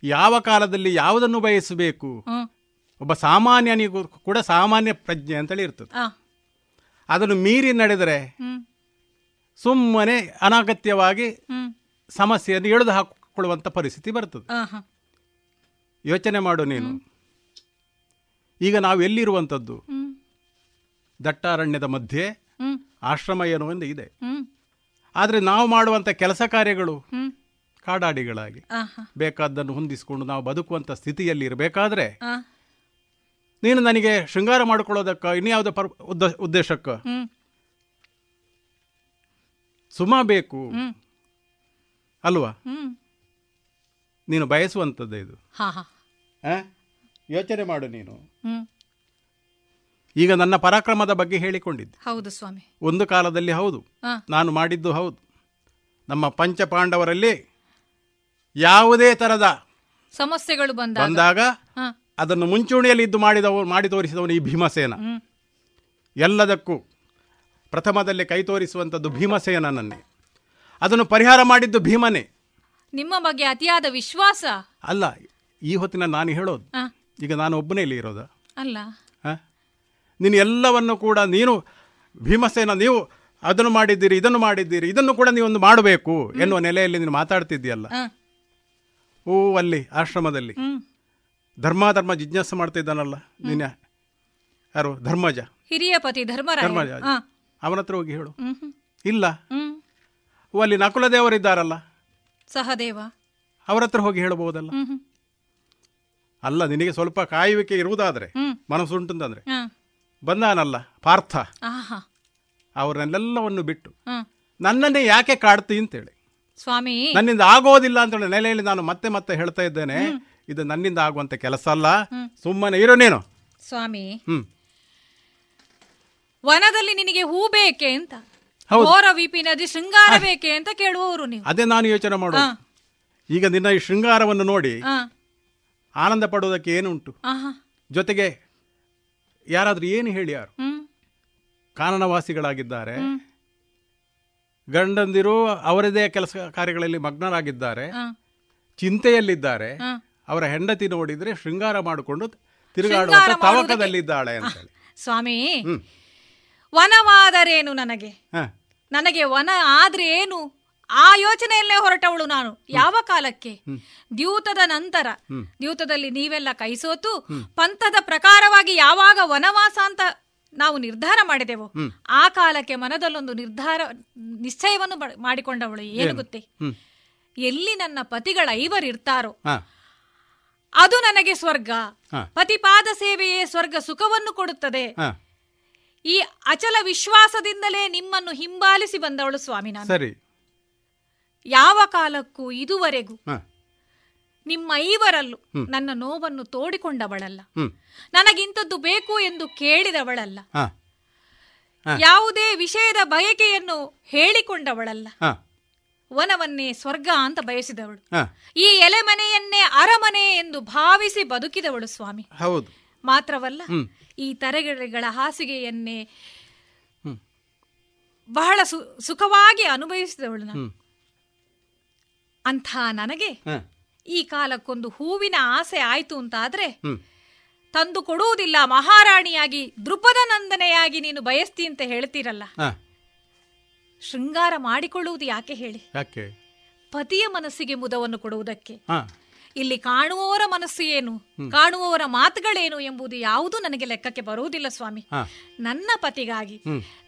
ಯಾವ ಕಾಲದಲ್ಲಿ ಯಾವುದನ್ನು ಬಯಸಬೇಕು? ಒಬ್ಬ ಸಾಮಾನ್ಯನಿಗೂ ಕೂಡ ಸಾಮಾನ್ಯ ಪ್ರಜ್ಞೆ ಅಂತೇಳಿ ಇರ್ತದೆ. ಅದನ್ನು ಮೀರಿ ನಡೆದರೆ ಸುಮ್ಮನೆ ಅನಾಗತ್ಯವಾಗಿ ಸಮಸ್ಯೆಯನ್ನು ಎಳೆದು ಹಾಕಿಕೊಳ್ಳುವಂಥ ಪರಿಸ್ಥಿತಿ ಬರ್ತದೆ. ಯೋಚನೆ ಮಾಡು ನೀನು. ಈಗ ನಾವು ಎಲ್ಲಿರುವಂಥದ್ದು? ದಟ್ಟಾರಣ್ಯದ ಮಧ್ಯೆ ಆಶ್ರಮ ಏನೋ ಒಂದು ಇದೆ. ಆದರೆ ನಾವು ಮಾಡುವಂಥ ಕೆಲಸ ಕಾರ್ಯಗಳು ಕಾಡಾಡಿಗಳಾಗಿ. ಬೇಕಾದ್ದನ್ನು ಹೊಂದಿಸಿಕೊಂಡು ನಾವು ಬದುಕುವಂಥ ಸ್ಥಿತಿಯಲ್ಲಿ ಇರಬೇಕಾದ್ರೆ ನೀನು ನನಗೆ ಶೃಂಗಾರ ಮಾಡಿಕೊಳ್ಳೋದಕ್ಕ ಇನ್ಯಾವುದೋ ಪರ್ ಉದ್ದ ಉದ್ದೇಶಕ್ಕ? ಸುಮ ಬೇಕು. ಅಲ್ವಾ? ನೀನು ಬಯಸುವಂಥದ್ದು ಇದು? ಯೋಚನೆ ಮಾಡು ನೀನು. ಈಗ ನನ್ನ ಪರಾಕ್ರಮದ ಬಗ್ಗೆ ಹೇಳಿಕೊಂಡಿದ್ದೆ. ಹೌದು ಸ್ವಾಮಿ. ಒಂದು ಕಾಲದಲ್ಲಿ ಹೌದು. ನಾನು ಮಾಡಿದ್ದು ಹೌದು. ನಮ್ಮ ಪಂಚ ಪಾಂಡವರಲ್ಲಿ ಯಾವುದೇ ತರದ ಸಮಸ್ಯೆಗಳು ಬಂದಾಗ. ಅದನ್ನು ಮುಂಚೂಣಿಯಲ್ಲಿ ಇದ್ದು ಮಾಡಿದವ ಮಾಡಿ ತೋರಿಸಿದವನು ಈ ಭೀಮಸೇನ. ಎಲ್ಲದಕ್ಕೂ ಪ್ರಥಮದಲ್ಲಿ ಕೈ ತೋರಿಸುವಂಥದ್ದು ಭೀಮಸೇನನನ್ನೇ ಅದನ್ನು ಪರಿಹಾರ ಮಾಡಿದ್ದು ಭೀಮನೇ. ನಿಮ್ಮ ಬಗ್ಗೆ ಅತಿಯಾದ ವಿಶ್ವಾಸ. ಅಲ್ಲ ಈ ಹೊತ್ತಿನ ನಾನು ಹೇಳೋದು. ಈಗ ನಾನು ಒಬ್ಬನೇ ಇಲ್ಲಿ ಇರೋದ. ಅಲ್ಲ. ನೀನು ಎಲ್ಲವನ್ನು ಕೂಡ ನೀನು ಭೀಮಸೇನ ನೀವು ಅದನ್ನು ಮಾಡಿದ್ದೀರಿ ಇದನ್ನು ಮಾಡಿದ್ದೀರಿ ಇದನ್ನು ಕೂಡ ನೀವೊಂದು ಮಾಡಬೇಕು ಎನ್ನುವ ನೆಲೆಯಲ್ಲಿ ನೀನು ಮಾತಾಡ್ತಿದ್ದೀಯಲ್ಲ. ಓ ಅಲ್ಲಿ ಆಶ್ರಮದಲ್ಲಿ. ಧರ್ಮಾಧರ್ಮ ಜಿಜ್ಞಾಸ ಮಾಡ್ತಾ ಇದ್ದಾನಲ್ಲ ನಿನ್ನ ಯಾರು? ಧರ್ಮಜ. ಹಿರಿಯ ಪತಿ ಧರ್ಮರಾಜ ಅವನ ಹತ್ರ ಹೋಗಿ ಹೇಳು. ಇಲ್ಲ. ಅಲ್ಲಿ ನಕುಲ ಅಲ್ಲಿ ನಕುಲದೇವರಿದ್ದಾರಲ್ಲ ಸಹದೇವ. ಅವರ ಹತ್ರ ಹೋಗಿ ಹೇಳಬಹುದಲ್ಲ? ಅಲ್ಲ ನಿನಗೆ ಸ್ವಲ್ಪ ಕಾಯುವಿಕೆ ಇರುವುದಾದ್ರೆ ಮನಸ್ಸು ಮನಸ್ಸುಂಟಂತಂದ್ರೆ. ಬಂದಾನಲ್ಲ ಪಾರ್ಥ. ಅವರನ್ನೆಲ್ಲವನ್ನು ಬಿಟ್ಟು. ನನ್ನನ್ನೇ ಯಾಕೆ ಕಾಡ್ತಿ ಅಂತೇಳಿ. ಸ್ವಾಮಿ. ನನ್ನಿಂದ ಆಗೋದಿಲ್ಲ ಅಂತ ಹೇಳಿ ನೆಲೆಯಲ್ಲಿ ನಾನು ಮತ್ತೆ ಮತ್ತೆ ಹೇಳ್ತಾ ಇದ್ದೇನೆ. ಇದು ನನ್ನಿಂದ ಆಗುವಂತ ಕೆಲಸ ಅಲ್ಲ. ಸುಮ್ಮನೆ ಇರೋ ನೀನು. ಸ್ವಾಮಿ. ಹ್ಮ್. ವನದಲ್ಲಿ ನಿನಗೆ ಹೂ ಬೇಕೆ ಅಂತ? ಹೌದು. ಘೋರ ವಿಪಿನದಿ ಶೃಂಗಾರ ಬೇಕೆ ಅಂತ ಕೇಳುವವರು ನೀವು. ಅದೇ ನಾನು ಯೋಚನೆ ಮಾಡುವ ಈಗ ನಿನ್ನ ಈ ಶೃಂಗಾರವನ್ನು ನೋಡಿ. ಆನಂದ ಪಡೋದಕ್ಕೆ ಏನುಂಟು ಉಂಟು? ಜೊತೆಗೆ ಯಾರಾದ್ರೂ ಏನು ಹೇಳಿ ಯಾರು? ಕಾನನವಾಸಿಗಳಾಗಿದ್ದಾರೆ. ಗಂಡಂದಿರು ಅವರದೇ ಕೆಲಸ ಕಾರ್ಯಗಳಲ್ಲಿ ಮಗ್ನರಾಗಿದ್ದಾರೆ. ಚಿಂತೆಯಲ್ಲಿದ್ದಾರೆ. ಅವರ ಹೆಂಡತಿ ನೋಡಿದ್ರೆ ಶೃಂಗಾರ ಮಾಡಿಕೊಂಡು ಮಾಡುವುದಕ್ಕೆ- ತವಕದಲ್ಲಿದ್ದಾಳೆ ಅಂತ ಸ್ವಾಮಿ ವನವಾದರೇನು ನನಗೆ? ನನಗೆ ವನ ಆದ್ರೆ ಏನು ಆ ಯೋಚನೆಯಲ್ಲೇ ಹೊರಟವಳು ನಾನು. ಯಾವ ಕಾಲಕ್ಕೆ? ದ್ಯೂತದ ನಂತರ. ದ್ಯೂತದಲ್ಲಿ ನೀವೆಲ್ಲ ಕೈಸೋತು ಪಂಥದ ಪ್ರಕಾರವಾಗಿ ಯಾವಾಗ ವನವಾಸ ಅಂತ ನಾವು ನಿರ್ಧಾರ ಮಾಡಿದೆವು ಆ ಕಾಲಕ್ಕೆ ಮನದಲ್ಲೊಂದು ನಿರ್ಧಾರ ನಿಶ್ಚಯವನ್ನು ಮಾಡಿಕೊಂಡವಳು. ಏನು? ಗೊತ್ತೇ? ಎಲ್ಲಿ ನನ್ನ ಪತಿಗಳ ಐವರಿರ್ತಾರೋ. ಅದು ನನಗೆ ಸ್ವರ್ಗ. ಪತಿಪಾದ ಸೇವೆಯೇ ಸ್ವರ್ಗ ಸುಖವನ್ನು ಕೊಡುತ್ತದೆ. ಈ ಅಚಲ ವಿಶ್ವಾಸದಿಂದಲೇ ನಿಮ್ಮನ್ನು ಹಿಂಬಾಲಿಸಿ ಬಂದವಳು ಸ್ವಾಮಿ ನಾನು. ಸರಿ. ಯಾವ ಕಾಲಕ್ಕೂ ಇದುವರೆಗೂ ನಿಮ್ಮ ಐವರಲ್ಲೂ ನನ್ನ ನೋವನ್ನು ತೋಡಿಕೊಂಡವಳಲ್ಲ. ನನಗಿಂತದ್ದು ನನಗಿಂಥದ್ದು ಬೇಕು ಎಂದು ಕೇಳಿದವಳಲ್ಲ. ಯಾವುದೇ ವಿಷಯದ ಬಯಕೆಯನ್ನು ಹೇಳಿಕೊಂಡವಳಲ್ಲ. ವನವನ್ನೇ ಸ್ವರ್ಗ ಅಂತ ಬಯಸಿದವಳು. ಈ ಎಲೆಮನೆಯನ್ನೇ ಅರಮನೆ ಎಂದು ಭಾವಿಸಿ ಬದುಕಿದವಳು ಸ್ವಾಮಿ. ಹೌದು. ಮಾತ್ರವಲ್ಲ ಈ ತರೆಗಳ ಹಾಸಿಗೆಯನ್ನೇ ಬಹಳ ಸು ಸುಖವಾಗಿ ಅನುಭವಿಸಿದವಳು ನಾನು. ಅಂಥ ನನಗೆ. ಈ ಕಾಲಕ್ಕೊಂದು ಹೂವಿನ ಆಸೆ ಆಯ್ತು ಅಂತಾದ್ರೆ ಆದ್ರೆ ತಂದು ಕೊಡುವುದಿಲ್ಲ ಮಹಾರಾಣಿಯಾಗಿ ದೃಪದ ನಂದನೆಯಾಗಿ ನೀನು ಬಯಸ್ತಿ ಅಂತ ಹೇಳ್ತೀರಲ್ಲ. ಶೃಂಗಾರ ಮಾಡಿಕೊಳ್ಳುವುದು ಯಾಕೆ ಹೇಳಿ? ಯಾಕೆ? ಪತಿಯ ಮನಸ್ಸಿಗೆ ಮುದವನ್ನು ಕೊಡುವುದಕ್ಕೆ. ಹ. ಇಲ್ಲಿ ಕಾಣುವವರ ಮನಸ್ಸು ಏನು? ಕಾಣುವವರ ಮಾತುಗಳೇನು ಎಂಬುದು ಯಾವುದು ನನಗೆ ಲೆಕ್ಕಕ್ಕೆ ಬರುವುದಿಲ್ಲ ಸ್ವಾಮಿ. ನನ್ನ ಪತಿಗಾಗಿ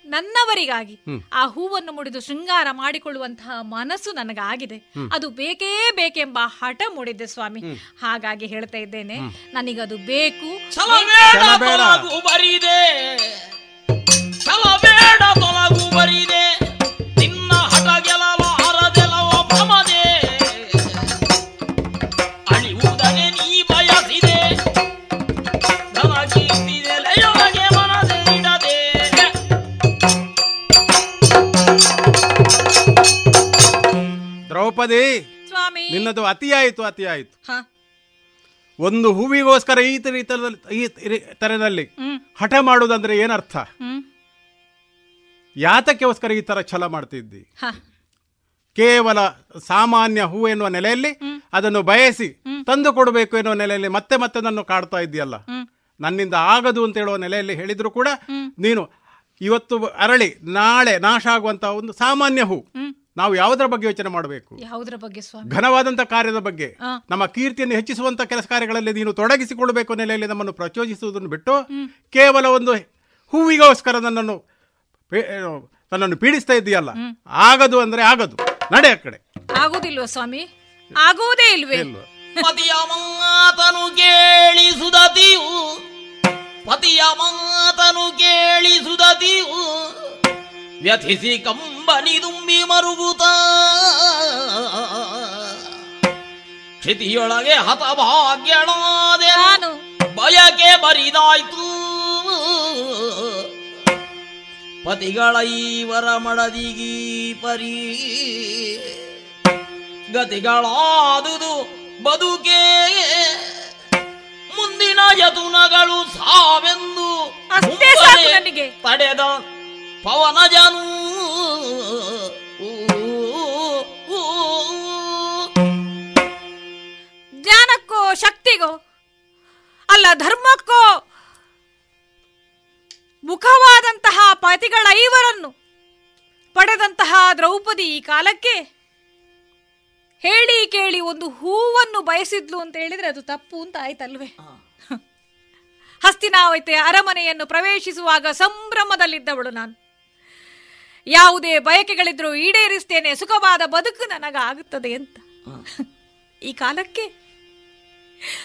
ನನ್ನವರಿಗಾಗಿ ಆ ಹೂವನ್ನು ಮುಡಿದು ಶೃಂಗಾರ ಮಾಡಿಕೊಳ್ಳುವಂತಹ ಮನಸ್ಸು ನನಗಾಗಿದೆ. ಅದು ಬೇಕೇ ಬೇಕೆಂಬ ಹಠ ಮೂಡಿದ್ದೆ ಸ್ವಾಮಿ. ಹಾಗಾಗಿ ಹೇಳ್ತಾ ಇದ್ದೇನೆ ನನಗದು ಬೇಕು. ಬರಿದೆ. ದ್ರೌಪದಿ ಸ್ವಾಮಿ ನಿನ್ನದು ಅತಿಯಾಯಿತು ಅತಿಯಾಯಿತು ಹ. ಒಂದು ಹೂವಿಗೋಸ್ಕರ ಈ ತರ- ಈ ತರದಲ್ಲಿ ಈ ರಿ- ತರದಲ್ಲಿ ಹ್ಮ್. ಹಠ ಮಾಡುವುದಂದ್ರೆ ಏನರ್ಥ ಹ್ಮ್ ಯಾತಕ್ಕೋಸ್ಕರ ಈ ತರ ಛಲ ಮಾಡ್ತಿದ್ದಿ ಹ. ಕೇವಲ ಸಾಮಾನ್ಯ ಹೂ ಎನ್ನುವ ನೆಲೆಯಲ್ಲಿ ಅದನ್ನು ಬಯಸಿ ತಂದು ಕೊಡಬೇಕು ಎನ್ನುವ ನೆಲೆಯಲ್ಲಿ ಮತ್ತೆ ಮತ್ತೆ ನನ್ನ ಕಾಡ್ತಾ ಇದೆಯಲ್ಲ ಹ್ಮ್. ನನ್ನಿಂದ ಆಗದು ಅಂತ ಹೇಳುವ ನೆಲೆಯಲ್ಲಿ ಹೇಳಿದ್ರು ಕೂಡ ನೀನು ಇವತ್ತು ಅರಳಿ ನಾಳೆ ನಾಶ ಆಗುವಂತಹ ಒಂದು ಸಾಮಾನ್ಯ ಹೂ ಹ್ಮ್. ನಾವು ಯಾವುದರ ಬಗ್ಗೆ ಯೋಚನೆ ಮಾಡಬೇಕು? ಯಾವುದರ ಬಗ್ಗೆ ಸ್ವಾಮಿ? ಘನವಾದಂಥ ಕಾರ್ಯದ ಬಗ್ಗೆ. ನಮ್ಮ ಕೀರ್ತಿಯನ್ನು ಹೆಚ್ಚಿಸುವಂತ ಕೆಲಸ ಕಾರ್ಯಗಳಲ್ಲಿ ನೀನು ತೊಡಗಿಸಿಕೊಳ್ಳಬೇಕು ನೆಲೆಯಲ್ಲಿ ನಮ್ಮನ್ನು ಪ್ರಚೋದಿಸುವುದನ್ನು ಬಿಟ್ಟು ಕೇವಲ ಒಂದು ಹೂವಿಗೋಸ್ಕರ ನನ್ನನ್ನು ನನ್ನನ್ನು ಪೀಡಿಸ್ತಾ ಇದೆಯಲ್ಲ ಆಗದು ಅಂದ್ರೆ ಆಗದು. ನಡೆ ಆ ಕಡೆ. ಆಗುದಿಲ್ವ ಸ್ವಾಮಿ? ಆಗುವುದೇ ಇಲ್ವೇ? ಇಲ್ವಾ? ಪತಿಯ ಮಾತನು ಕೇಳಿಸುದತಿಯು ಪತಿಯ ಮಾತನು ಕೇಳಿಸುದತಿಯು ವ್ಯಥಿಸಿ ಕಂಬನಿ ತುಂಬಿ ಮರುಗುತ. ಕ್ಷಿತಿಯೊಳಗೆ ಹತಭಾಗ್ಯಣಾದೆ ನಾನು ಬಯಕೆ ಬರಿದಾಯ್ತು. ಪತಿಗಳ ಈವರ ಮಡದಿಗಿ ಪರಿ. ಗತಿಗಳಾದುದು ಬದುಕೇ. ಮುಂದಿನ ಯತುನಗಳು ಸಾವೆಂದು. ತಡೆದ ಪವನಜನು ಜ್ಞಾನಕ್ಕೋ ಶಕ್ತಿಗೋ ಅಲ್ಲ ಧರ್ಮಕ್ಕೋ ಮುಖವಾದಂತಹ ಪತಿಗಳ ಐವರನ್ನು ದ್ರೌಪದಿ ಈ ಕಾಲಕ್ಕೆ ಹೇಳಿ ಕೇಳಿ ಒಂದು ಹೂವನ್ನು ಬಯಸಿದ್ಲು ಅಂತ ಹೇಳಿದ್ರೆ ಅದು ತಪ್ಪು ಅಂತ ಆಯ್ತಲ್ವೇ? ಹಸ್ತಿನಾವೈತೆ ಅರಮನೆಯನ್ನು ಪ್ರವೇಶಿಸುವಾಗ ಸಂಭ್ರಮದಲ್ಲಿದ್ದವಳು ನಾನು. ಯಾವುದೇ ಬಯಕೆಗಳಿದ್ರೂ ಈಡೇರಿಸ್ತೇನೆ ಸುಖವಾದ ಬದುಕು ನನಗಾಗುತ್ತದೆ ಅಂತ. ಈ ಕಾಲಕ್ಕೆ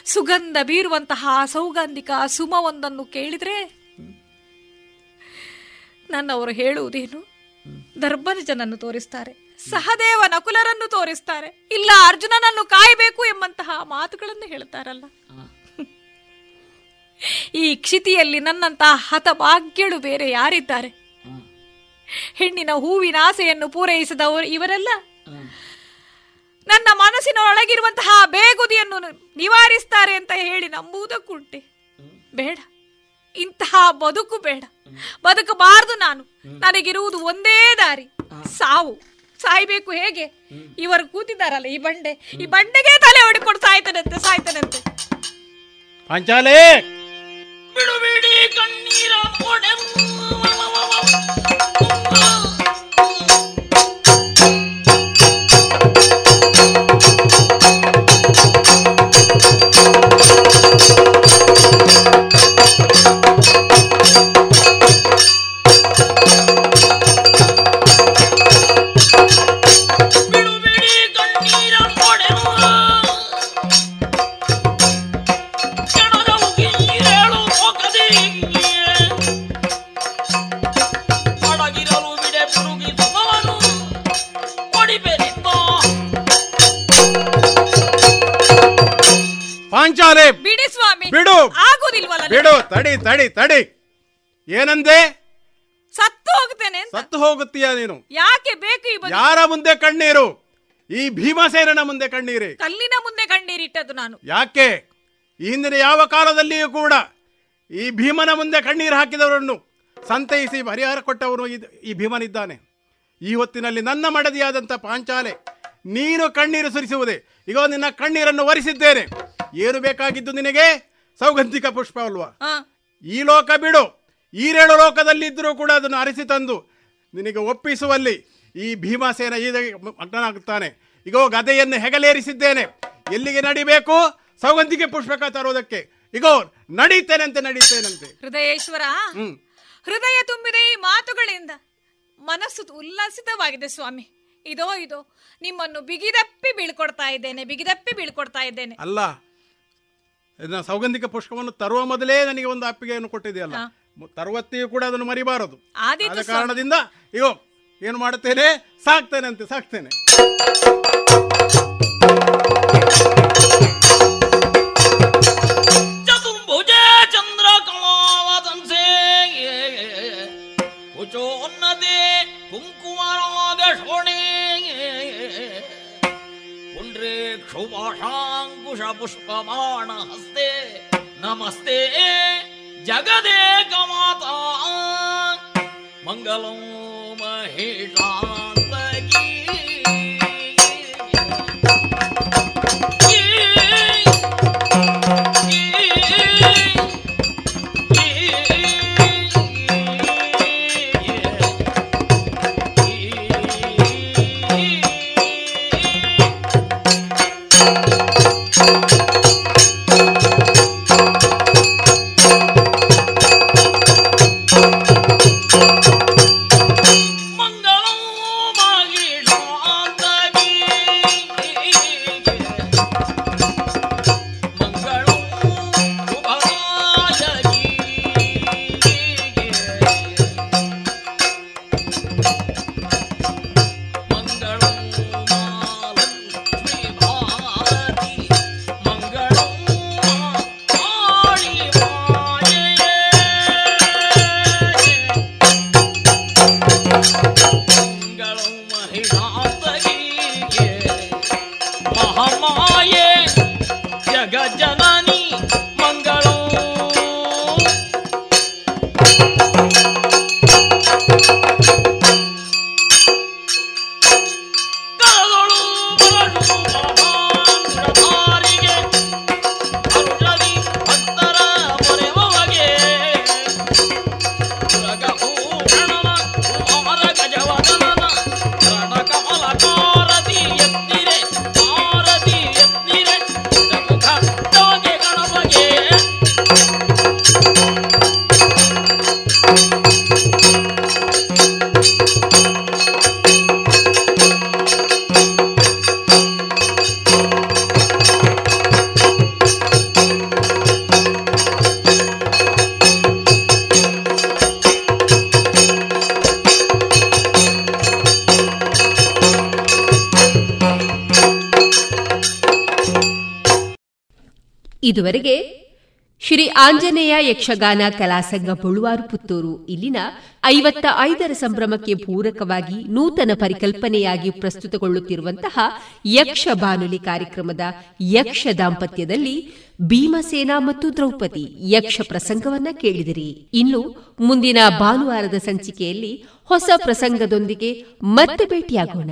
ಸುಗಂಧ ಬೀರುವಂತಹ ಸೌಗಂಧಿಕ ಸುಮವೊಂದನ್ನು ಕೇಳಿದ್ರೆ ನನ್ನವರು ಹೇಳುವುದೇನು? ದರ್ಭನಿಜನನ್ನು ತೋರಿಸ್ತಾರೆ ಸಹದೇವ ನಕುಲರನ್ನು ತೋರಿಸ್ತಾರೆ ಇಲ್ಲ ಅರ್ಜುನನನ್ನು ಕಾಯಬೇಕು ಎಂಬಂತಹ ಮಾತುಗಳನ್ನು ಹೇಳ್ತಾರಲ್ಲ ಈ ಕ್ಷಿತಿಯಲ್ಲಿ ನನ್ನಂತಹ ಹತಭಾಗ್ಯಳು ಬೇರೆ ಯಾರಿದ್ದಾರೆ? ಹೆಣ್ಣಿನ ಹೂವಿನ ಆಸೆಯನ್ನು ಪೂರೈಸಿದವರು ಇವರೆಲ್ಲ. ನನ್ನ ಮನಸ್ಸಿನ ಒಳಗಿರುವಂತಹ ಬೇಗುದಿಯನ್ನು ನಿವಾರಿಸ್ತಾರೆ ಅಂತ ಹೇಳಿ ನಂಬುವುದಕ್ಕುಂಟೆ ಬೇಡ. ಇಂತಹ ಬದುಕು ಬೇಡ. ಬದುಕಬಾರದು ನಾನು. ನನಗಿರುವುದು ಒಂದೇ ದಾರಿ. ಸಾವು. ಸಾಯ್ಬೇಕು ಹೇಗೆ? ಇವರು ಕೂತಿದ್ದಾರಲ್ಲ ಈ ಬಂಡೆ. ಈ ಬಂಡೆಗೆ ತಲೆ ಹೊಡಿಕೊಂಡು ಸಾಯ್ತಾನಂತೆ ಸಾಯ್ತಾನಂತೆ ಪಾಂಚಾಲೆ ಬಿಡುಬಿಡಿ ಕಣ್ಣೀರ ತಡಿ ತಡಿ. ತಡಿ ಏನಂದೆ? ಸತ್ತು ಹೋಗ್ತೇನೆ ಸತ್ತು ಹೋಗುತ್ತೀಯ ನೀನು? ಯಾಕೆ ಬೇಕು ಈ? ಯಾರ ಮುಂದೆ ಕಣ್ಣೀರು? ಈ ಭೀಮಸೇನನ ಮುಂದೆ ಕಣ್ಣೀರಿ. ಕಲ್ಲಿನ ಮುಂದೆ ಕಣ್ಣೀರಿಟ್ಟದ್ದು ನಾನು. ಯಾಕೆ? ಈ ಹಿಂದಿನ ಯಾವ ಕಾಲದಲ್ಲಿಯೂ ಕೂಡ ಈ ಭೀಮನ ಮುಂದೆ ಕಣ್ಣೀರು ಹಾಕಿದವರನ್ನು ಸಂತೈಸಿ ಪರಿಹಾರ ಕೊಟ್ಟವನು ಇದ್- ಈ ಭೀಮನಿದ್ದಾನೆ. ಈ ಹೊತ್ತಿನಲ್ಲಿ ನನ್ನ ಮಡದಿಯಾದಂಥ ಪಾಂಚಾಲೆ ನೀನು ಕಣ್ಣೀರು ಸುರಿಸುವುದೇ. ಈಗ ನಿನ್ನ ಕಣ್ಣೀರನ್ನು ಒರೆಸಿದ್ದೇನೆ. ಏನು ಬೇಕಾಗಿದ್ದು ನಿನಗೆ? ಸೌಗಂಧಿಕ ಪುಷ್ಪ ಅಲ್ವಾ? ಈ ಲೋಕ ಬಿಡು. ಈರೇಳು ಲೋಕದಲ್ಲಿದ್ದರೂ ಕೂಡ ಅದನ್ನು ಅರಿಸಿ ತಂದು ನಿನಗೆ ಒಪ್ಪಿಸುವಲ್ಲಿ ಈ ಭೀಮಾಸೇನ ಈ ಮಗ್ನಾಗುತ್ತಾನೆ ಈಗ ಗದೆಯನ್ನು ಹೆಗಲೇರಿಸಿದ್ದೇನೆ. ಎಲ್ಲಿಗೆ ನಡಿಬೇಕು? ಸೌಗಂಧಿಗೆ ಪುಷ್ಪಕ ತರೋದಕ್ಕೆ ಈಗ ನಡೀತೇನಂತೆ ನಡೀತೇನಂತೆ. ಹೃದಯೇಶ್ವರ ಹೃದಯ ತುಂಬಿದ ಈ ಮಾತುಗಳಿಂದ. ಮನಸ್ಸು ಉಲ್ಲಾಸಿತವಾಗಿದೆ ಸ್ವಾಮಿ. ಇದೋ ಇದೋ ನಿಮ್ಮನ್ನು ಬಿಗಿದಪ್ಪಿ ಬೀಳ್ಕೊಡ್ತಾ ಇದ್ದೇನೆ ಬಿಗಿದಪ್ಪಿ ಬೀಳ್ಕೊಡ್ತಾ ಇದ್ದೇನೆ. ಅಲ್ಲ ಸೌಗಂಧಿಕ ಪುಷ್ಪವನ್ನು ತರುವ ಮೊದಲೇ ನನಗೆ ಒಂದು ಅಪ್ಪಿಗೆಯನ್ನು ಕೊಟ್ಟಿದೆಯಲ್ಲ. ತರುವತ್ತಿಯೂ ಕೂಡ ಅದನ್ನು ಮರಿಬಾರದು. ಆದ ಕಾರಣದಿಂದ ಅಯ್ಯೋ ಏನು ಮಾಡುತ್ತೇನೆ? ಸಾಕ್ತೇನೆ ಅಂತ ಸಾಕ್ತೇನೆ. ಕ್ಷುಭಾಷಾಂಕುಶ ಪುಷ್ಪಮಾಣ ಹಸ್ತೆ ನಮಸ್ತೆ ಜಗದೇಕ ಮಾತಾ ಮಂಗಲಂ ಮಹಿಷಾಂತಕೀ ಆಂಜನೇಯ ಯಕ್ಷಗಾನ ಕಲಾಸಂಘ ಬಳುವಾರು ಪುತ್ತೂರು. ಇಲ್ಲಿನ ಐವತ್ತ ಐದರ ಸಂಭ್ರಮಕ್ಕೆ ಪೂರಕವಾಗಿ ನೂತನ ಪರಿಕಲ್ಪನೆಯಾಗಿ ಪ್ರಸ್ತುತಗೊಳ್ಳುತ್ತಿರುವಂತಹ ಯಕ್ಷ ಬಾನುಲಿ ಕಾರ್ಯಕ್ರಮದ ಯಕ್ಷ ದಾಂಪತ್ಯದಲ್ಲಿ ಭೀಮಸೇನ ಮತ್ತು ದ್ರೌಪದಿ ಯಕ್ಷ ಪ್ರಸಂಗವನ್ನ ಕೇಳಿದಿರಿ. ಇನ್ನು ಮುಂದಿನ ಭಾನುವಾರದ ಸಂಚಿಕೆಯಲ್ಲಿ ಹೊಸ ಪ್ರಸಂಗದೊಂದಿಗೆ ಮತ್ತೆ ಭೇಟಿಯಾಗೋಣ.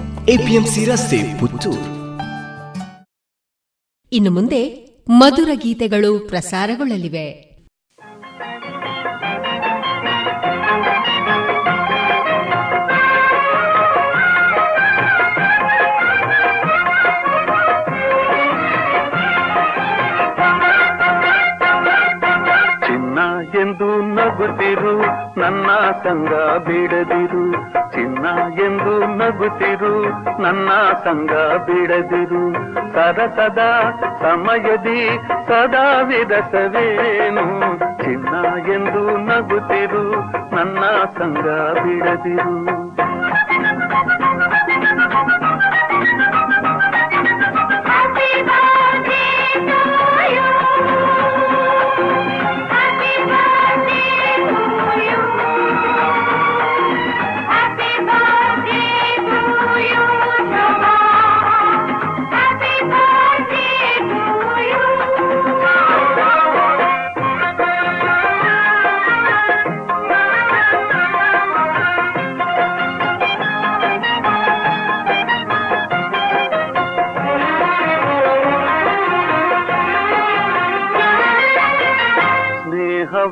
APMC ರಸ್ತೆ ಪುತ್ತೂರು. ಇನ್ನು ಮುಂದೆ ಮಧುರ ಗೀತೆಗಳು ಪ್ರಸಾರಗೊಳ್ಳಲಿವೆ. ಎಂದು ನಗುತ್ತಿರು, ನನ್ನ ಸಂಗ ಬಿಡದಿರು. ಚಿನ್ನ ಎಂದು ನಗುತ್ತಿರು, ನನ್ನ ಸಂಗ ಬಿಡದಿರು. ಸರಸದ ಸಮಯದಿ ಸದಾ ವಿರಸವೇನು? ಚಿನ್ನ ಎಂದು ನಗುತ್ತಿರು, ನನ್ನ ಸಂಗ ಬಿಡದಿರು.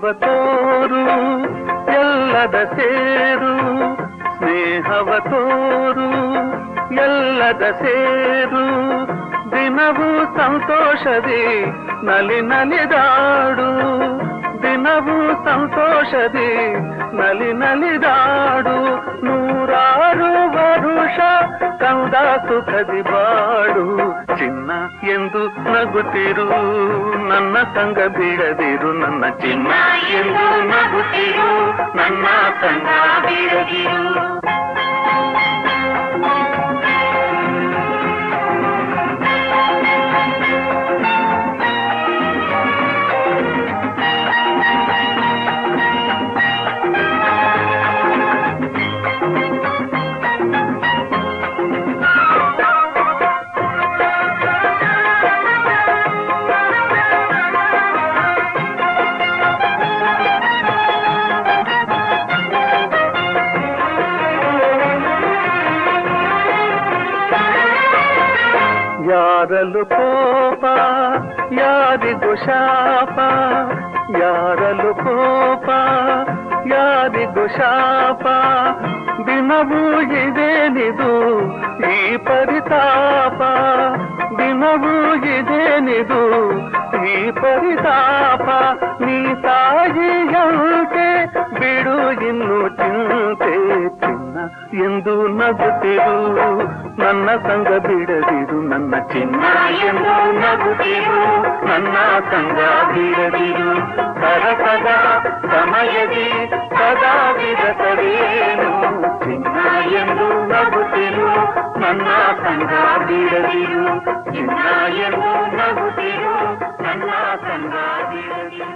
ತೋರು ಎಲ್ಲದ ಸೇರು ಸ್ನೇಹವ ತೋರು ಎಲ್ಲದ ಸೇರು. ದಿನವೂ ಸಂತೋಷದಿ ನಲಿ ನಲಿದಾಡು ದಿನವೂ ಸಂತೋಷದಿ ನಲಿ ನಲಿದಾಡು ನೂರಾರು ವರುಷ ಕಂದ ಸುಖದಿ ಬಾಡು. ಚಿನ್ನ ಎಂದು ನಗುತ್ತಿರು ನನ್ನ ಸಂಗ ಬಿಡದಿರು ನನ್ನ ಚಿನ್ನ ಎಂದು ನಗುತ್ತಿರು ನನ್ನ ಸಂಗ ಬಿಡದಿರು. ಯಾರಲು ಕೋಪ ಯಾರಿಗೂ ಶಾಪ ಯಾರಲು ಕೋಪ ಯಾರಿಗೂ ಶಾಪ ದಿನವೂ ಇದೇನಿದು ಈ ಪರಿತಾಪ ದಿನವೂ ಇದೆ ಏನಿದು ಈ ಪರಿತಾಪ ನೀ ತಾಯಿಯಂತೆ ಬಿಡು ಇನ್ನು ಚಿಂತೆ ಚಿನ್ನ ಎಂದು ನಗುತ್ತಿರು ನನ್ನ ಸಂಗ ಬಿಡದಿರು ನನ್ನ ಚಿನ್ನ ಎಂದು ನಗುತ್ತಿರು ನನ್ನ ಸಂಗ ಬಿಡದಿರು ಸರಸದ ಸಮಯದಿ ಸದಾ ವಿರತವೇನು ಚಿನ್ನ ಎಂದು ನಗುತ್ತಿರು ನನ್ನ ಸಂಗ ಬಿಡದಿರು ಚಿನ್ನ ಎಂದು ನಗುತ್ತಿರು ನನ್ನ ಸಂಗ ಬಿಡದಿರು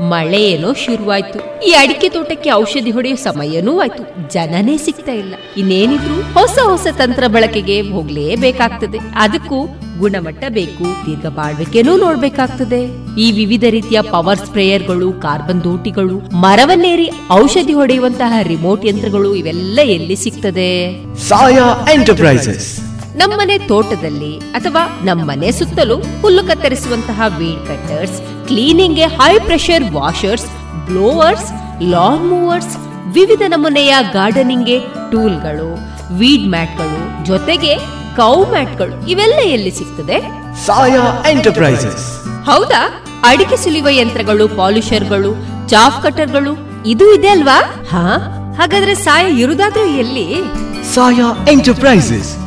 ಮಳೆ ಏನೋ ಶುರುವಾಯ್ತು. ಈ ಅಡಿಕೆ ತೋಟಕ್ಕೆ ಔಷಧಿ ಹೊಡೆಯೋ ಸಮಯನೂ ಆಯ್ತು. ಜನನೇ ಸಿಗ್ತಾ ಇಲ್ಲ. ಇನ್ನೇನಿದ್ರು ಹೊಸ ಹೊಸ ತಂತ್ರ ಬಳಕೆಗೆ ಹೋಗ್ಲೇಬೇಕಾಗ್ತದೆ. ಅದಕ್ಕೂ ಗುಣಮಟ್ಟ ಬೇಕು, ದೀರ್ಘ ಬಾಳ್ವಿಕೆನೂ ನೋಡ್ಬೇಕಾಗ್ತದೆ. ಈ ವಿವಿಧ ರೀತಿಯ ಪವರ್ ಸ್ಪ್ರೇಯರ್ಗಳು, ಕಾರ್ಬನ್ ದೋಟಿಗಳು, ಮರವನ್ನೇರಿ ಔಷಧಿ ಹೊಡೆಯುವಂತಹ ರಿಮೋಟ್ ಯಂತ್ರಗಳು ಇವೆಲ್ಲ ಎಲ್ಲಿ ಸಿಗ್ತದೆ? ಸಾಯಾ ಎಂಟರ್ಪ್ರೈಸಸ್. ನಮ್ಮನೆ ತೋಟದಲ್ಲಿ ಅಥವಾ ನಮ್ಮನೆ ಸುತ್ತಲೂ ಹುಲ್ಲು ಕತ್ತರಿಸುವಂತಹ weed cutters ಕ್ಲೀನಿಂಗ್ಗೆ high pressure washers blowers lawn mowers ವಿವಿಧ ನಮೂನೆಯ ಗಾರ್ಡನಿಂಗ್ಗೆ ಟೂಲ್ಗಳು ವೀಡ್ ಮ್ಯಾಟ್ಗಳು ಜೊತೆಗೆ ಕೌ ಮ್ಯಾಟ್ಗಳು ಇವೆಲ್ಲ ಎಲ್ಲಿ ಸಿಗ್ತದೆ? ಸಾಯಾ ಎಂಟರ್ಪ್ರೈಸಸ್. ಹೌದಾ? ಅಡಿಕೆ ಸುಲಿಯುವ ಯಂತ್ರಗಳು ಪಾಲಿಷರ್ಗಳು ಚಾಫ್ ಕಟರ್ಗಳು ಇದು ಇದೆ ಅಲ್ವಾ? ಹಾ ಹಾಗಾದ್ರೆ ಸಾಯ ಇರುದಾದ್ರೂ ಎಲ್ಲಿ? ಸಾಯಾ ಎಂಟರ್ಪ್ರೈಸಸ್.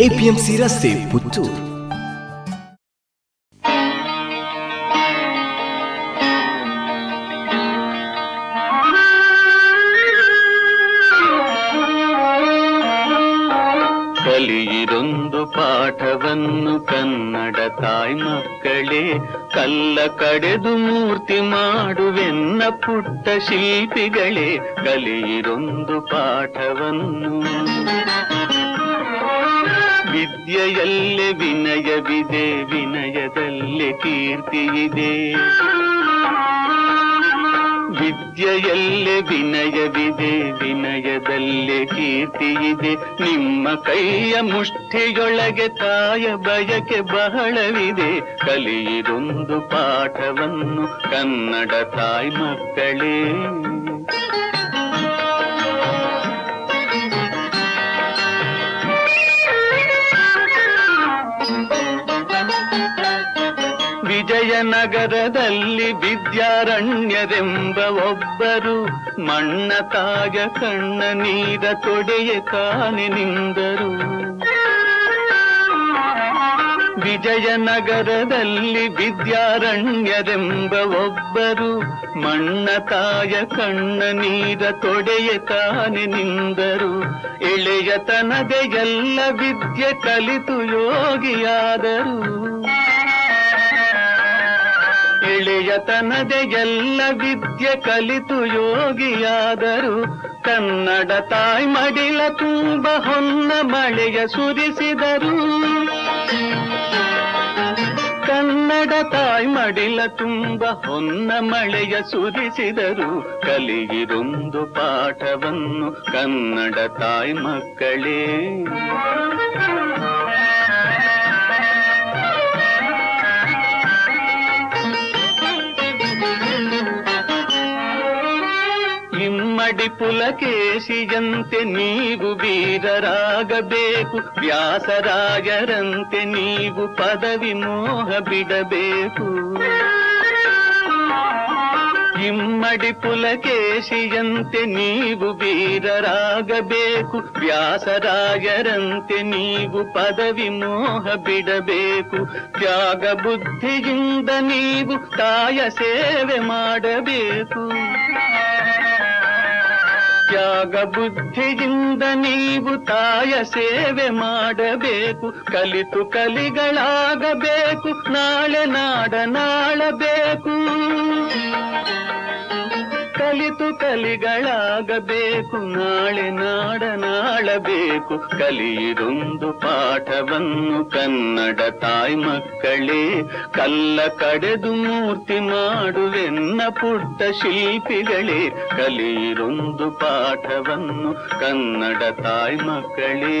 APMC ರಸ್ತೆ ಪುತ್ತೂರು ಪಾಠವನ್ನು ಕನ್ನಡ ತಾಯಿ ಮಕ್ಕಳೇ, ಕಲ್ಲ ಕಡೆದು ಮೂರ್ತಿ ಮಾಡುವೆನ್ನ ಪುಟ್ಟ ಶಿಲ್ಪಿಗಳೇ ಕಲಿಯಿರೊಂದು ಪಾಠವನ್ನು. ವಿದ್ಯೆಯಲ್ಲೇ ವಿನಯವಿದೆ ವಿನಯದಲ್ಲಿ ಕೀರ್ತಿಯಿದೆ ವಿದ್ಯೆಯಲ್ಲಿ ವಿನಯವಿದೆ ವಿನಯದಲ್ಲಿ ಕೀರ್ತಿಯಿದೆ ನಿಮ್ಮ ಕೈಯ ಮುಷ್ಟಿಯೊಳಗೆ ತಾಯ ಬಯಕೆ ಬಹಳವಿದೆ. ಕಲಿಯಿದೊಂದು ಪಾಠವನ್ನು ಕನ್ನಡ ತಾಯಿ ಮಕ್ಕಳೇ ವಿಜಯನಗರದಲ್ಲಿ ವಿದ್ಯಾರಣ್ಯರೆಂಬ ಒಬ್ಬರು ಮಣ್ಣ ತಾಯ ಕಣ್ಣ ನೀರ ತೊಡೆಯ ಕಾಣೆ ನಿಂದರು. ವಿಜಯನಗರದಲ್ಲಿ ವಿದ್ಯಾರಣ್ಯರೆಂಬ ಒಬ್ಬರು ಮಣ್ಣ ತಾಯ ಕಣ್ಣ ನೀರ ತೊಡೆಯ ತಾನೆ ನಿಂದರು. ಎಳೆಯತನದ ಎಲ್ಲ ವಿದ್ಯೆ ಕಲಿತು ಯೋಗಿಯಾದರು. ಎಳೆಯತನದ ಎಲ್ಲ ವಿದ್ಯೆ ಕಲಿತು ಯೋಗಿಯಾದರು. ಕನ್ನಡ ತಾಯಿ ಮಡಿಲ ತುಂಬ ಹೊನ್ನ ಮಳೆಯ ಸುರಿಸಿದರು. ಕನ್ನಡ ತಾಯಿ ಮಡಿಲ ತುಂಬ ಹೊನ್ನ ಮಳೆಯ ಸುರಿಸಿದರು. ಕಲಿಗಿರೊಂದು ಪಾಠವನ್ನು ಕನ್ನಡ ತಾಯಿ ಮಕ್ಕಳೇ. ಇಮ್ಮಡಿ ಪುಲಕೇಶಿಯಂತೆ ನೀವು ವೀರರಾಗಬೇಕು ವ್ಯಾಸರಾಯರಂತೆ ನೀವು ಪದವಿ ಮೋಹ ಬಿಡಬೇಕು. ಇಮ್ಮಡಿ ಪುಲಕೇಶಿಯಂತೆ ನೀವು ವೀರರಾಗಬೇಕು ವ್ಯಾಸರಾಯರಂತೆ ನೀವು ಪದವಿ ಮೋಹ ಬಿಡಬೇಕು. ತ್ಯಾಗ ಬುದ್ಧಿಯಿಂದ ನೀವು ತಾಯ ಸೇವೆ ಮಾಡಬೇಕು. ತ್ಯಾಗ ಬುದ್ಧಿಯಿಂದ ನೀವು ತಾಯ ಸೇವೆ ಮಾಡಬೇಕು. ಕಲಿತು ಕಲಿಗಳಾಗಬೇಕು. ನಾಳೆ ನಾಡ ನಾಳಬೇಕು ಕಲಿತು ಕಲಿಗಳಾಗಬೇಕು, ನಾಳೆ ನಾಡ ನಾಳಬೇಕು ಕಲಿಯಿರೊಂದು ಪಾಠವನ್ನು ಕನ್ನಡ ತಾಯಿ ಮಕ್ಕಳೇ, ಕಲ್ಲ ಕಡೆದು ಮೂರ್ತಿ ಮಾಡುವೆನ್ನ ಪುಟ್ಟ ಶಿಲ್ಪಿಗಳೇ. ಕಲಿಯಿರೊಂದು ಪಾಠವನ್ನು ಕನ್ನಡ ತಾಯಿ ಮಕ್ಕಳೇ.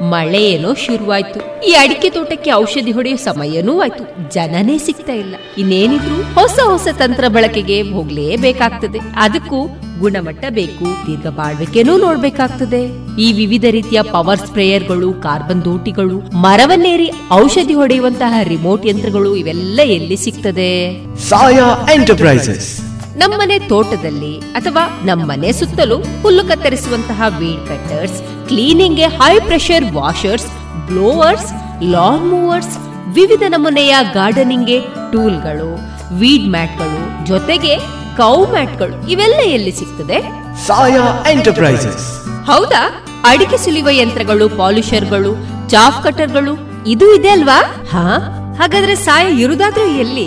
ಮಳೆ ಏನೋ ಶುರುವಾಯ್ತು. ಈ ಅಡಿಕೆ ತೋಟಕ್ಕೆ ಔಷಧಿ ಹೊಡೆಯೋ ಸಮಯನೂ ಆಯ್ತು. ಜನನೇ ಸಿಗ್ತಾ ಇಲ್ಲ. ಇನ್ನೇನಿದ್ರು ಹೊಸ ಹೊಸ ತಂತ್ರ ಬಳಕೆಗೆ ಹೋಗ್ಲೇಬೇಕಾಗ್ತದೆ. ಅದಕ್ಕೂ ಗುಣಮಟ್ಟ ಬೇಕು, ದೀರ್ಘ ಬಾಳ್ವಿಕೆನೂ ನೋಡ್ಬೇಕಾಗ್ತದೆ. ಈ ವಿವಿಧ ರೀತಿಯ ಪವರ್ ಸ್ಪ್ರೇಯರ್ಗಳು, ಕಾರ್ಬನ್ ದೋಟಿಗಳು, ಮರವನ್ನೇರಿ ಔಷಧಿ ಹೊಡೆಯುವಂತಹ ರಿಮೋಟ್ ಯಂತ್ರಗಳು ಇವೆಲ್ಲ ಎಲ್ಲಿ ಸಿಗ್ತದೆ? ಸಾಯಾ ಎಂಟರ್ಪ್ರೈಸಸ್. ನಮ್ಮನೆ ತೋಟದಲ್ಲಿ ಅಥವಾ ನಮ್ಮನೆ ಸುತ್ತಲೂ ಹುಲ್ಲು ಕತ್ತರಿಸುವಂತಹ weed cutters ಕ್ಲೀನಿಂಗ್ಗೆ high pressure washers blowers lawn mowers ವಿವಿಧ ನಮೂನೆಯ ಗಾರ್ಡನಿಂಗ್ಗೆ ಟೂಲ್ಗಳು ವೀಡ್ ಮ್ಯಾಟ್ಗಳು ಜೊತೆಗೆ ಕೌ ಮ್ಯಾಟ್ಗಳು ಇವೆಲ್ಲ ಎಲ್ಲಿ ಸಿಗ್ತದೆ? ಸಾಯಾ ಎಂಟರ್ಪ್ರೈಸಸ್. ಹೌದಾ? ಅಡಿಕೆ ಸುಲಿಯುವ ಯಂತ್ರಗಳು ಪಾಲಿಷರ್ಗಳು ಚಾಫ್ ಕಟರ್ಗಳು ಇದು ಇದೆ ಅಲ್ವಾ? ಹಾ? ಹಾಗಾದ್ರೆ ಸಾಯ ಇರುದಾದ್ರೂ ಎಲ್ಲಿ?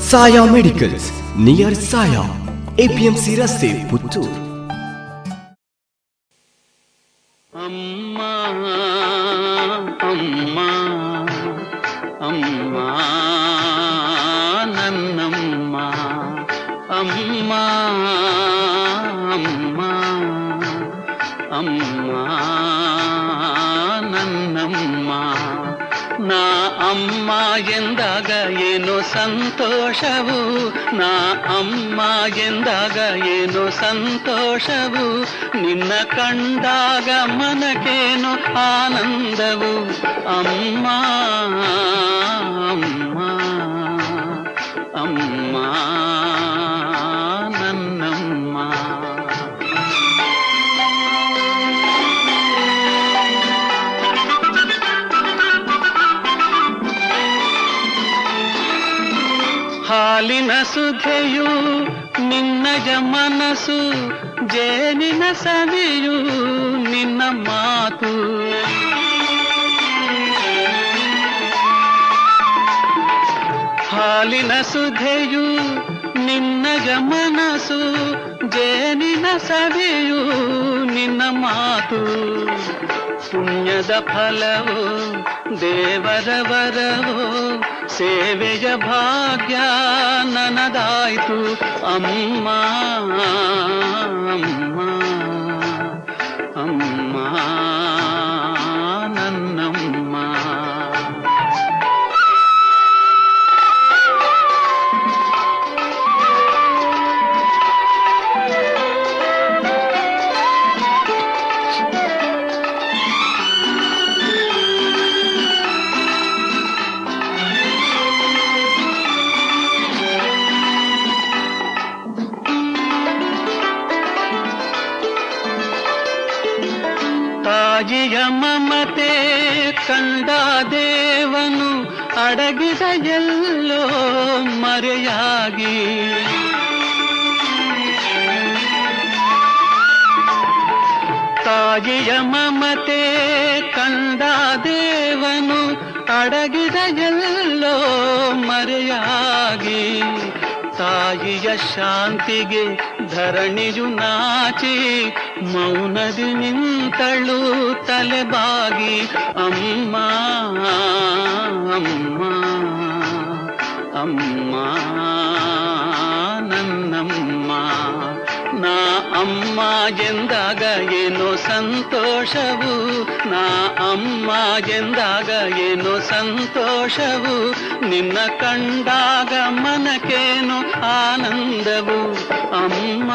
Saya medicals near Saya APMC ರಸ್ತೆ ಪುತ್ತೂರು ಅಮ್ಮ ಅಮ್ಮ ಅಮ್ಮ ನನ್ನಮ್ಮ ಅಮ್ಮ ಅಮ್ಮ ಅಮ್ಮ ನನ್ನಮ್ಮ ನಾ ಅಮ್ಮ ಎಂದಾಗ ಏನು ಸಂತೋಷವು? ನಾ ಅಮ್ಮ ಎಂದಾಗ ಏನು ಸಂತೋಷವು? ನಿನ್ನ ಕಂಡಾಗ ಮನಕೇನು ಆನಂದವು? ಅಮ್ಮ ಅಮ್ಮ ಅಮ್ಮ. ಹಾಲಿನ ಸುಧೆಯು ನಿನ್ನಯ ಮನಸ್ಸು ಜೇನಿನ ಸವಿಯು ನಿನ್ನ ಮಾತು. ಹಾಲಿನ ಸುಧೆಯು ನಿನ್ನಯ ಮನಸ್ಸು ಜೇನಿನ ಸವಿಯು ನಿನ್ನ ಮಾತು. ಪುಣ್ಯದ ಫಲವು ದೇವರ ವರವು ಸೇವೆಯ ಭಾಗ್ಯ ನನದಾಯಿತು. ಅಮ್ಮ ಅಮ್ಮ ಅಮ್ಮ. ಅಡಗಿದ ಎಲ್ಲೋ ಮರೆಯಾಗಿ. ತಾಯಿಯ ಮಮತೆ ಕಂದ ದೇವನು ಅಡಗಿದ ಎಲ್ಲೋ ಮರೆಯಾಗಿ. ತಾಯಿಯ ಶಾಂತಿಗೆ ಧರಣಿಯು ನಾಚಿ ಮೌನದಿ ನಿಂತಳು ತಲೆಬಾಗಿ ಅಮ್ಮ ಅಮ್ಮ ಅಮ್ಮ ಅಮ್ಮ ಎಂದಾಗ ಏನೋ ಸಂತೋಷವು? ನಾ ಅಮ್ಮ ಎಂದಾಗ ಏನೋ ಸಂತೋಷವು? ನಿನ್ನ ಕಂಡಾಗ ಮನಕೇನು ಆನಂದವು? ಅಮ್ಮ.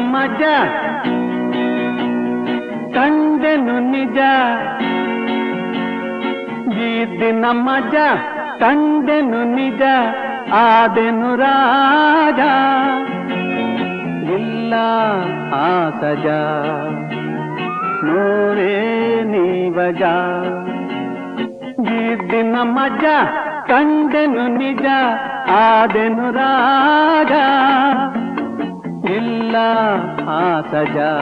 ಮಜ ಕಂಡೆನು ನಿಜ. ಈ ದಿನ ಮಜ ಕಂಡೆನು ನಿಜ. ಆದೆನು ರಾಜ. ಇಲ್ಲ ಆ ಸಜ ನೋರೇ ನೀವಜ. ಈ ದಿನ ಮಜ ಕಂಡೆನು ನಿಜ. ಆದೆನು ರಾಜ. ಇಲ್ಲ ಆ ಸಜಾ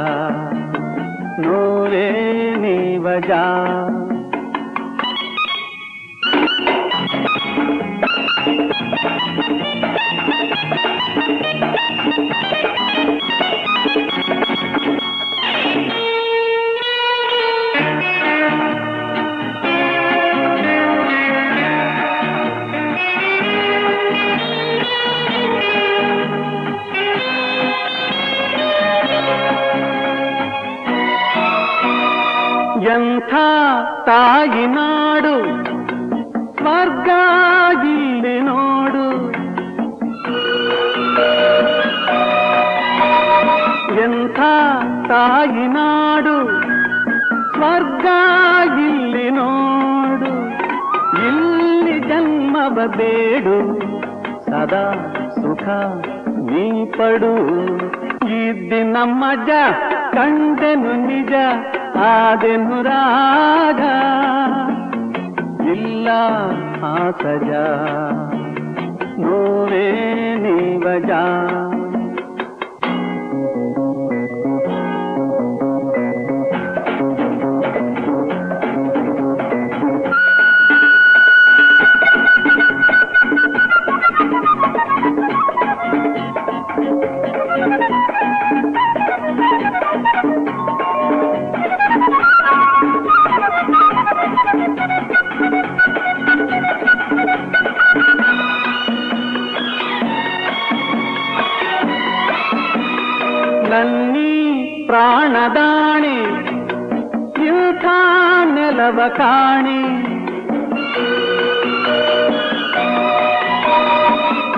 ನೋರೇ ನೀವಜ. ತಾಯಿ ನಾಡು ಸ್ವರ್ಗ ನೋಡು. ಎಂಥ ತಾಯಿ ನಾಡು ಸ್ವರ್ಗ ನೋಡು. ಇಲ್ಲಿ ಜನ್ಮ ಬೇಡು, ಸದಾ ಸುಖ ನೀ ಪಡು. ಈ ದಿನ ಮಜ, ಕಂಡೆನು ನಿಜ. ಆದೆನು ರಾಗ ಇಲ್ಲ ಆ ಸಜ ನೋವೇ ನೀವಜ. ಪ್ರಾಣದಾಣೆ ಇಂಥ ನೆಲವ ಕಾಣಿ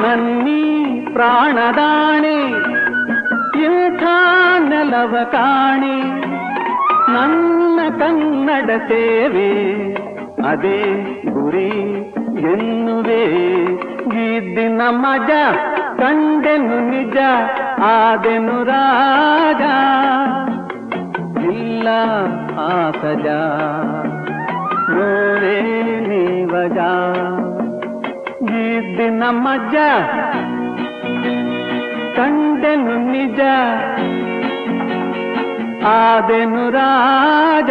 ನನ್ನೀ ಪ್ರಾಣದಾಣೆ ಇಂಥ ನೆಲವ ಕಾಣಿ ನನ್ನ ಕನ್ನಡ ಸೇವೆ ಅದೇ ಗುರಿ ಎನ್ನುವೆ ಈ ದಿನ ಮಜ ಕಂಡೆನು ನಿಜ ಆದೆನು ರಾಜ ಇಲ್ಲ ಆ ಸಜ ನೋರೇ ನೀವಜ ಈ ದಿನ ಮಜ ಕಂಡೆನು ನಿಜ. ಆದೆನು ರಾಜ.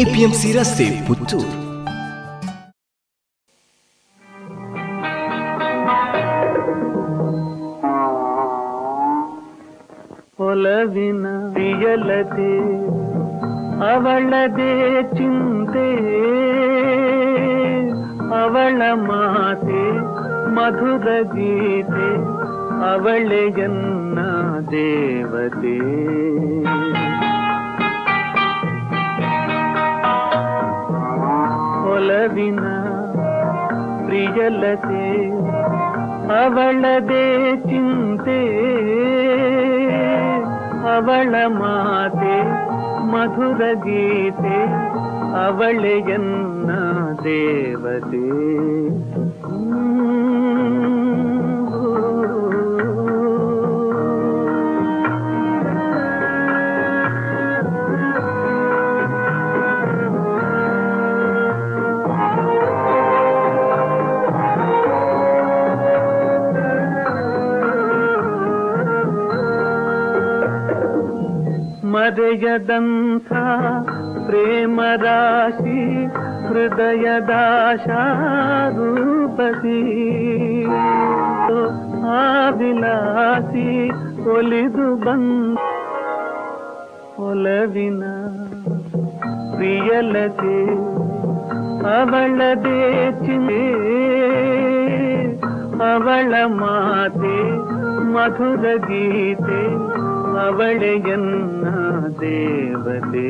APMC ರಸ್ತೆ ಪುತ್ತೂರು ಒಲವಿನ ಪ್ರಿಯಲತೆ ಅವಳದೇ ಚಿಂತೆ ಅವಳ ಮಾತೆ ಮಧುರ ಗೀತೆ ಅವಳೆಯನ್ನ ದೇವತೆ. ಒಲವಿನ ಪ್ರಿಯಲತೆ ಅವಳದೇ ಚಿಂತೆ ಅವಳ ಮಾತೆ ಮಧುರ ಗೀತೆ ಅವಳೆಯನ್ನ ದೇವತೆ ಮರೆಯದಂಥ ಪ್ರೇಮ ರಾಶಿ ಹೃದಯದಾಶಾರೂಪಸಿ ಆ ವಿಲಾಸಿ ಒಲಿದು ಬಂದ ಒಲವಿನ ಪ್ರಿಯಲತೆ ಅವಳದೇ ಚಿಂತೆ ಅವಳ ಮಾತೆ ಮಧುರ ಗೀತೆ ಅವಳೆಯನ್ನ ದೇವತೆ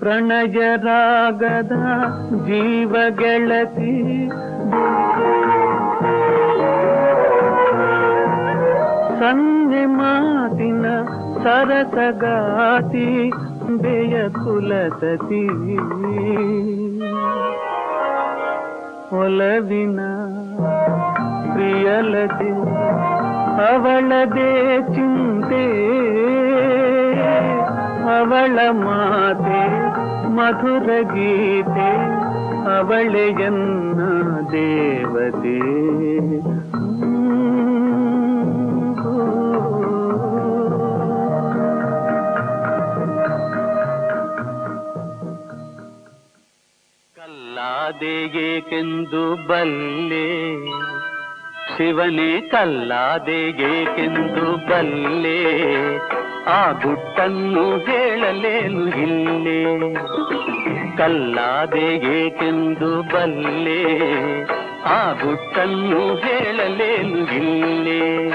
ಪ್ರಣಯ ರಾಗದ ಜೀವ ಗೆಳತಿ. ಸಂಜೆ ಮಾತಿನ ಸರಸಗಾತಿ ಬೇಯ ಕುಲಸತಿ ಒಲವಿನ ಪ್ರಿಯಲತಿ ಅವಳದೇ ಚಿಂತೆ. ಅವಳ ಮಾತೆ ಮಧುರ ಗೀತೆ ಅವಳೆಯನ್ನ ದೇವತೆ. ಕಲ್ಲಾದೆಗೇಕೆಂದು ಬಲ್ಲೆ ಶಿವನೇ ಕಲ್ಲಾದೆಗೇಕೆಂದು ಬಲ್ಲೆ ಆ ಗುಟ್ಟನ್ನು ಹೇಳಲೇನು ಇಲ್ಲೇ. ಕಲ್ಲಾದೆಗೇಕೆಂದು ಬಲ್ಲೆ, ಆ ಗುಟ್ಟನ್ನು ಹೇಳಲೇನು ಇಲ್ಲೇ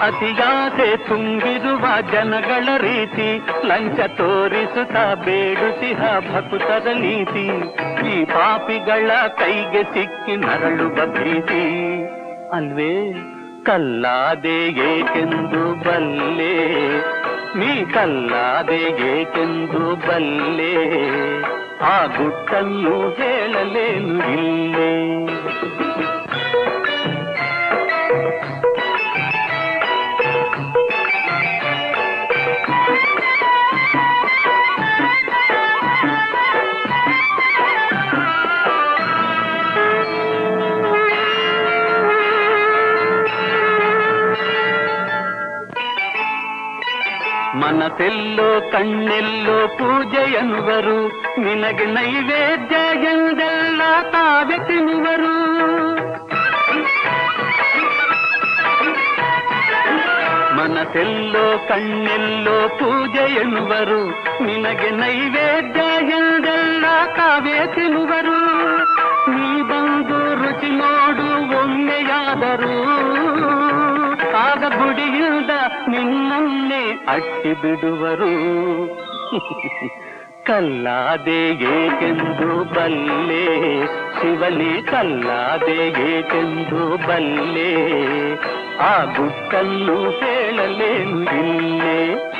ಅತಿಯಾಸೆ ತುಂಬಿರುವ ಜನಗಳ ರೀತಿ, ಲಂಚ ತೋರಿಸುತ್ತ ಬೇಡುತ್ತಿಹ ಭಕುತದ ನೀತಿ, ಈ ಪಾಪಿಗಳ ಕೈಗೆ ಸಿಕ್ಕಿ ನರಳು ಭೀತಿ ಅಲ್ವೇ ಕಲ್ಲಾದೆ ಏಕೆಂದು ಬಲ್ಲೆ. ನೀ ಕಲ್ಲಾದೆ ಏಕೆಂದು ಬಲ್ಲೆ ಆ ಗುಟ್ಟನ್ನು ಹೇಳಲೇನು ಇಲ್ಲೇ ಮನಸ್ಸೆಲ್ಲೋ ಕಣ್ಣೆಲ್ಲೋ ಪೂಜೆಯನ್ನುವರು ನಿನಗೆ ನೈವೇದ್ಯ ಎಂದೆಲ್ಲ ತಾವೆ ತಿನ್ನುವರು. ಮನಸ್ಸೆಲ್ಲೋ ಕಣ್ಣೆಲ್ಲೋ ಪೂಜೆಯನ್ನುವರು ನಿನಗೆ ನೈವೇದ್ಯ ಎಂದೆಲ್ಲ ತಾವೇ ತಿನ್ನುವರು. ನೀ ಬಂದು ರುಚಿ ನೋಡು ಒಮ್ಮೆಯಾದರೂ. ಆಗ ಗುಡಿಯಿಂದ ಅಟ್ಟಿ ಬಿಡುವರು. ಕಲ್ಲಾದೆ ಏಕೆಂದು ಬಲ್ಲೆ. ಶಿವಲಿ ಕಲ್ಲಾದೆ ಏಕೆಂದು ಬಲ್ಲೆ. ಆ ಗುಟ್ಟನ್ನು ಹೇಳಲೇನು ಇಲ್ಲೇ.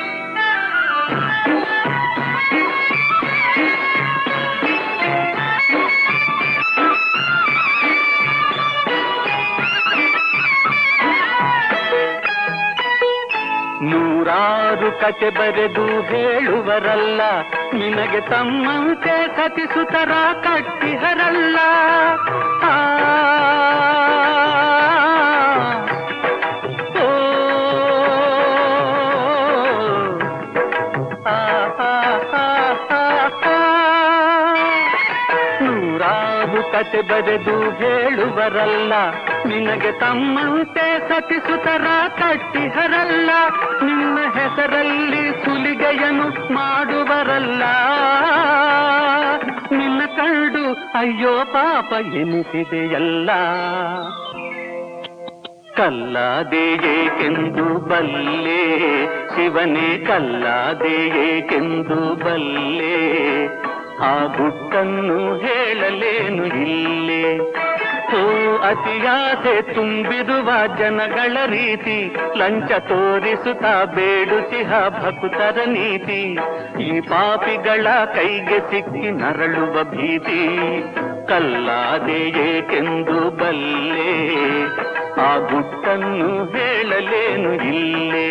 ನೂರಾರು ಕತೆ ಬರೆದು ಹೇಳುವರಲ್ಲ ನಿನಗೆ ತಮ್ಮಂತೆ ಕತಿಸುತರ ಕಟ್ಟಿಹರಲ್ಲ. ಆ, ಕತೆ ಬರೆದು ಹೇಳುವರಲ್ಲ. ನಿನಗೆ ತಮ್ಮಂತೆ ಸತಿಸುತರ ಕಟ್ಟಿಹರಲ್ಲ ನಿನ್ನ ಹೆಸರಲ್ಲಿ ಸುಲಿಗೆಯನ್ನು ಮಾಡುವರಲ್ಲ. ನಿನ್ನ ಕಂಡು ಅಯ್ಯೋ ಪಾಪ ಎನಿಸಿದೆಯಲ್ಲ. ಕಲ್ಲಾದೆಯೇಕೆಂದು ಬಲ್ಲೆ? ಶಿವನೇ ಕಲ್ಲಾದೆಯೇಕೆಂದು ಬಲ್ಲೆ? ಆ ಗುಟ್ಟನ್ನು ಹೇಳಲೇನು ಇಲ್ಲೇ? ಓ ಅತಿಯಾಸೆ ತುಂಬಿರುವ ಜನಗಳ ರೀತಿ, ಲಂಚ ತೋರಿಸುತ್ತಾ ಬೇಡುತ್ತಿಹ ಭಕುತರ ನೀತಿ. ಈ ಪಾಪಿಗಳ ಕೈಗೆ ಸಿಕ್ಕಿ ನರಳುವ ಭೀತಿ, ಕಲ್ಲಾದೆ ಏಕೆಂದು ಬಲ್ಲೆ? ಆ ಗುಟ್ಟನ್ನು ಹೇಳಲೇನು ಇಲ್ಲೇ?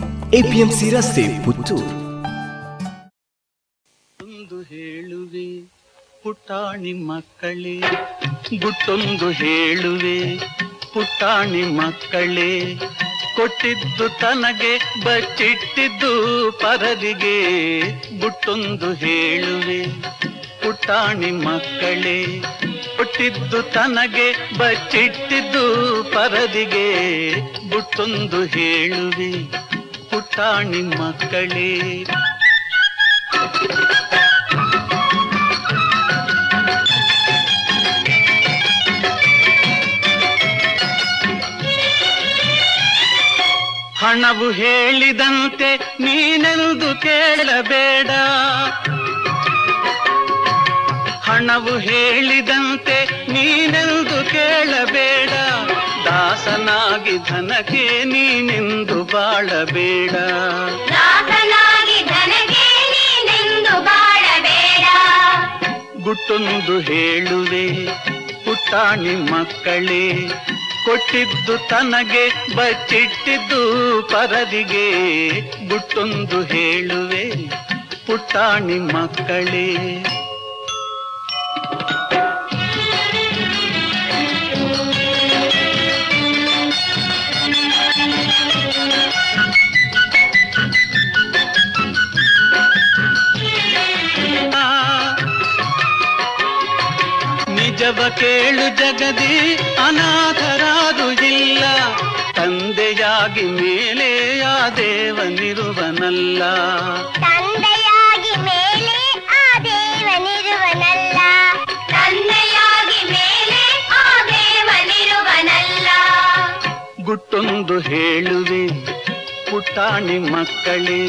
APMC ರಸ್ತೆ ಪುತ್ತೂರು. ಒಂದು ಹೇಳುವೆ ಪುಟಾಣಿ ಮಕ್ಕಳೇ. ಗುಟ್ಟೊಂದು ಹೇಳುವೆ ಪುಟಾಣಿ ಮಕ್ಕಳೇ. ಕೊಟ್ಟಿದ್ದು ತನಗೆ, ಬಚ್ಚಿಟ್ಟಿದ್ದು ಪರದಿಗೆ. ಗುಟ್ಟೊಂದು ಹೇಳುವೆ ಪುಟಾಣಿ ಮಕ್ಕಳೇ. ಕೊಟ್ಟಿದ್ದು ತನಗೆ, ಬಚ್ಚಿಟ್ಟಿದ್ದು ಪರದಿಗೆ. ಗುಟ್ಟೊಂದು ಹೇಳುವೆ ಪುಟಾಣಿ ಮಕ್ಕಳೇ. ಹಣವು ಹೇಳಿದಂತೆ ನೀನೆಂದು ಕೇಳಬೇಡ. ಹಣವು ಹೇಳಿದಂತೆ ನೀನೆಂದು ಕೇಳಬೇಡ. ದಾಸನಾಗಿ ಧನಕ್ಕೆ ನೀನೆಂದು ಬಾಳಬೇಡ. ದಾಸನಾಗಿ ಧನಗೆ ನೀನೆಂದು ಬಾಳಬೇಡ. ಗುಟ್ಟೊಂದು ಹೇಳುವೆ ಪುಟ್ಟಾಣಿ ಮಕ್ಕಳೇ. ಕೊಟ್ಟಿದ್ದು ತನಗೆ ಬಚ್ಚಿಟ್ಟಿದ್ದು ಪರದಿಗೆ. ಗುಟ್ಟೊಂದು ಹೇಳುವೆ ಪುಟ್ಟಾಣಿ ಮಕ್ಕಳೇ. ನಿಜವ ಕೇಳು ಜಗದಿ ಅನಾಥರಾದು ಇಲ್ಲ. ತಂದೆಯಾಗಿ ಮೇಲೆ ಆ ದೇವನಿರುವನಲ್ಲ. ತಂದೆಯಾಗಿ ಮೇಲೆ ಆ ದೇವನಿರುವನಲ್ಲ. ತಂದೆಯಾಗಿ ಮೇಲೆ ಆ ದೇವನಿರುವನಲ್ಲ. ಗುಟ್ಟೊಂದು ಹೇಳುವೆ ಪುಟಾಣಿ ಮಕ್ಕಳೇ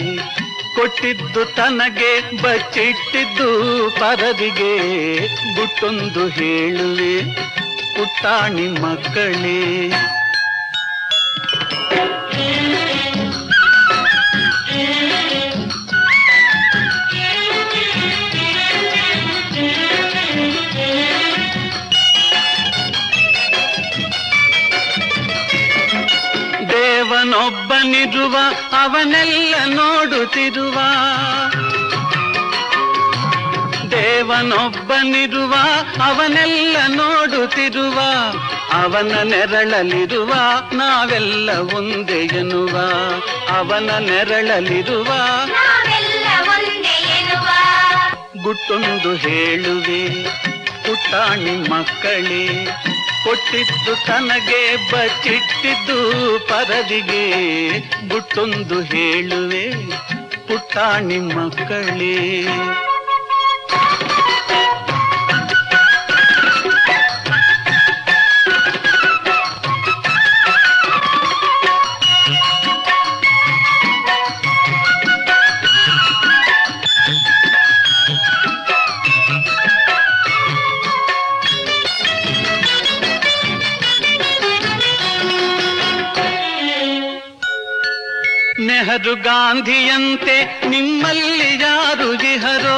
ಕೊಟ್ಟಿದ್ದು ತನಗೆ ಬಚ್ಚಿಟ್ಟಿದ್ದು ಪರದಿಗೆ. ಗುಟ್ಟೊಂದು ಹೇಳುವೆ ಪುಟ್ಟಾಣಿ ಮಕ್ಕಳೇ. ದೇವನೊಬ್ಬನಿರುವ ಅವನೆಲ್ಲ ನೋಡುತ್ತಿರುವ. ದೇವನೊಬ್ಬನಿರುವ ಅವನೆಲ್ಲ ನೋಡುತ್ತಿರುವ. ಅವನ ನೆರಳಲಿರುವ ನಾವೆಲ್ಲ ಒಂದೇ ಎನ್ನುವ. ಅವನ ನೆರಳಲಿರುವ. ಗುಟ್ಟೊಂದು ಹೇಳುವೆ ಪುಟ್ಟಾಣಿ ಮಕ್ಕಳೇ. ಕೊಟ್ಟಿದ್ದು ತನಗೆ ಬಚ್ಚಿಟ್ಟಿದ್ದು ಪರದಿಗೆ ಗುಟ್ಟೊಂದು ಹೇಳುವೆ ಪುಟ್ಟಾಣಿ ಮಕ್ಕಳೇ ನೆಹರು ಗಾಂಧಿಯಂತೆ ನಿಮ್ಮಲ್ಲಿ ಯಾರು ಜಿಹರೋ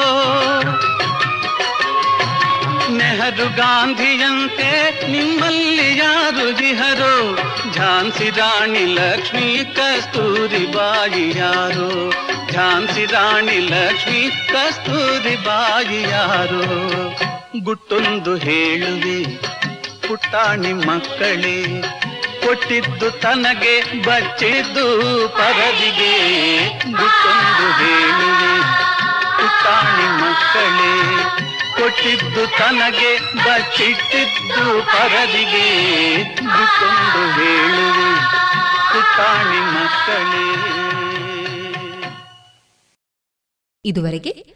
ನೆಹರು ಗಾಂಧಿಯಂತೆ ನಿಮ್ಮಲ್ಲಿ ಯಾರು ಜಿಹರೋ ಝಾನ್ಸಿ ರಾಣಿ ಲಕ್ಷ್ಮೀ ಕಸ್ತೂರಿ ಬಾಯಿ ಯಾರು ಝಾನ್ಸಿ ರಾಣಿ ಲಕ್ಷ್ಮೀ ಕಸ್ತೂರಿ ಬಾಯಿ ಯಾರು ಗುಟ್ಟೊಂದು ಹೇಳುವೆ ಪುಟ್ಟಾಣಿ ಮಕ್ಕಳೇ ಕೊಟ್ಟಿದ್ದು ತನಗೆ, ಬಚ್ಚಿದ್ದು ಪರದಿಗೆ. ಗುತ್ತೊಂದು ಹೇಳುವೆ ಪುಟಾಣಿ ಮಕ್ಕಳೇ, ಕೊಟ್ಟಿದ್ದು ತನಗೆ, ಬಚ್ಚಿಟ್ಟಿದ್ದು ಪರದಿಗೆ. ಗುತ್ತೊಂದು ಹೇಳುವೆ ಪುಟಾಣಿ ಮಕ್ಕಳೇ. ಇದುವರೆಗೆ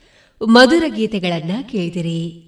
ಮಧುರ ಗೀತೆಗಳನ್ನ ಕೇಳಿದಿರಿ.